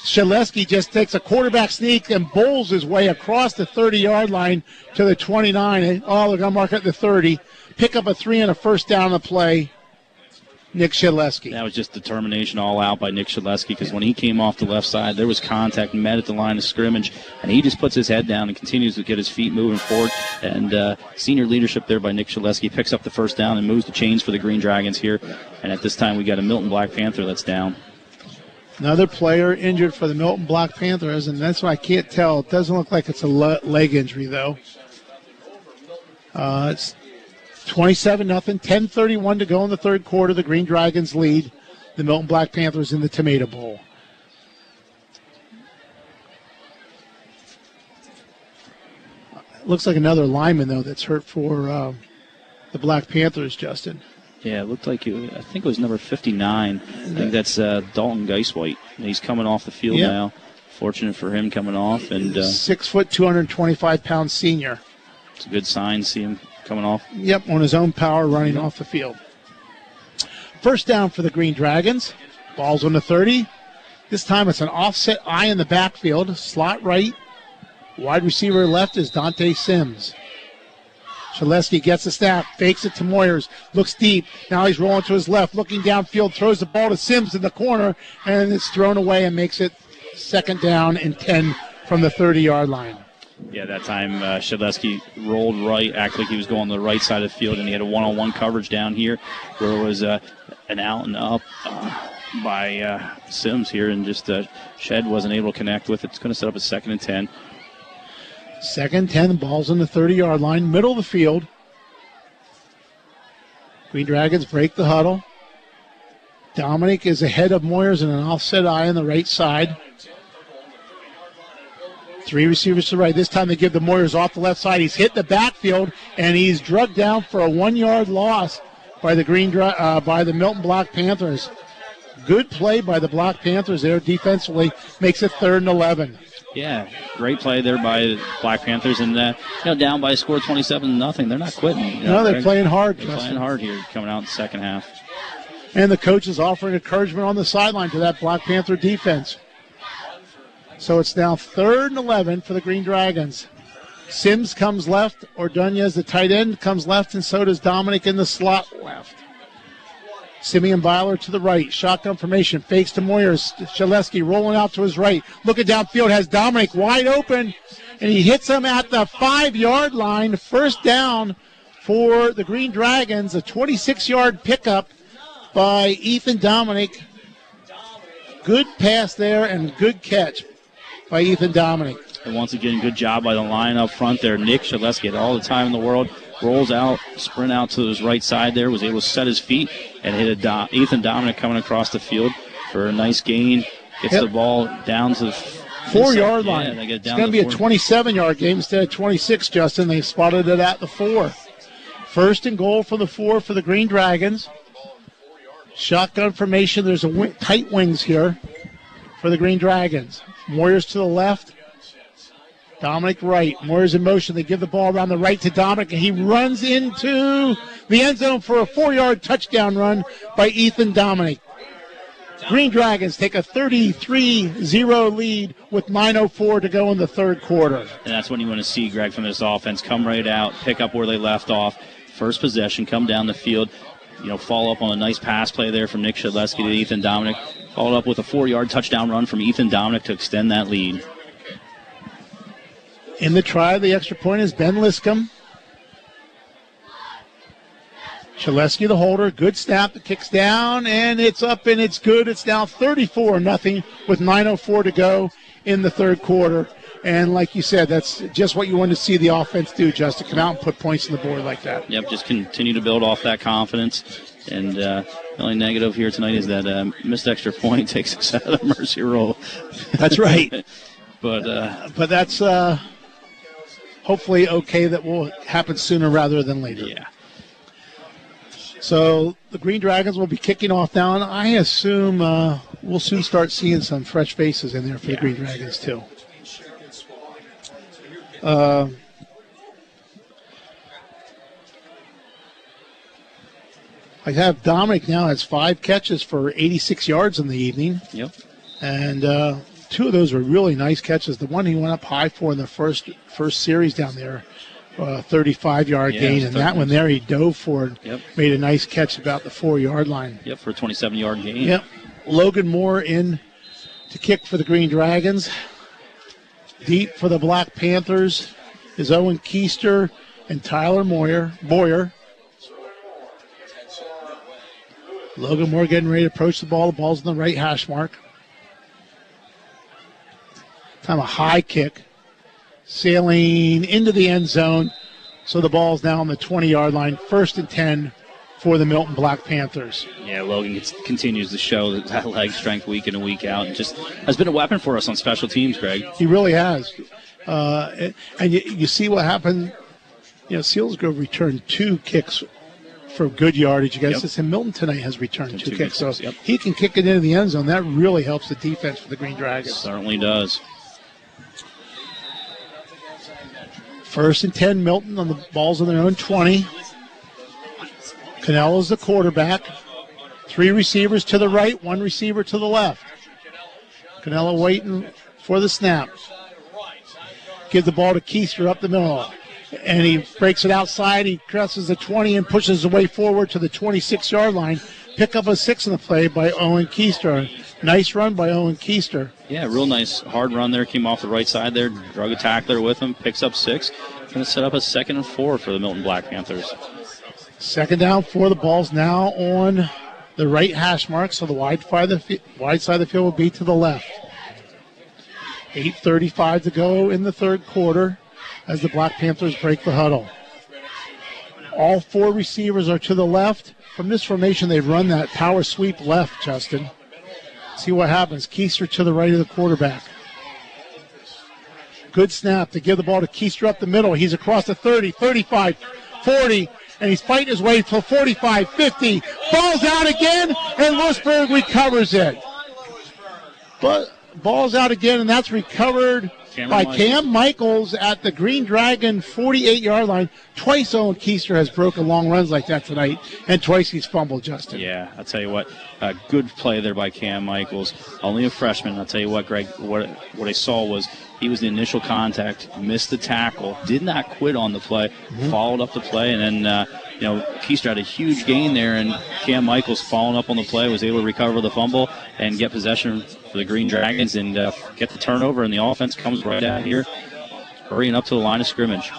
Shedleski just takes a quarterback sneak and bowls his way across the 30 yard line to the 29. Oh, they're going to mark at the 30. pick up a three and a first down the play. Nick Shedleski. That was just determination all out by Nick Shedleski because when he came off the left side, there was contact met at the line of scrimmage, and he just puts his head down and continues to get his feet moving forward. And uh, senior leadership there by Nick Shedleski picks up the first down and moves the chains for the Green Dragons here. And at this time, we got a Milton Black Panther that's down. Another player injured for the Milton Black Panthers, and that's why I can't tell. It doesn't look like it's a le- leg injury, though. Uh, it's 27 nothing. 10:31 to go in the third quarter. The Green Dragons lead the Milton Black Panthers in the Tomato Bowl. Looks like another lineman though that's hurt for uh, the Black Panthers. Justin. Yeah, it looked like it, I think it was number 59. I think that's uh, Dalton Geiswhite. He's coming off the field Yeah. now. Fortunate for him coming off, and uh, Six foot, 225 pound senior. it's a good sign. See him coming off. Yep, on his own power running mm-hmm. off the field. First down for the Green Dragons. Ball's on the 30. This time it's an offset eye in the backfield. Slot right. Wide receiver left is Dante Sims. Shedleski gets the snap, fakes it to Moyers, looks deep. Now he's rolling to his left, looking downfield, throws the ball to Sims in the corner, and it's thrown away and makes it second down and 10 from the 30 yard line. Yeah, that time uh, rolled right, acted like he was going to the right side of the field, and he had a one-on-one coverage down here where it was uh, an out and up uh, by uh, Sims here, and just uh, Shed wasn't able to connect with it. It's going to set up a second and ten. Second 10, ball's in the 30 yard line, middle of the field. Green Dragons break the huddle. Dominic is ahead of Moyers in an offset eye on the right side. Three receivers to the right. This time they give the Moyers off the left side. He's hit the backfield and he's drugged down for a one yard loss by the Green uh, by the Milton Black Panthers. Good play by the Black Panthers there defensively makes it third and 11. Yeah, great play there by the Black Panthers, and uh, you know down by a score twenty-seven nothing. They're not quitting. You know, No, they're playing hard, They're Justin. playing hard here, coming out in the second half. And the coach is offering encouragement on the sideline to that Black Panther defense. So it's now third and 11 for the Green Dragons. Sims comes left, Ordonez, the tight end, comes left, and so does Dominic in the slot left. Simeon Byler to the right. Shotgun formation. Fakes to Moyers. Shedleski rolling out to his right. Looking downfield. Has Dominic wide open. And he hits him at the five yard line. First down for the Green Dragons. A 26 yard pickup by Ethan Dominic. Good pass there and good catch by Ethan Dominic. And once again, good job by the line up front there. Nick Shedleski had all the time in the world. Rolls out, sprint out to his right side there, was able to set his feet and hit a Do- Ethan Dominic coming across the field for a nice gain. Gets Yep. the ball down to the Four yard yeah, line. it's going to be a 27 yard game instead of 26, Justin. They spotted it at the four. First and goal from the four for the Green Dragons. Shotgun formation. There's a tight wings here for the Green Dragons. Warriors to the left. Dominic right. Warriors in motion. They give the ball around the right to Dominic, and he runs into the end zone for a four yard touchdown run by Ethan Dominic. Green Dragons take a 33 0 lead with 9.04 to go in the third quarter. And that's when you want to see Greg from this offense come right out, pick up where they left off. First possession, come down the field, you know, follow up on a nice pass play there from Nick Shedleski to Ethan Dominic. Followed up with a four yard touchdown run from Ethan Dominic to extend that lead. In the try, the extra point is Ben Liscombe. Shedleski, the holder, good snap. Kicks down, and it's up, and it's good. It's now 34 nothing with 9:04 to go in the third quarter. And like you said, that's just what you want to see the offense do, just to come out and put points on the board like that. Yep, just continue to build off that confidence. And uh, the only negative here tonight is that uh, missed extra point takes us out of the mercy roll. That's right. but uh, But that's uh, hopefully okay. That will happen sooner rather than later. Yeah. So the Green Dragons will be kicking off now, and I assume uh, we'll soon start seeing some fresh faces in there for the Green Dragons too. Uh, I have Dominic now has five catches for 86 yards in the evening. Yep. And uh, two of those were really nice catches. The one he went up high for in the first first series down there uh, 35 yard Yeah, gain, and that one there he dove for it. Yep. Made a nice catch about the four yard line. Yep, for a 27 yard gain. Yep. Logan Moore in to kick for the Green Dragons. Deep for the Black Panthers is Owen Keister and Tyler Moyer. Boyer. Logan Moore getting ready to approach the ball. The ball's in the right hash mark. Time a high kick. Sailing into the end zone. So the ball's now on the 20 yard line. First and 10 for the Milton Black Panthers. Yeah, Logan gets, continues to show that, that leg strength week in and week out, and just has been a weapon for us on special teams, Greg. He really has. Uh, and you, you see what happened. You know, Selinsgrove returned two kicks for good yardage against Yep. us, and Milton tonight has returned two, two kicks. So yep. he can kick it into the end zone. That really helps the defense for the Green Dragons. Certainly does. First and 10, Milton on the balls on their own 20. Canella's the quarterback. Three receivers to the right, one receiver to the left. Canella waiting for the snap. Give the ball to Keister up the middle. And he breaks it outside. He crosses the 20 and pushes his way forward to the 26 yard line. Pick up a six in the play by Owen Keister. Nice run by Owen Keister. Yeah, real nice hard run there. Came off the right side there, drug a tackler with him, picks up six. Going to set up a second and four for the Milton Black Panthers. Second down for the balls now on the right hash mark, so the wide side of the, wide side of the field will be to the left. 8.35 to go in the third quarter as the Black Panthers break the huddle. All four receivers are to the left. From this formation, they've run that power sweep left, Justin. See what happens. Keister to the right of the quarterback. Good snap to give the ball to Keister up the middle. He's across the 30, 35, 40, and he's fighting his way to 45, 50. Ball's out again, and Lewisburg recovers it. But ball's out again, and that's recovered Cameron by Michaels. Cam Michaels at the Green Dragon 48 yard line. Twice Owen Keister has broken long runs like that tonight, and twice he's fumbled, Justin. Yeah, I'll tell you what, a good play there by Cam Michaels. Only a freshman. I'll tell you what, Greg, what what I saw was he was the initial contact, missed the tackle, did not quit on the play, followed up the play, and then uh, you know Keister had a huge gain there, and Cam Michaels following up on the play was able to recover the fumble and get possession for the Green Dragons and uh, get the turnover, and the offense comes right out here, hurrying up to the line of scrimmage.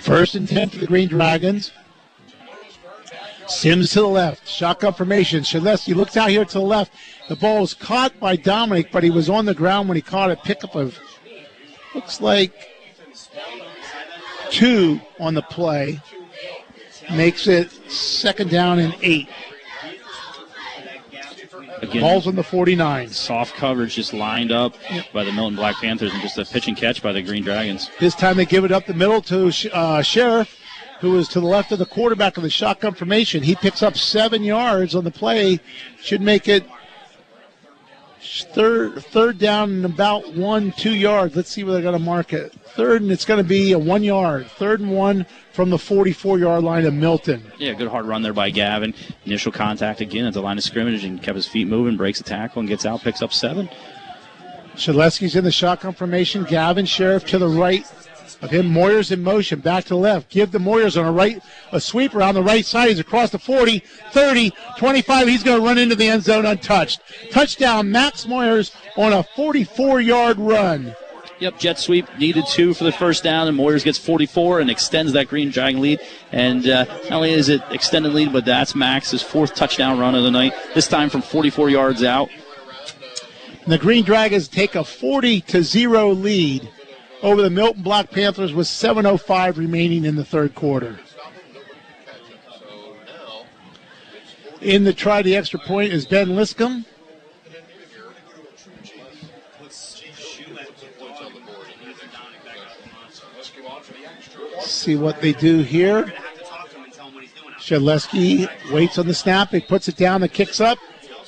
First and 10 for the Green Dragons. Sims to the left. Shotgun formation. Shedleski looks out here to the left. The ball was caught by Dominic, but he was on the ground when he caught it. Pickup of, looks like two on the play. Makes it second down and eight. Again, Ball's on the 49. soft coverage just lined up by the Milton Black Panthers and just a pitch and catch by the Green Dragons. This time they give it up the middle to uh, Sheriff, who is to the left of the quarterback of the shotgun formation. He picks up seven yards on the play, should make it third third down and about one two yards. Let's see where they're going to mark it. Third and it's going to be a one yard. Third and one from the 44 yard line of Milton. Yeah, good hard run there by Gavin. Initial contact again at the line of scrimmage and kept his feet moving, breaks a tackle and gets out, picks up seven. Shedleski's in the shotgun formation. Gavin Sheriff to the right of him. Moyers in motion, back to the left. Give the Moyers on a right, a sweeper on the right side. He's across the 40, 30, 25. He's going to run into the end zone untouched. Touchdown, Max Moyers on a 44 yard run. Yep, jet sweep needed two for the first down, and Moyers gets 44 and extends that Green Dragon lead. And uh, not only is it extended lead, but that's Max's fourth touchdown run of the night. This time from 44 yards out. And the Green Dragons take a 40 to 0 lead over the Milton Black Panthers with 7.05 remaining in the third quarter. In the try the extra point is Ben Liscombe. See what they do here. Shedleski waits on the snap. He puts it down. The kicks up,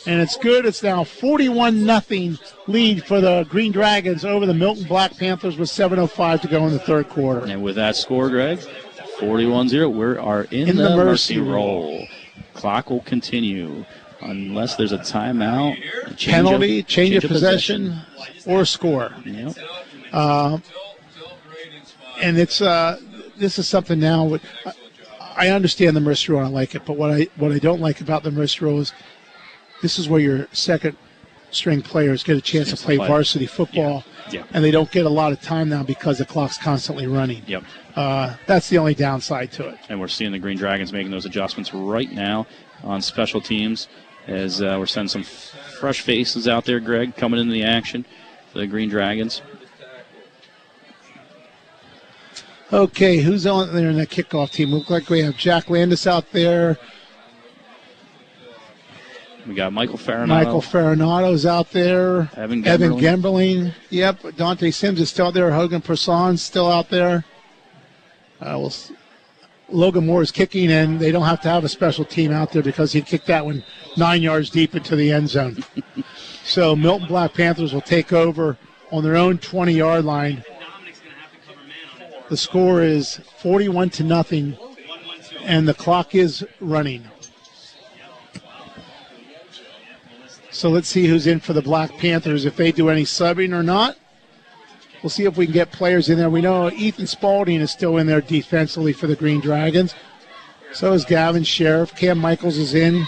and it's good. It's now 41 nothing lead for the Green Dragons over the Milton Black Panthers with 7:05 to go in the third quarter. And with that score, Greg, 41-0, we are in, In the, the mercy, mercy roll. Clock will continue unless there's a timeout, a change Penalty, of, change, of possession, or score. Yep. Uh, and it's uh, this is something now. with- I- I understand the Mercy rule, I like it, but what I what I don't like about the Mercy rule is this is where your second string players get a chance to to play play. varsity football, Yeah. and they don't get a lot of time now because the clock's constantly running. Yep. Uh, that's the only downside to it. And we're seeing the Green Dragons making those adjustments right now on special teams as uh, we're sending some f- fresh faces out there, Greg, coming into the action for the Green Dragons. Okay, who's on there in that kickoff team? Look like we have Jack Landis out there. We got Michael Farinato. Michael Farinato's out there. Evan Evan Gemberling. Gemberling. Yep. Dante Sims is still there. Hogan Person's still out there. Uh, we'll Logan Moore is kicking, and they don't have to have a special team out there because he kicked that one nine yards deep into the end zone. so Milton Black Panthers will take over on their own 20 yard line. The score is 41 to nothing, and the clock is running. So let's see who's in for the Black Panthers, if they do any subbing or not. We'll see if we can get players in there. We know Ethan Spalding is still in there defensively for the Green Dragons. So is Gavin Sheriff. Cam Michaels is in.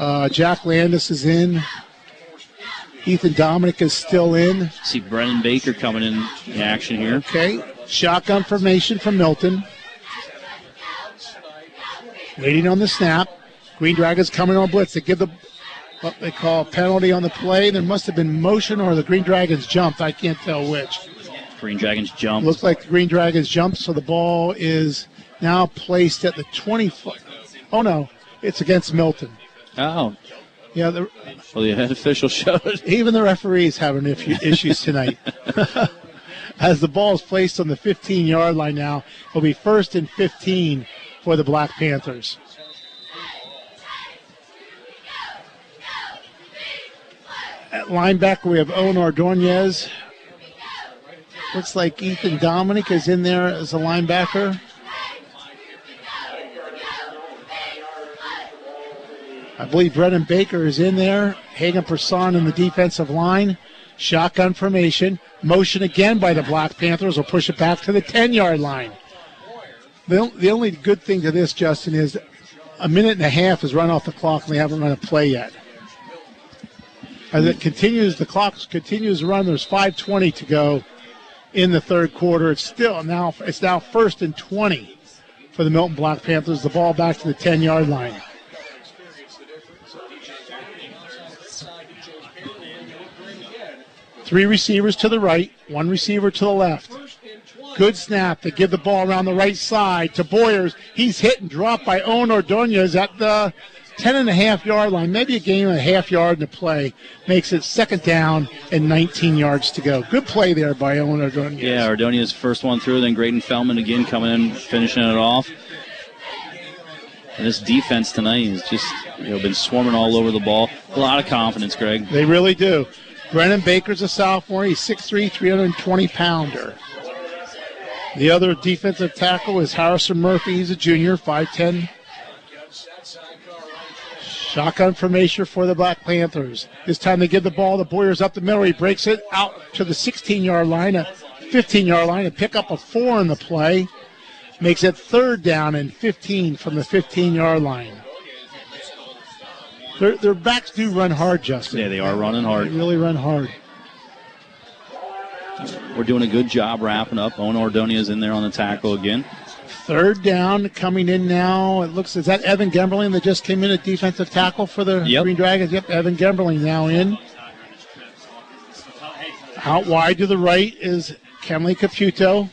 Uh, Jack Landis is in. Ethan Dominic is still in. See Brennan Baker coming in the action here. Okay. Shotgun formation from Milton. Waiting on the snap. Green Dragons coming on blitz. They give the what they call a penalty on the play. There must have been motion or the Green Dragons jumped. I can't tell which. Green Dragons jumped. Looks like the Green Dragons jumped, so the ball is now placed at the 20 foot. Oh no, it's against Milton. Oh, Yeah, the, well, the head official showed. even the referees having if- issues tonight. As the ball is placed on the 15 yard line now, it'll be first and 15 for the Black Panthers. At linebacker, we have Owen Ordonez. Looks like Ethan Dominic is in there as a linebacker. I believe Brennan Baker is in there. Hagan Person in the defensive line. Shotgun formation. Motion again by the Black Panthers will push it back to the 10 yard line. The, the only good thing to this, Justin, is a minute and a half is run off the clock and they haven't run a play yet. As it continues, the clock continues to run. There's 5:20 to go in the third quarter. It's still now it's now first and 20 for the Milton Black Panthers. The ball back to the 10 yard line. Three receivers to the right, one receiver to the left. Good snap. to give the ball around the right side to Boyers. He's hit and dropped by Owen Ordonez at the 10 and a half yard line. Maybe a game and a half yard the play makes it second down and 19 yards to go. Good play there by Owen Ordonez. Yeah, Ordonez first one through, then Graydon Feldman again coming in, finishing it off. And this defense tonight has just you know been swarming all over the ball. A lot of confidence, Greg. They really do. Brennan Baker's a sophomore. He's 6'3", 320 pounder. The other defensive tackle is Harrison Murphy. He's a junior, 5'10". Shotgun formation for the Black Panthers. This time they give the ball. The Boyers up the middle. He breaks it out to the 16-yard line, a 15-yard line, and pick up a four in the play. Makes it third down and 15 from the 15-yard line. Their, their backs do run hard, Justin. Yeah, they are running hard. They really run hard. We're doing a good job wrapping up. Owen Ordonez in there on the tackle again. Third down coming in now. It looks is that Evan Gemberling that just came in at defensive tackle for the Yep. Green Dragons. Yep, Evan Gemberling now in. Out wide to the right is Kenley Caputo.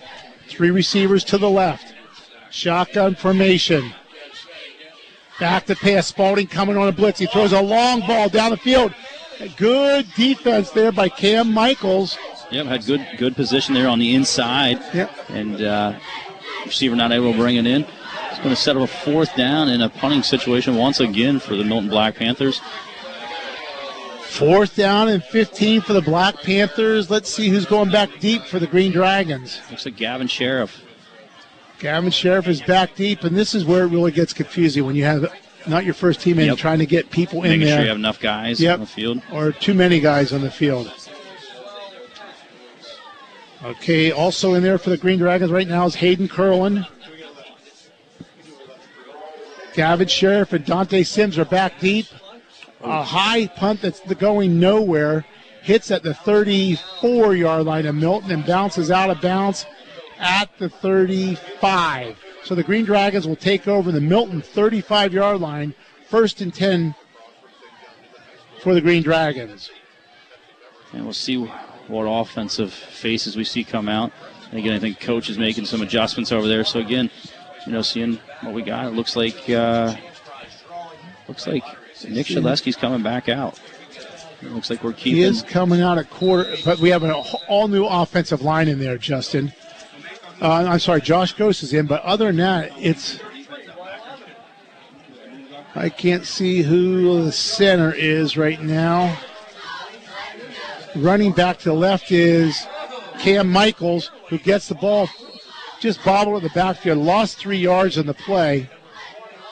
Three receivers to the left. Shotgun formation. Back to pass. Spalding coming on a blitz. He throws a long ball down the field. Good defense there by Cam Michaels. Yep, had good good position there on the inside. Yep. And uh, receiver not able to bring it in. It's going to set up a fourth down in a punting situation once again for the Milton Black Panthers. Fourth down and 15 for the Black Panthers. Let's see who's going back deep for the Green Dragons. Looks like Gavin Sheriff. Gavin Sheriff is back deep, and this is where it really gets confusing when you have not your first team Yep. trying to get people in Making there. sure you have enough guys Yep. on the field. or too many guys on the field. Okay, also in there for the Green Dragons right now is Hayden Curlin. Gavin Sheriff and Dante Sims are back deep. A high punt that's going nowhere. Hits at the 34 yard line of Milton and bounces out of bounds at the 35. So the Green Dragons will take over the Milton 35 yard line, first and 10 for the Green Dragons. And we'll see what offensive faces we see come out. And again, I think coach is making some adjustments over there. So again, you know, seeing what we got, it looks like uh, looks like Nick Shedleski's coming back out. It looks like we're keeping. He is coming out at quarter, but we have an all new offensive line in there, Justin. Uh, I'm sorry, Josh Gose is in, but other than that, it's. I can't see who the center is right now. Running back to the left is Cam Michaels, who gets the ball just bobbled in the backfield, lost three yards in the play.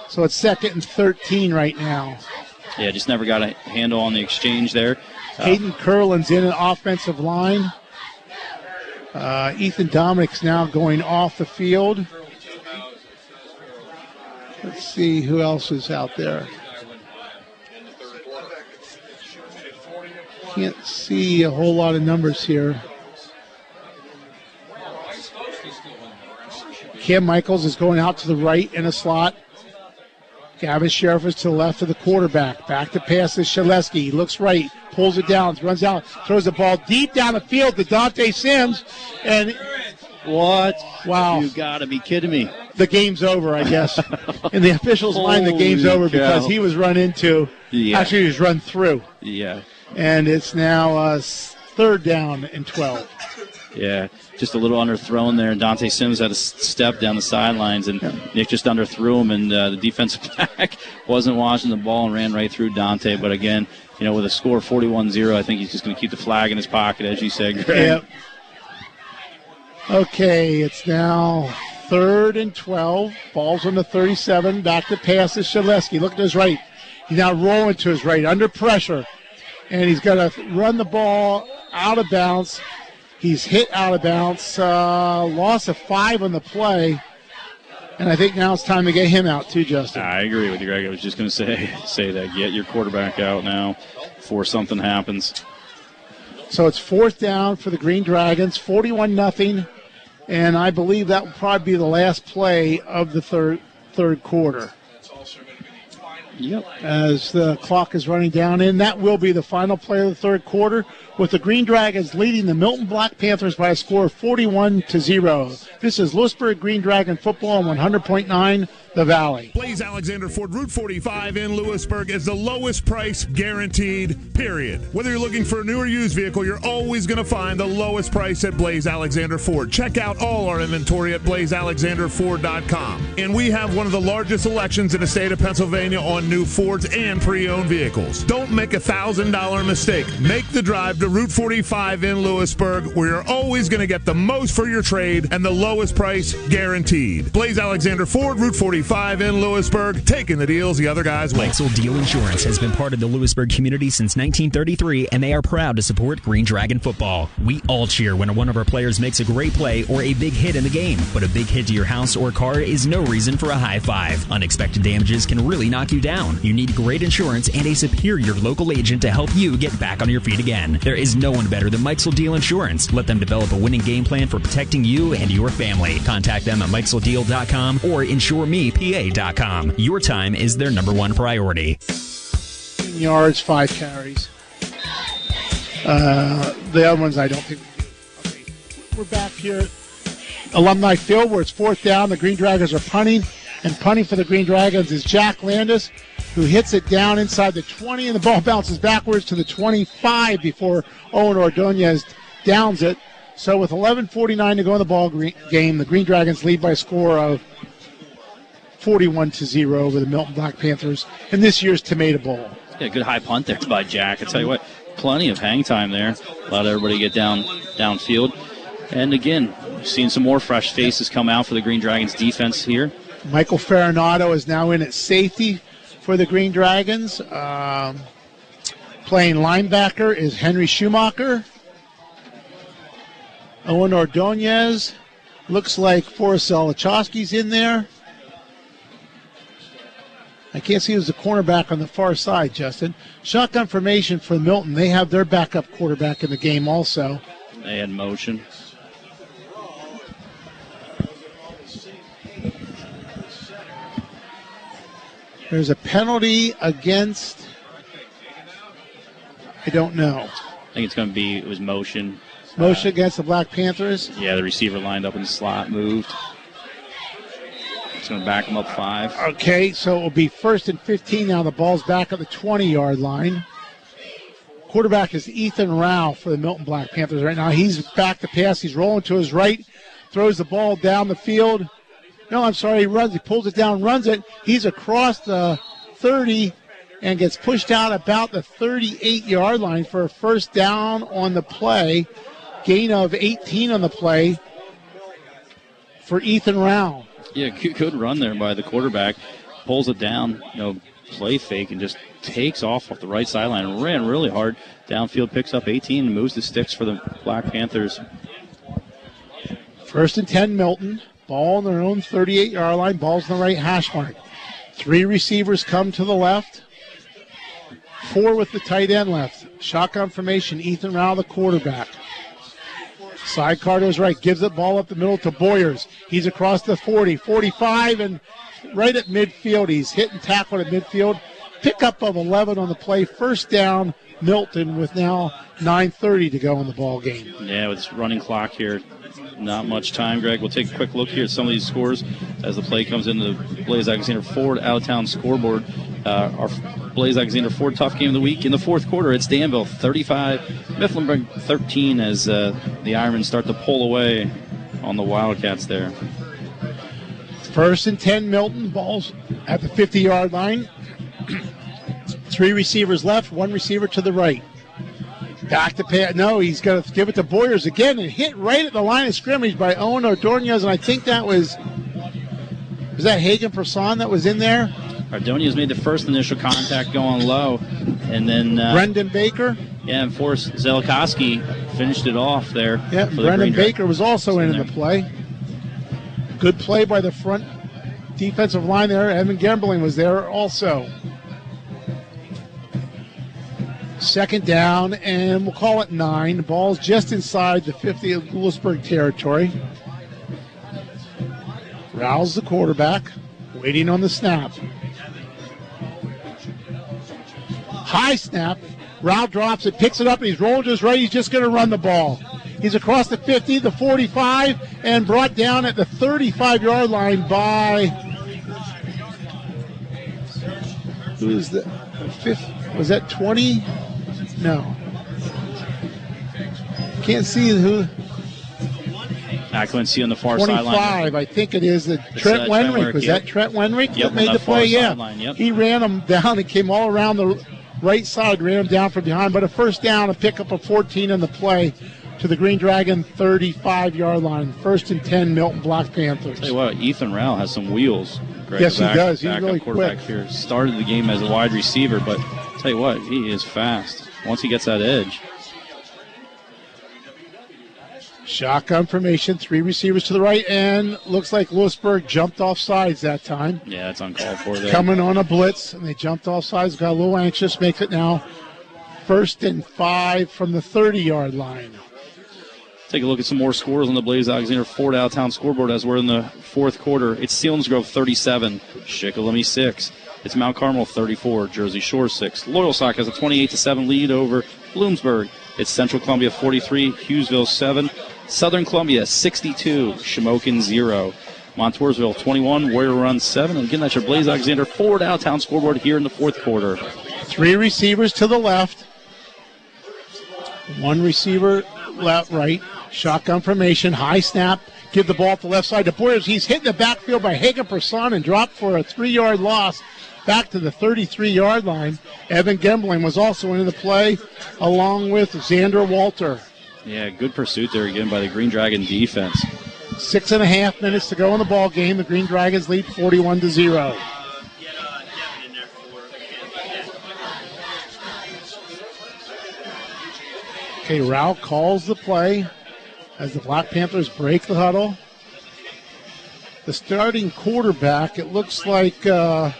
So it's second and 13 right now. Yeah, just never got a handle on the exchange there. Uh, Hayden Curlin's in an offensive line. Uh, Ethan Dominic's now going off the field. Let's see who else is out there. Can't see a whole lot of numbers here. Cam Michaels is going out to the right in a slot. Gavin Sheriff is to the left of the quarterback. Back to pass is Shedleski. He looks right, pulls it down, runs out, throws the ball deep down the field to Dante Sims. And what? Wow. You got to be kidding me. The game's over, I guess. In the officials' mind, the game's over because he was run into. Yeah. Actually, he was run through. Yeah. And it's now uh, third down and 12. Yeah, just a little underthrown there. And Dante Sims had a step down the sidelines, and Nick just underthrew him, and uh, the defensive back wasn't watching the ball and ran right through Dante. But again, you know, with a score 41-0, I think he's just going to keep the flag in his pocket, as you said, Greg. Yep. Okay, it's now third and 12. Ball's on the 37. Back to pass is Shedleski. Look to his right. He's now rolling to his right under pressure. And he's going to run the ball out of bounds. He's hit out of bounds. Uh, loss of five on the play. And I think now it's time to get him out too, Justin. I agree with you, Greg. I was just going to say say that. Get your quarterback out now before something happens. So it's fourth down for the Green Dragons, 41 nothing, and I believe that will probably be the last play of the third third quarter. Yep. As the clock is running down and that will be the final play of the third quarter, with the Green Dragons leading the Milton Black Panthers by a score of 41 to zero. This is Lewisburg Green Dragon football on 100.9 The Valley. Blaise Alexander Ford Route 45 in Lewisburg is the lowest price guaranteed, period. Whether you're looking for a new or used vehicle, you're always going to find the lowest price at Blaise Alexander Ford. Check out all our inventory at blaisealexanderford.com. And we have one of the largest selections in the state of Pennsylvania on new Fords and pre owned vehicles. Don't make a $1,000 mistake. Make the drive to Route 45 in Lewisburg, where you're always going to get the most for your trade and the lowest price guaranteed. Blaise Alexander Ford, Route 45 in Lewisburg, taking the deals the other guys won't. Lexel Deal Insurance has been part of the Lewisburg community since 1933, and they are proud to support Green Dragon football. We all cheer when one of our players makes a great play or a big hit in the game, but a big hit to your house or car is no reason for a high five. Unexpected damages can really knock you down. You need great insurance and a superior local agent to help you get back on your feet again. There is no one better than Mikesel Deal Insurance. Let them develop a winning game plan for protecting you and your family. Contact them at MikeselDeal.com or InsureMePA.com. Your time is their number one priority. yards, five carries. Uh, the other ones I don't think we do. Okay. We're back here Alumni Field where it's fourth down. The Green Dragons are punting, and punting for the Green Dragons is Jack Landis, who hits it down inside the 20, and the ball bounces backwards to the 25 before Owen Ordonez downs it. So with 11:49 to go in the ball game, the Green Dragons lead by a score of 41 to zero over the Milton Black Panthers in this year's Tomato Bowl. Yeah, good high punt there by Jack. I tell you what, plenty of hang time there. Allowed everybody get down downfield. And again, we've some more fresh faces come out for the Green Dragons defense here. Michael Farinato is now in at safety for the Green Dragons. Um, playing linebacker is Henry Schumacher. Owen Ordonez. Looks like Forrest Zalachowski's in there. I can't see who's the cornerback on the far side, Justin. Shotgun formation for Milton. They have their backup quarterback in the game also. They had motion. There's a penalty against. I don't know. I think it's going to be it was motion. Motion uh, against the Black Panthers. Yeah, the receiver lined up in the slot, moved. It's going to back him up five. Okay, so it will be first and 15 now. The ball's back at the 20 yard line. Quarterback is Ethan Rao for the Milton Black Panthers right now. He's back to pass. He's rolling to his right, throws the ball down the field. No, I'm sorry. He runs. He pulls it down, runs it. He's across the 30 and gets pushed out about the 38 yard line for a first down on the play. Gain of 18 on the play for Ethan Rao. Yeah, good, run there by the quarterback. Pulls it down, you know, play fake and just takes off off the right sideline and ran really hard. Downfield picks up 18 and moves the sticks for the Black Panthers. First and 10, Milton. Ball on their own 38 yard line. Ball's in the right hash mark. Three receivers come to the left. Four with the tight end left. Shotgun formation. Ethan Rao, the quarterback. Side Carter's right. Gives the ball up the middle to Boyers. He's across the 40, 45, and right at midfield. He's hit and tackled at midfield. Pickup of 11 on the play. First down, Milton, with now 9.30 to go in the ball game. Yeah, this running clock here, not much time, Greg. We'll take a quick look here at some of these scores as the play comes into the Blaise Alexander Ford out of town scoreboard. Uh, our Blaise Alexander Ford tough game of the week in the fourth quarter. It's Danville 35, Mifflinburg 13 as uh, the Ironmen start to pull away on the Wildcats there. First and 10, Milton. Ball's at the 50 yard line. Three receivers left, one receiver to the right. Back to pay. No, he's going to give it to Boyers again and hit right at the line of scrimmage by Owen Ordonez. And I think that was. Was that Hagen Person that was in there? Ordonez made the first initial contact going low, and then uh, Brendan Baker. Yeah, and Forrest Zelikowski finished it off there. Yeah, the Brendan Green Baker was also in, there. the play. Good play by the front defensive line there. Evan Gemberling was there also. Second down, and we'll call it nine. The ball's just inside the 50 of Lewisburg territory. Rao's the quarterback, waiting on the snap. High snap. Rao drops it, picks it up, and he's rolling to his right. He's just going to run the ball. He's across the 50, the 45, and brought down at the 35 yard line by. Who is the fifth? Was that 20? No. Can't see who. I couldn't see on the far sideline. 25, I think it is. The It's, Trent uh, Wenrick. Wenrick, Was yep. that Trent Wenrick Yep, that made the play? Yeah. sideline, yep. He ran him down and came all around the right side, ran him down from behind. But a first down, a pickup of 14 in the play to the Green Dragon 35 yard line. First and 10, Milton Black Panthers. Tell you what, Ethan Rao has some wheels. Greg, Yes, the he does. He's really quarterback quick. here. Started the game as a wide receiver, but tell you what, he is fast. Once he gets that edge, Shotgun formation, three receivers to the right, and looks like Lewisburg jumped off sides that time. yeah, it's uncalled for there. Coming on a blitz, and they jumped off sides, got a little anxious, makes it now first and five from the 30 yard line. Take a look at some more scores on the Blaise Alexander Ford out of town scoreboard as we're in the fourth quarter. It's Selinsgrove 37, Shikellamy 6. It's Mount Carmel 34, Jersey Shore 6. Loyalsock has a 28 7 lead over Bloomsburg. It's Central Columbia 43, Hughesville 7. Southern Columbia 62, Shamokin 0. Montoursville 21, Warrior Run 7. And again, that's your Blaise Alexander Ford out town scoreboard here in the fourth quarter. Three receivers to the left, one receiver left, right. Shotgun formation, high snap. Give the ball to the left side to Boyers. He's hit in the backfield by Hagen Person and dropped for a three yard loss back to the 33 yard line. Evan Gemberling was also in the play along with Xander Walter. Yeah, good pursuit there again by the Green Dragon defense. Six and a half minutes to go in the ball game. The Green Dragons lead 41 to 0. Okay, Rao calls the play. as the Black Panthers break the huddle. The starting quarterback, it looks like uh,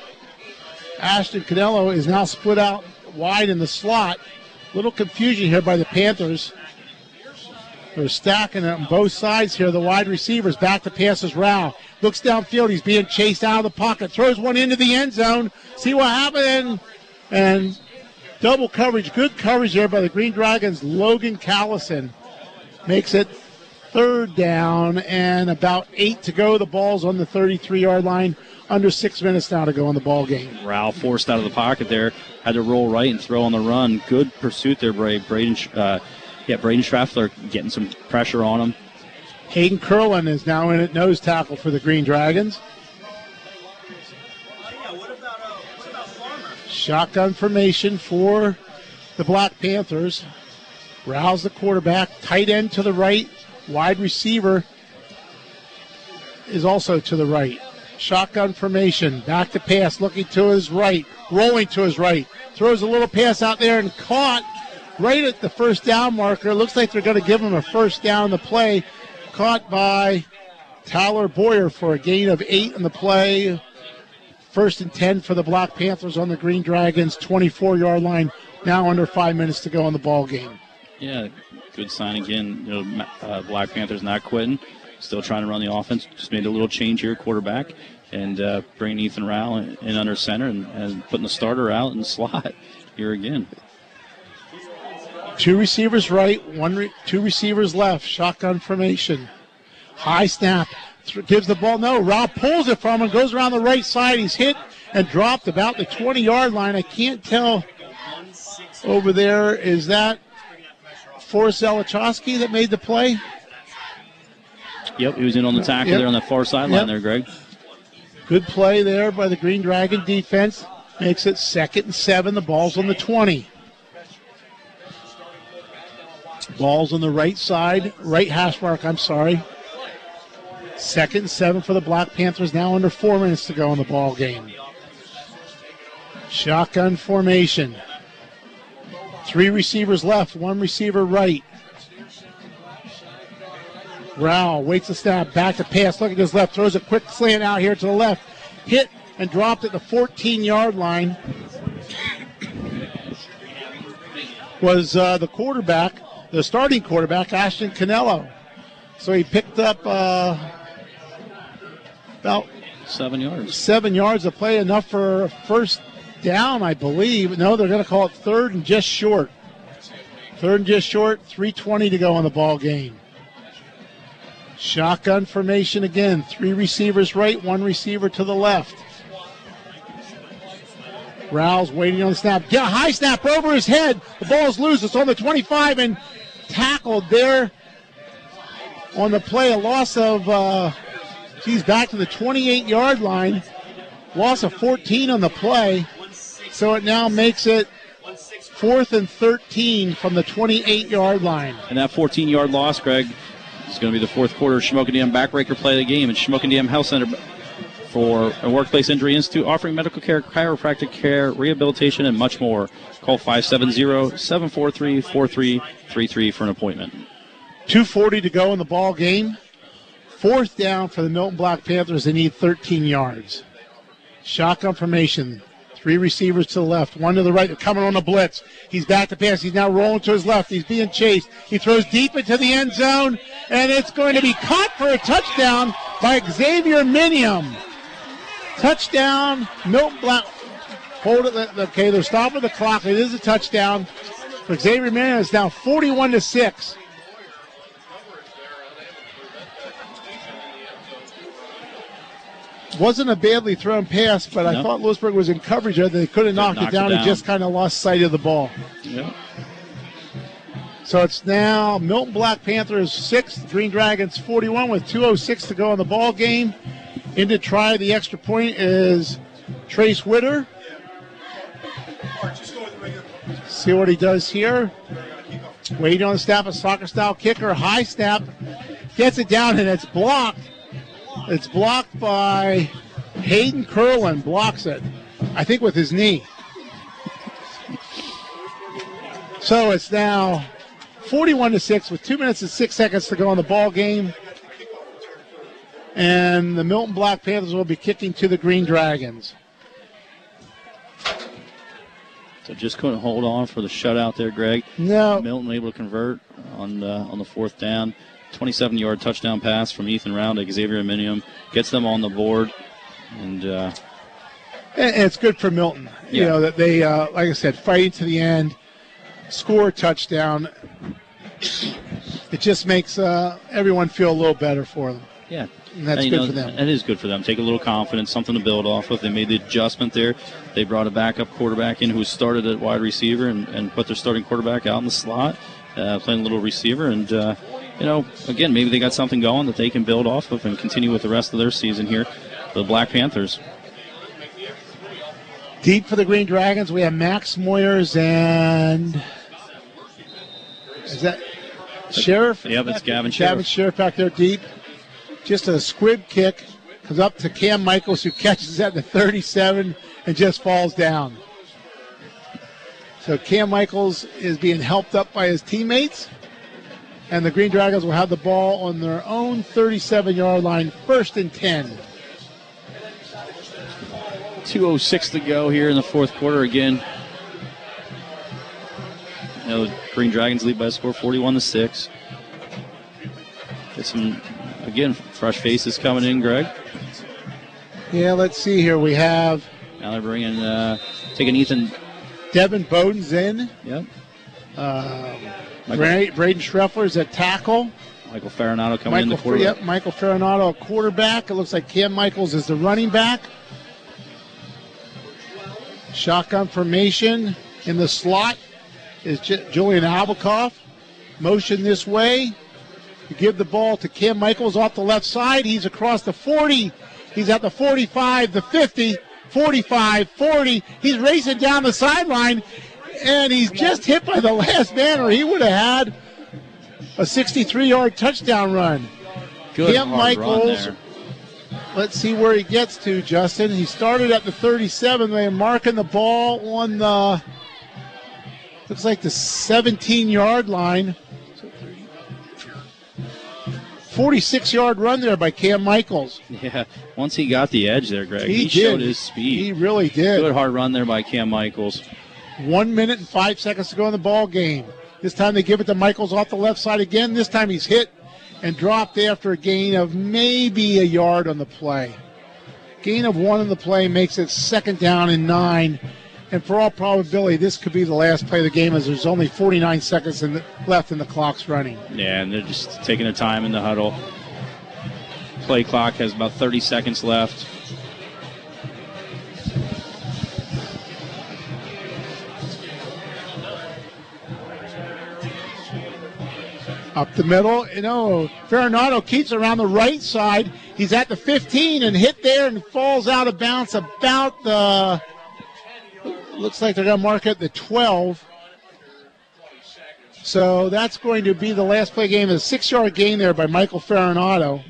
Ashton Canelo is now split out wide in the slot. Little confusion here by the Panthers. They're stacking it on both sides here. The wide receivers back to passes Rao. Looks downfield. He's being chased out of the pocket. Throws one into the end zone. See what happened. And double coverage. Good coverage there by the Green Dragons. Logan Callison makes it third down and about eight to go. The ball's on the 33 yard line. Under six minutes now to go in the ball game. Rao forced out of the pocket there. Had to roll right and throw on the run. Good pursuit there, Bray. Braden, uh, yeah, Braden Schraffler getting some pressure on him. Hayden Curlin is now in at nose tackle for the Green Dragons. Shotgun formation for the Black Panthers. Rao's the quarterback, tight end to the right, wide receiver is also to the right. Shotgun formation, back to pass, looking to his right, rolling to his right, throws a little pass out there and caught right at the first down marker. Looks like they're going to give him a first down the play. Caught by Tyler Boyer for a gain of eight in the play. First and 10 for the Black Panthers on the Green Dragons, 24 yard line. Now under five minutes to go in the ball game. Yeah, good sign again. You know, uh, Black Panthers not quitting, still trying to run the offense. Just made a little change here, quarterback, and uh, bringing Ethan Rao in, in under center and, and putting the starter out in slot here again. Two receivers right, one re- two receivers left. Shotgun formation. High snap. Th- gives the ball. No, Rob pulls it from him. Goes around the right side. He's hit and dropped about the 20 yard line. I can't tell over there. Is that Forrest Zelichowski that made the play? Yep, he was in on the tackle Yep. there on the far sideline Yep. there, Greg. Good play there by the Green Dragon defense. Makes it second and seven. The ball's on the 20. Ball's on the right side, right hash mark, I'm sorry. Second and seven for the Black Panthers, now under four minutes to go in the ball game. Shotgun formation. Three receivers left, one receiver right. Rao waits the snap, back to pass, look at his left, throws a quick slant out here to the left. Hit and dropped at the 14 yard line. Was uh, the quarterback, the starting quarterback, Ashton Canelo. So he picked up uh, about Seven yards. seven yards of play, enough for a first down, I believe. No, they're going to call it third and just short. Third and just short, 320 to go on the ball game. Shotgun formation again. Three receivers right, one receiver to the left. Rao's waiting on the snap. Yeah, high snap over his head. The ball's loose. It's on the 25 and tackled there on the play. A loss of, uh, back to the 28 yard line. Loss of 14 on the play. So it now makes it fourth and 13 from the 28 yard line. And that 14 yard loss, Greg, is going to be the fourth quarter Shamokin Dam backbreaker play of the game. And Shamokin Dam Health Center for a Workplace Injury Institute offering medical care, chiropractic care, rehabilitation, and much more. Call 570 743 4333 for an appointment. 240 to go in the ball game. Fourth down for the Milton Black Panthers. They need 13 yards. Shotgun formation. Three receivers to the left, one to the right. Coming on the blitz. He's back to pass. He's now rolling to his left. He's being chased. He throws deep into the end zone, and it's going to be caught for a touchdown by Xavier Minium. Touchdown, Milton Black. Hold it. Okay, they're stopping the clock. It is a touchdown for Xavier Minium. It's now 41 to 6. Wasn't a badly thrown pass, but I No. thought Lewisburg was in coverage there. They could have knocked it knocked it down and just kind of lost sight of the ball. Yep. So it's now Milton Black Panthers six, Green Dragons 41 with 2.06 to go in the ball game. In to try the extra point is Trace Witter. See what he does here. Waiting on the snap, a soccer style kicker, high snap, gets it down and it's blocked. It's blocked by Hayden Curlin, blocks it, I think with his knee. So it's now 41 to 6 with 2 minutes and 6 seconds to go on the ball game. And the Milton Black Panthers will be kicking to the Green Dragons. So just couldn't hold on for the shutout there, Greg. No. Milton able to convert on uh, on the fourth down. 27 yard touchdown pass from Ethan Round to Xavier Minium. gets them on the board. And uh, And and it's good for Milton. You Yeah. know, that they, uh, like I said, fighting to the end, score a touchdown. It just makes uh, everyone feel a little better for them. yeah, And that's you good know, for them. It is good for them. Take a little confidence, something to build off of. They made the adjustment there. They brought a backup quarterback in who started at wide receiver and, and put their starting quarterback out in the slot, uh, playing a little receiver. And, uh, you know, again, maybe they got something going that they can build off of and continue with the rest of their season here. The Black Panthers. Deep for the Green Dragons, we have Max Moyers and is that Sheriff? Yep, it's Gavin Sheriff. Gavin Sheriff. Sheriff back there deep. Just a squib kick comes up to Cam Michaels, who catches at the 37 and just falls down. So Cam Michaels is being helped up by his teammates, and the Green Dragons will have the ball on their own 37-yard line, first and 10. 206 to go here in the fourth quarter again. You know, the Green Dragons lead by a score 41 to 6. Get some, again, fresh faces coming in, Greg. Yeah, let's see here. We have Now they're bringing, uh, taking Ethan. Devin Bowden's in. Yep. Um, Michael- Bra- Braden Schreffler's at tackle. Michael Farinato coming in the quarterback. yep, Michael Farinato, a quarterback. It looks like Cam Michaels is the running back. Shotgun formation in the slot is J- Julian Albakoff. Motion this way. You give the ball to Cam Michaels off the left side. He's across the 40. He's at the 45, the 50, 45, 40. He's racing down the sideline, and he's just hit by the last man, or he would have had a 63 yard touchdown run. Good run Michaels. Let's see where he gets to, Justin. He started at the 37. They're marking the ball on the looks like the 17 yard line. 46 yard run there by Cam Michaels. Yeah, once he got the edge there, Greg, He he, showed his speed. He really did. Good hard run there by Cam Michaels. One minute and five seconds to go in the ball game. This time they give it to Michaels off the left side again. This time he's hit and dropped after a gain of maybe a yard on the play. Gain of one on the play makes it second down and nine. And for all probability, this could be the last play of the game as there's only 49 seconds in the, left and the clock's running. Yeah, and they're just taking their time in the huddle. Play clock has about 30 seconds left. Up the middle, you know, Farinato keeps around the right side. He's at the 15 and hit there and falls out of bounds about the. Looks like they're going to mark it the 12. So that's going to be the last play game. A six yard gain there by Michael Farinato.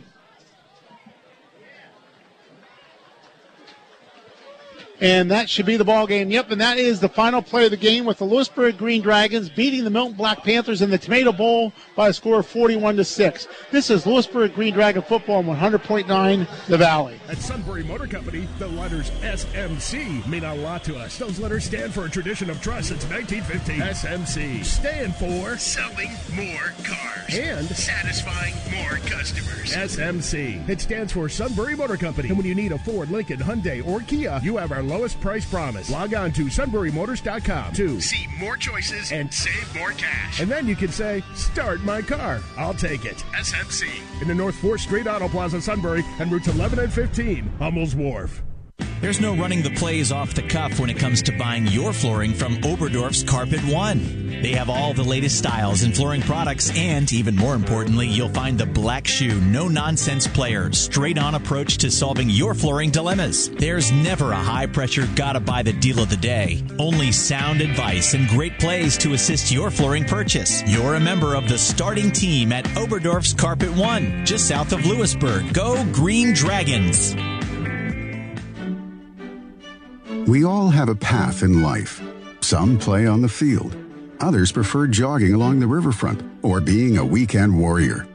And that should be the ball game. Yep, and that is the final play of the game with the Lewisburg Green Dragons beating the Milton Black Panthers in the Tomato Bowl by a score of 41 to 6. This is Lewisburg Green Dragon football on 100.9 The Valley. At Sunbury Motor Company, the letters SMC mean a lot to us. Those letters stand for a tradition of trust since 1915. SMC stand for Selling more cars. And satisfying more customers. SMC. It stands for Sunbury Motor Company. And when you need a Ford, Lincoln, Hyundai, or Kia, you have our lowest price promise. Log on to sunburymotors.com to See more choices and save more cash. and then you can say, Start my car. I'll take it. SMC. In the North 4th Street Auto Plaza, Sunbury, and routes 11 and 15, Hummel's Wharf. There's no running the plays off the cuff when it comes to buying your flooring from Oberdorf's Carpet One. They have all the latest styles and flooring products, and even more importantly, you'll find the black shoe, no nonsense player, straight on approach to solving your flooring dilemmas. There's never a high pressure, gotta buy the deal of the day. Only sound advice and great plays to assist your flooring purchase. You're a member of the starting team at Oberdorf's Carpet One, just south of Lewisburg. Go Green Dragons! We all have a path in life. Some play on the field, Others prefer jogging along the riverfront or being a weekend warrior.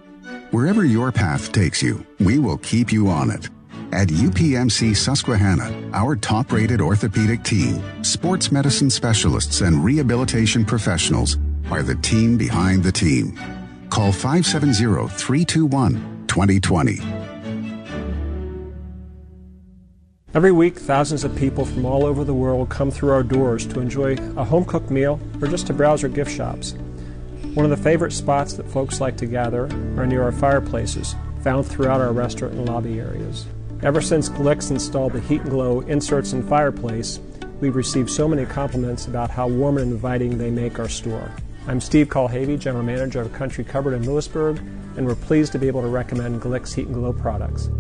Wherever your path takes you, we will keep you on it. At UPMC Susquehanna, our top rated orthopedic team, sports medicine specialists, and rehabilitation professionals are the team behind the team. Call 570 321 2020. Every week, thousands of people from all over the world come through our doors to enjoy a home cooked meal or just to browse our gift shops. One of the favorite spots that folks like to gather are near our fireplaces, found throughout our restaurant and lobby areas. Ever since Glicks installed the Heat and Glow inserts in fireplace, we've received so many compliments about how warm and inviting they make our store. I'm Steve Colhavy, General Manager of Country Cupboard in Lewisburg, and we're pleased to be able to recommend Glicks Heat and Glow products.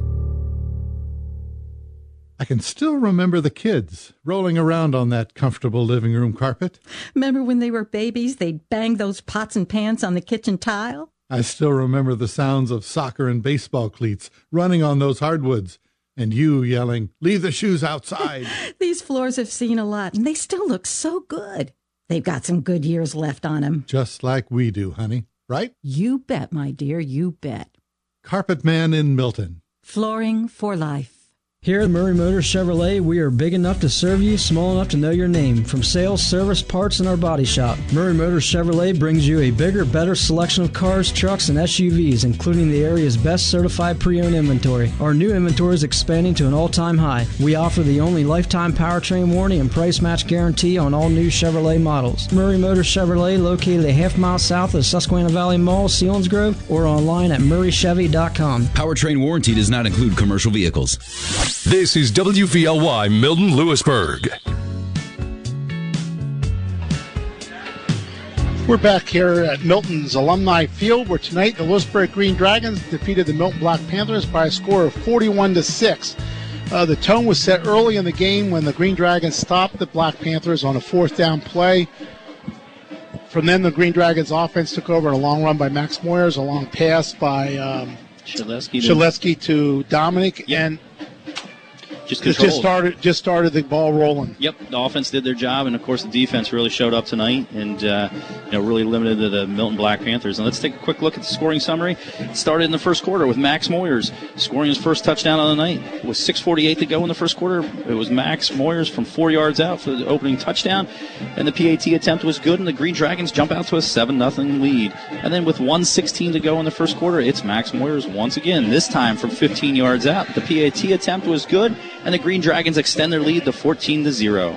I can still remember the kids rolling around on that comfortable living room carpet. Remember when they were babies, they'd bang those pots and pans on the kitchen tile? I still remember the sounds of soccer and baseball cleats running on those hardwoods, and you yelling, Leave the shoes outside. These floors have seen a lot, and they still look so good. They've got some good years left on them. Just like we do, honey. Right? You bet, my dear, you bet. Carpet Man in Milton. Flooring for life. Here at Murray Motors Chevrolet, we are big enough to serve you, small enough to know your name. From sales, service, parts, and our body shop, Murray Motors Chevrolet brings you a bigger, better selection of cars, trucks, and SUVs, including the area's best certified pre-owned inventory. Our new inventory is expanding to an all-time high. We offer the only lifetime powertrain warranty and price match guarantee on all new Chevrolet models. Murray Motors Chevrolet, located a half mile south of Susquehanna Valley Mall, Selinsgrove, or online at murraychevy.com. Powertrain warranty does not include commercial vehicles. This is WVLY Milton Lewisburg. We're back here at Milton's Alumni Field, where tonight the Lewisburg Green Dragons defeated the Milton Black Panthers by a score of 41 to six. Uh, the tone was set early in the game when the Green Dragons stopped the Black Panthers on a fourth down play. From then, the Green Dragons offense took over in a long run by Max Moyers, a long pass by um, Shedleski. Shedleski to Dominic, and Just controlled. just started just started the ball rolling. Yep, the offense did their job, and of course the defense really showed up tonight, and uh, you know really limited the Milton Black Panthers. And let's take a quick look at the scoring summary. It started in the first quarter with Max Moyers scoring his first touchdown of the night. With 6:48 to go in the first quarter, it was Max Moyers from four yards out for the opening touchdown, and the PAT attempt was good, and the Green Dragons jump out to a seven 0 lead. And then with 1:16 to go in the first quarter, it's Max Moyers once again. This time from 15 yards out. The PAT attempt was good, and the Green Dragons extend their lead to 14 to zero.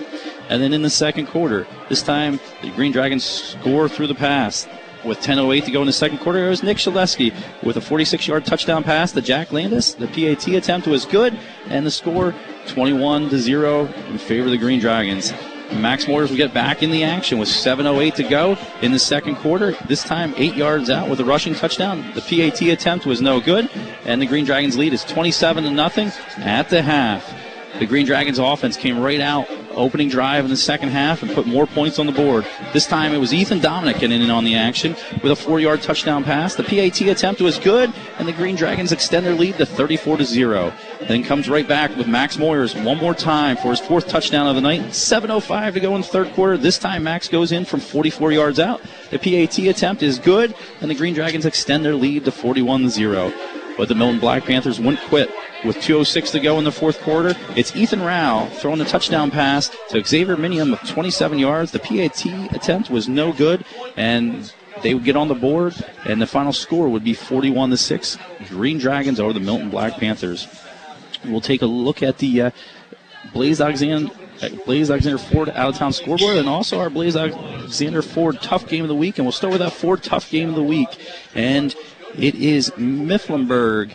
And then in the second quarter, this time the Green Dragons score through the pass. With 10.08 to go in the second quarter, it was Nick Shedleski with a 46 yard touchdown pass to Jack Landis. The PAT attempt was good, and the score 21 to 0 in favor of the Green Dragons. Max Moyers will get back in the action with 7.08 to go in the second quarter. This time, eight yards out with a rushing touchdown. The PAT attempt was no good, and the Green Dragons lead is 27 to nothing at the half. The Green Dragons offense came right out, opening drive in the second half, and put more points on the board. This time it was Ethan Dominic getting in on the action with a four-yard touchdown pass. The PAT attempt was good, and the Green Dragons extend their lead to 34 to zero. Then comes right back with Max Moyers one more time for his fourth touchdown of the night. 7:05 to go in the third quarter. This time Max goes in from 44 yards out. The PAT attempt is good, and the Green Dragons extend their lead to 41 to zero. But the Milton Black Panthers wouldn't quit. With 2.06 to go in the fourth quarter, it's Ethan Rao throwing a touchdown pass to Xavier Minium of 27 yards. The PAT attempt was no good, and they would get on the board, and the final score would be 41 to 6. Green Dragons over the Milton Black Panthers. We'll take a look at the uh, Blaise Alexander. Blaise Alexander Ford out of town scoreboard, and also our Blaise Alexander Ford tough game of the week. And we'll start with that Ford tough game of the week. And it is Mifflinburg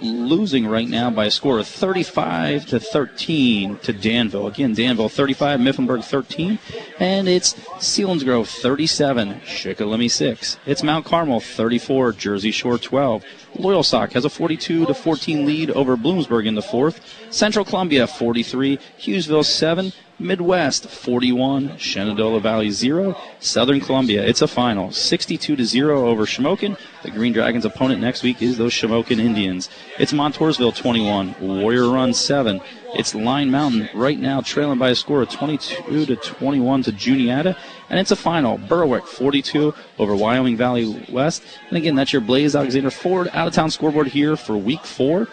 losing right now by a score of 35 to 13 to Danville. Again, Danville 35, Mifflinburg 13, and it's Selinsgrove 37, Shikellamy 6. It's Mount Carmel 34, Jersey Shore 12. Loyalsock has a 42 to 14 lead over Bloomsburg in the fourth. Central Columbia 43, Hughesville 7, Midd-West 41, Shenandoah Valley 0, Southern Columbia. It's a final 62 to 0 over Shamokin. The Green Dragons opponent next week is those Shamokin Indians. It's Montoursville 21, Warrior Run 7. It's Line Mountain right now trailing by a score of 22 to 21 to Juniata. And it's a final Berwick 42 over Wyoming Valley West. And again, that's your Blaise Alexander Ford out of town scoreboard here for week four.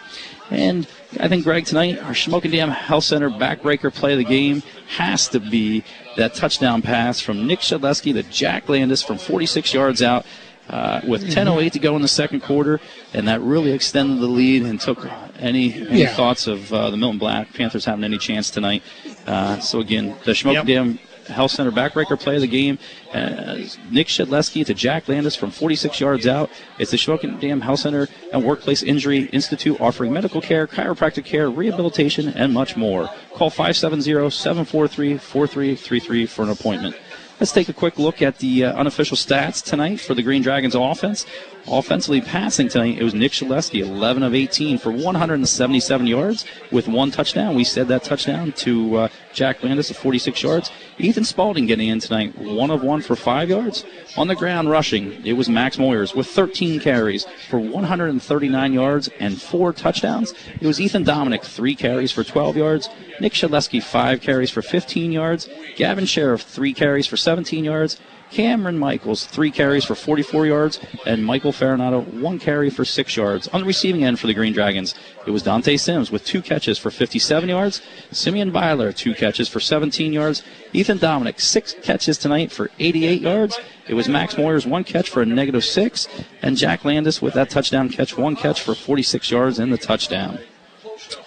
And I think, Greg, tonight, our Shamokin Dam Health Center backbreaker play of the game has to be that touchdown pass from Nick Shedleski to Jack Landis from 46 yards out. Uh, with 10:08 to go in the second quarter, and that really extended the lead and took any any Yeah. thoughts of uh, the Milton Black Panthers having any chance tonight. Uh, so again, the Shamokin Dam Health Center backbreaker play of the game. Uh, Nick Shedleski to Jack Landis from 46 yards out. It's the Shamokin Dam Health Center and Workplace Injury Institute offering medical care, chiropractic care, rehabilitation, and much more. Call 570-743-4333 for an appointment. Let's take a quick look at the uh, unofficial stats tonight for the Green Dragons offense. Offensively passing tonight, it was Nick Shedleski, 11 of 18 for 177 yards with one touchdown. We said that touchdown to uh, Jack Landis of 46 yards. Ethan Spalding getting in tonight, one of one for five yards. On the ground rushing, it was Max Moyers with 13 carries for 139 yards and four touchdowns. It was Ethan Dominic, three carries for 12 yards. Nick Shedleski, five carries for 15 yards. Gavin Sheriff, three carries for 17 yards. Cameron Michaels, three carries for 44 yards, and Michael Farinato, one carry for six yards. On the receiving end for the Green Dragons, it was Dante Sims with two catches for 57 yards, Simeon Byler, two catches for 17 yards, Ethan Dominic, six catches tonight for 88 yards. It was Max Moyers, one catch for a negative six, and Jack Landis with that touchdown catch, one catch for 46 yards and the touchdown.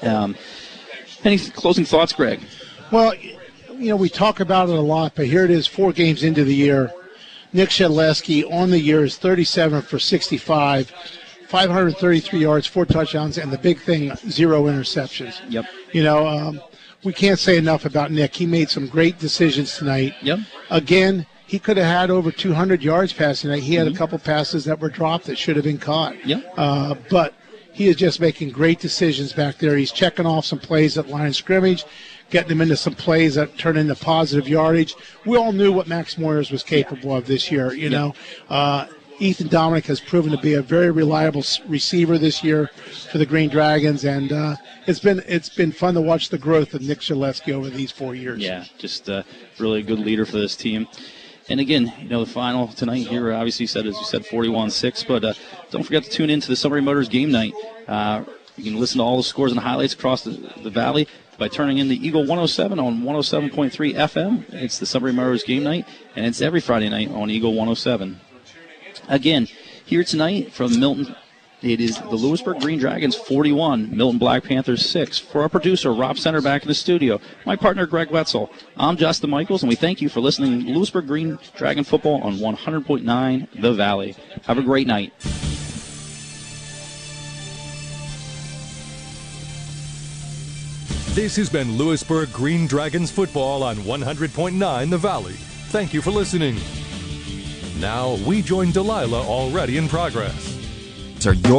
Um, any closing thoughts, Greg? Well, you know, we talk about it a lot, but here it is, four games into the year. Nick Shedleski on the year is 37 for 65, 533 yards, four touchdowns, and the big thing, zero interceptions. Yep. You know, um, we can't say enough about Nick. He made some great decisions tonight. Yep. Again, he could have had over 200 yards passing tonight. He had Mm-hmm. a couple passes that were dropped that should have been caught. Yep. Uh, but he is just making great decisions back there. He's checking off some plays at line of scrimmage, getting them into some plays that turn into positive yardage. We all knew what Max Moyers was capable of this year. You know, uh, Ethan Dominic has proven to be a very reliable receiver this year for the Green Dragons, and uh, it's been it's been fun to watch the growth of Nick Shedleski over these four years. Yeah, just uh, really a good leader for this team. And again, you know, the final tonight here obviously said, as you said, 41 6. But uh, don't forget to tune into the Sunbury Motors game night. Uh, you can listen to all the scores and highlights across the, the valley by turning in the Eagle 107 on 107.3 FM. It's the Sunbury Motors game night, and it's every Friday night on Eagle 107. Again, here tonight from Milton, it is the Lewisburg Green Dragons 41, Milton Black Panthers 6. For our producer, Rob Center, back in the studio, my partner, Greg Wetzel, I'm Justin Michaels, and we thank you for listening Lewisburg Green Dragon Football on 100.9 The Valley. Have a great night. This has been Lewisburg Green Dragons football on 100.9 The Valley. Thank you for listening. Now we join Delilah already in progress. Are your